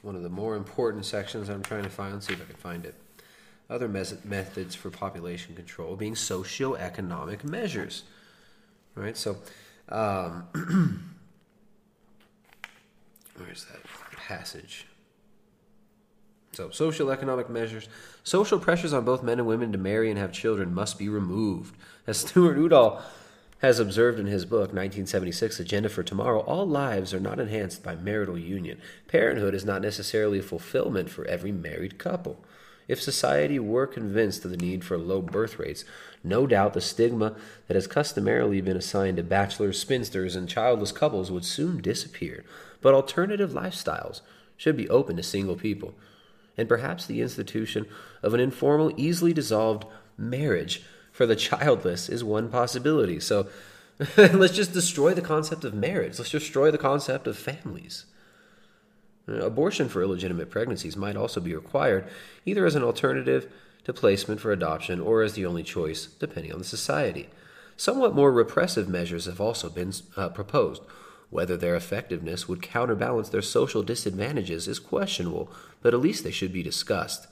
one of the more important sections I'm trying to find, see if I can find it other mes- methods for population control being socioeconomic measures. Right? So, um, where's that passage? So, social economic measures. Social pressures on both men and women to marry and have children must be removed. As Stuart Udall has observed in his book, 1976 Agenda for Tomorrow, all lives are not enhanced by marital union. Parenthood is not necessarily a fulfillment for every married couple. If society were convinced of the need for low birth rates, no doubt the stigma that has customarily been assigned to bachelors, spinsters, and childless couples would soon disappear. But alternative lifestyles, should be open to single people, and perhaps the institution of an informal, easily dissolved marriage for the childless is one possibility. So let's just destroy the concept of marriage. Let's destroy the concept of families. Uh, Abortion for illegitimate pregnancies might also be required, either as an alternative to placement for adoption or as the only choice, depending on the society. Somewhat more repressive measures have also been uh, proposed. Whether their effectiveness would counterbalance their social disadvantages is questionable, but at least they should be discussed.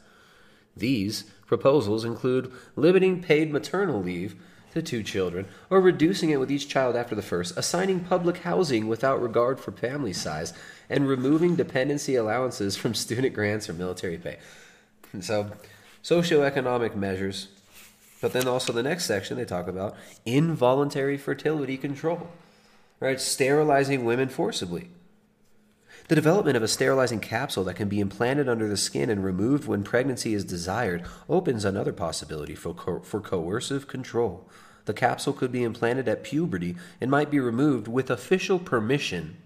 These proposals include limiting paid maternal leave to two children, or reducing it with each child after the first, assigning public housing without regard for family size, and removing dependency allowances from student grants or military pay. And so, socioeconomic measures, but then also the next section they talk about involuntary fertility control, right? Sterilizing women forcibly. The development of a sterilizing capsule that can be implanted under the skin and removed when pregnancy is desired opens another possibility for, co- for coercive control. The capsule could be implanted at puberty and might be removed with official permission.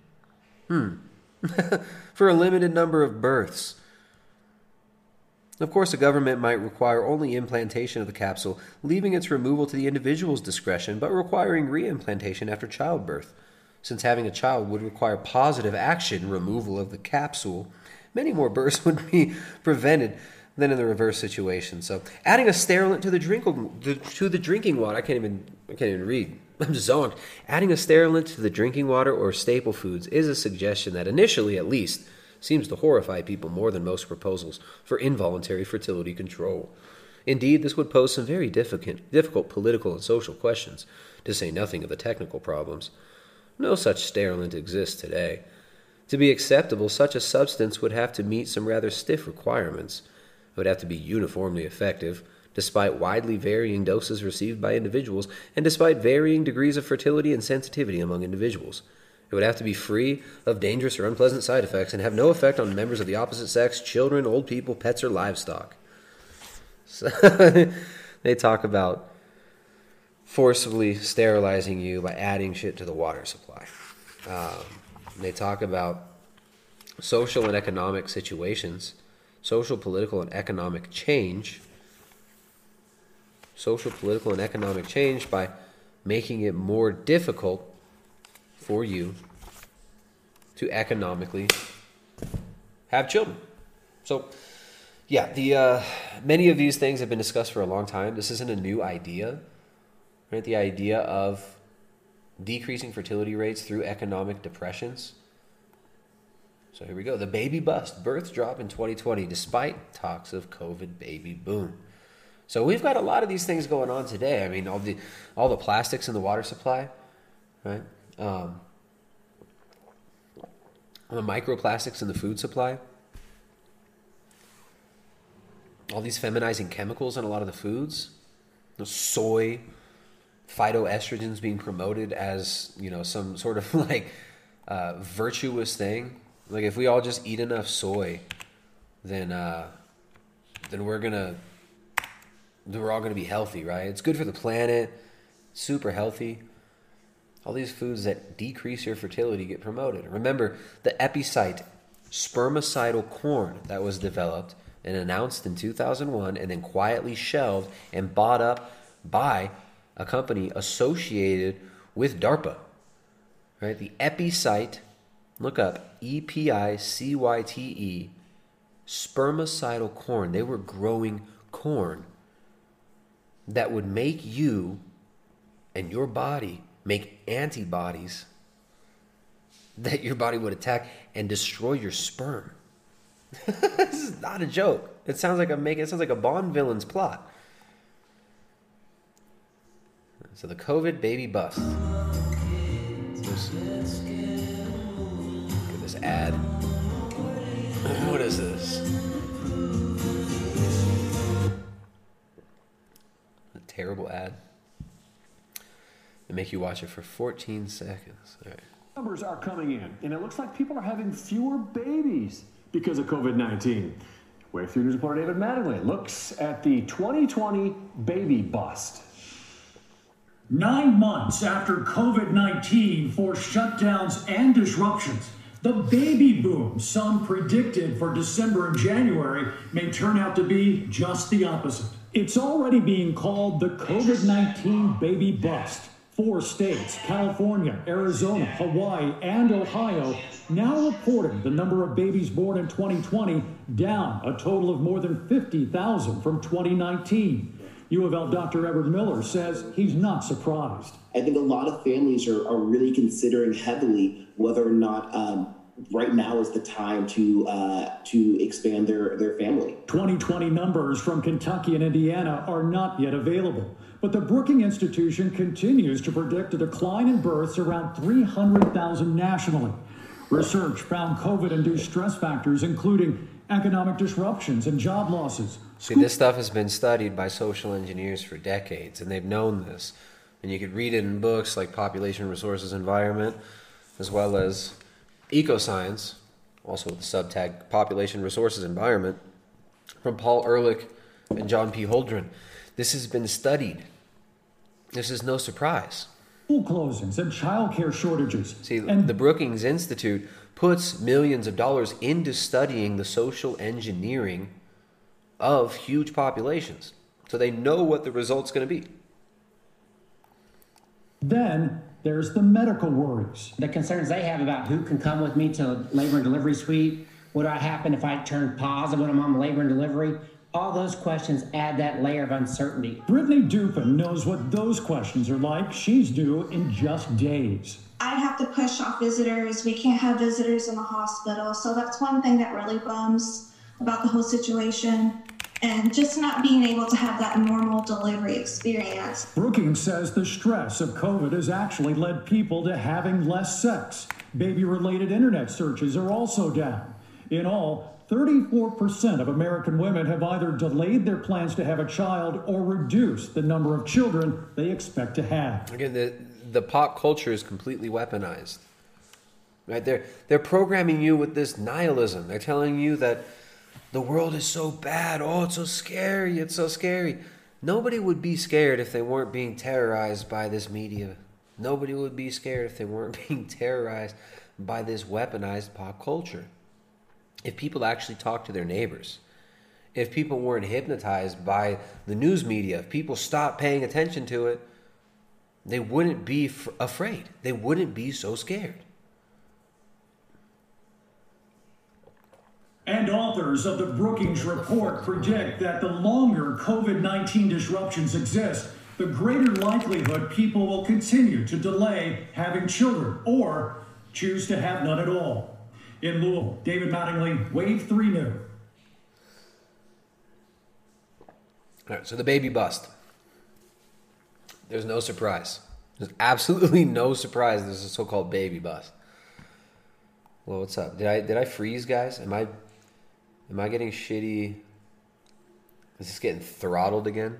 Hmm. for a limited number of births. Of course, a government might require only implantation of the capsule, leaving its removal to the individual's discretion, but requiring reimplantation after childbirth. Since having a child would require positive action removal of the capsule, many more births would be prevented than in the reverse situation. So, adding a sterilant to the drink to the drinking water, I can't even I can't even read. I'm zonked. Adding a sterilant to the drinking water or staple foods is a suggestion that initially, at least, seems to horrify people more than most proposals for involuntary fertility control. Indeed, this would pose some very difficult, difficult political and social questions, to say nothing of the technical problems. No such sterilant exists today. To be acceptable, such a substance would have to meet some rather stiff requirements. It would have to be uniformly effective, despite widely varying doses received by individuals, and despite varying degrees of fertility and sensitivity among individuals. It would have to be free of dangerous or unpleasant side effects and have no effect on members of the opposite sex, children, old people, pets, or livestock. So they talk about forcibly sterilizing you by adding shit to the water supply. Um, they talk about social and economic situations, social, political, and economic change social, political, and economic change by making it more difficult for you to economically have children. So, yeah, the uh, many of these things have been discussed for a long time. This isn't a new idea, right? The idea of decreasing fertility rates through economic depressions. So here we go. The baby bust, births drop in 2020 despite talks of COVID baby boom. So we've got a lot of these things going on today. I mean, all the all the plastics in the water supply, right? Um, the microplastics in the food supply, all these feminizing chemicals in a lot of the foods, the soy, phytoestrogens being promoted as you know some sort of like uh, virtuous thing. Like if we all just eat enough soy, then uh, then we're gonna we're all to be healthy, right? It's good for the planet, super healthy. All these foods that decrease your fertility get promoted. Remember the Epicyte spermicidal corn that was developed and announced in 2001 and then quietly shelved and bought up by a company associated with DARPA. Right? The Epicyte, look up E P I C Y T E, spermicidal corn. They were growing corn that would make you and your body make antibodies that your body would attack and destroy your sperm. this is not a joke. It sounds like a make it sounds like a Bond villain's plot. So the COVID baby bust. Ad. What is this? A terrible ad. They make you watch it for 14 seconds. All right. Numbers are coming in, and it looks like people are having fewer babies because of COVID 19. Wave 3 News reporter David Mattingly looks at the 2020 baby bust. Nine months after COVID 19 forced shutdowns and disruptions, The baby boom some predicted for December and January may turn out to be just the opposite. It's already being called the COVID 19 baby bust. Four states, California, Arizona, Hawaii, and Ohio, now reporting the number of babies born in 2020 down a total of more than 50,000 from 2019. U of L Dr. Edward Miller says he's not surprised. I think a lot of families are, are really considering heavily whether or not um, right now is the time to uh, to expand their, their family. 2020 numbers from Kentucky and Indiana are not yet available, but the Brookings Institution continues to predict a decline in births around 300,000 nationally. Research found COVID induced stress factors, including economic disruptions and job losses. See, this stuff has been studied by social engineers for decades, and they've known this. And you could read it in books like Population Resources Environment, as well as Ecoscience, also with the subtag Population Resources Environment, from Paul Ehrlich and John P. Holdren. This has been studied. This is no surprise. School closings and childcare shortages. See, the Brookings Institute puts millions of dollars into studying the social engineering of huge populations. So they know what the result's going to be. Then there's the medical worries. The concerns they have about who can come with me to labor and delivery suite, what would happen if I turn positive when I'm on labor and delivery, all those questions add that layer of uncertainty. Brittany Dupin knows what those questions are like. She's due in just days. I have to push off visitors. We can't have visitors in the hospital. So that's one thing that really bums about the whole situation. And just not being able to have that normal delivery experience. Brookings says the stress of COVID has actually led people to having less sex. Baby related internet searches are also down. In all, 34% of American women have either delayed their plans to have a child or reduced the number of children they expect to have. Again, the, the pop culture is completely weaponized. Right? They're, they're programming you with this nihilism. They're telling you that the world is so bad. Oh, it's so scary. It's so scary. Nobody would be scared if they weren't being terrorized by this media. Nobody would be scared if they weren't being terrorized by this weaponized pop culture. If people actually talked to their neighbors, if people weren't hypnotized by the news media, if people stopped paying attention to it, they wouldn't be f- afraid. They wouldn't be so scared. And authors of the Brookings Report predict that the longer COVID 19 disruptions exist, the greater likelihood people will continue to delay having children or choose to have none at all. In Louisville, David Mattingly, Wave 3 New. All right, so the baby bust. There's no surprise. There's absolutely no surprise. There's a so-called baby bust. Well, what's up? Did I did I freeze, guys? Am I am I getting shitty? Is this getting throttled again?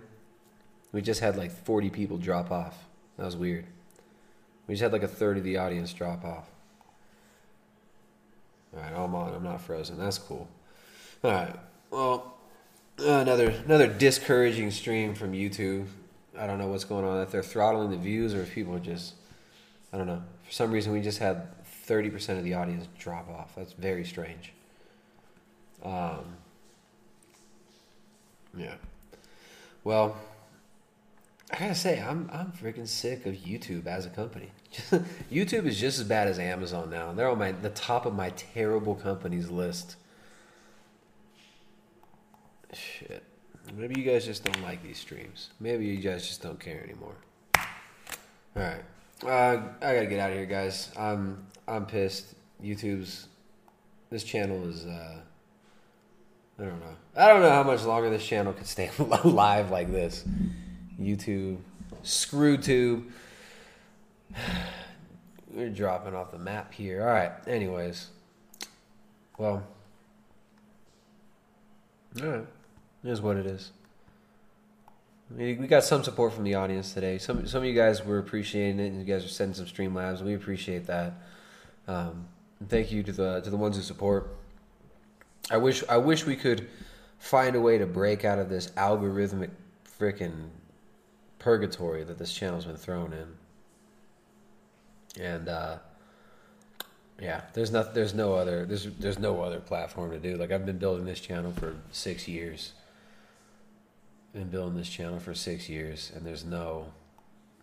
We just had like 40 people drop off. That was weird. We just had like a third of the audience drop off. All right, I'm on. I'm not frozen. That's cool. All right. Well, uh, another another discouraging stream from YouTube. I don't know what's going on. If they're throttling the views or if people are just, I don't know. For some reason, we just had 30% of the audience drop off. That's very strange. Um, yeah. Well, I gotta say, I'm I'm freaking sick of YouTube as a company. YouTube is just as bad as Amazon now. They're on my the top of my terrible companies list. Shit. Maybe you guys just don't like these streams. Maybe you guys just don't care anymore. All right. Uh, I gotta get out of here, guys. I'm I'm pissed. YouTube's this channel is. Uh, I don't know. I don't know how much longer this channel could stay alive like this. YouTube, ScrewTube. We're dropping off the map here. All right. Anyways, well, all right. It is what it is. We got some support from the audience today. Some some of you guys were appreciating it, and you guys are sending some Streamlabs. We appreciate that. Um, thank you to the to the ones who support. I wish I wish we could find a way to break out of this algorithmic freaking purgatory that this channel's been thrown in. And uh, Yeah, there's not there's no other there's there's no other platform to do. Like I've been building this channel for six years. Been building this channel for six years, and there's no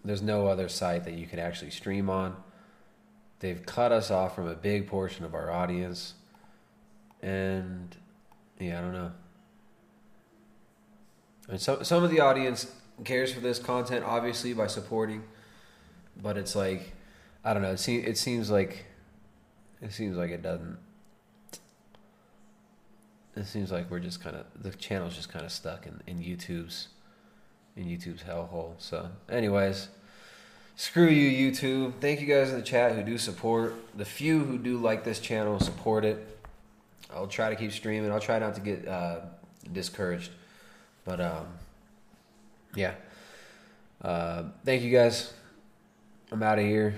there's no other site that you can actually stream on. They've cut us off from a big portion of our audience, and yeah, I don't know. And some some of the audience cares for this content, obviously by supporting, but it's like I don't know. It seems it seems like it seems like it doesn't. It seems like we're just kind of the channel's just kind of stuck in, in YouTube's in YouTube's hellhole. So, anyways, screw you, YouTube. Thank you guys in the chat who do support. The few who do like this channel support it. I'll try to keep streaming. I'll try not to get uh, discouraged, but um, yeah. Uh, thank you guys. I'm out of here.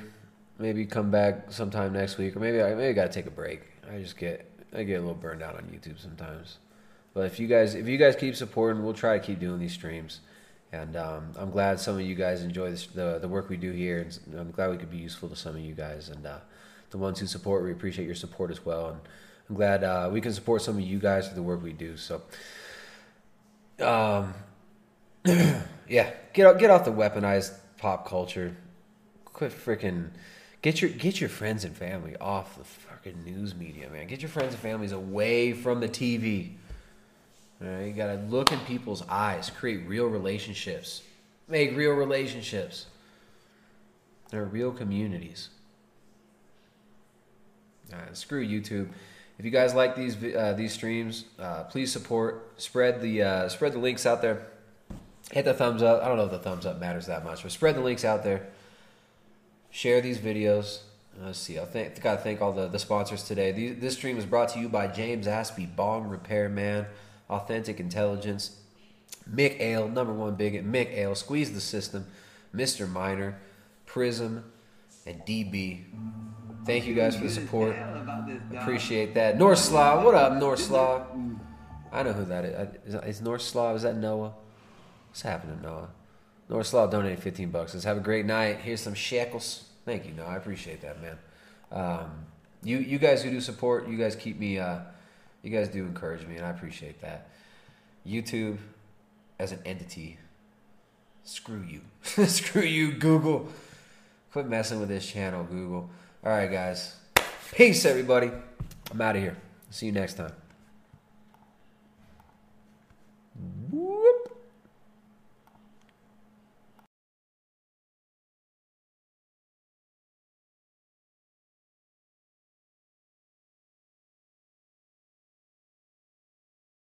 Maybe come back sometime next week, or maybe I maybe got to take a break. I just get I get a little burned out on YouTube sometimes. But if you guys if you guys keep supporting, we'll try to keep doing these streams. And um, I'm glad some of you guys enjoy this, the the work we do here, and I'm glad we could be useful to some of you guys. And uh, the ones who support, we appreciate your support as well. And I'm glad uh, we can support some of you guys for the work we do. So, um, yeah, get out, get off the weaponized pop culture. Quit freaking get your get your friends and family off the fucking news media, man. Get your friends and families away from the TV. Right, you gotta look in people's eyes, create real relationships, make real relationships. They're real communities. Right, screw YouTube. If you guys like these uh, these streams, uh, please support. Spread the uh, spread the links out there. Hit the thumbs up. I don't know if the thumbs up matters that much, but spread the links out there. Share these videos. Let's see. I think got to thank all the, the sponsors today. This stream is brought to you by James Aspie, Bong Repairman, Authentic Intelligence, Mick Ale, number one bigot, Mick Ale, Squeeze the System, Mr. Miner, Prism, and DB. Thank you guys for the support. Appreciate that. North Slaw, what up, North Slaw? I know who that is. Is, is North Slaw? Is that Noah? What's happening, Noah? North Slaw donated 15 bucks. Let's have a great night. Here's some shackles. Thank you, Noah. I appreciate that, man. Um, you you guys who do support, you guys keep me. Uh, you guys do encourage me, and I appreciate that. YouTube, as an entity, screw you. screw you, Google. Quit messing with this channel, Google. All right, guys. Peace, everybody. I'm out of here. See you next time.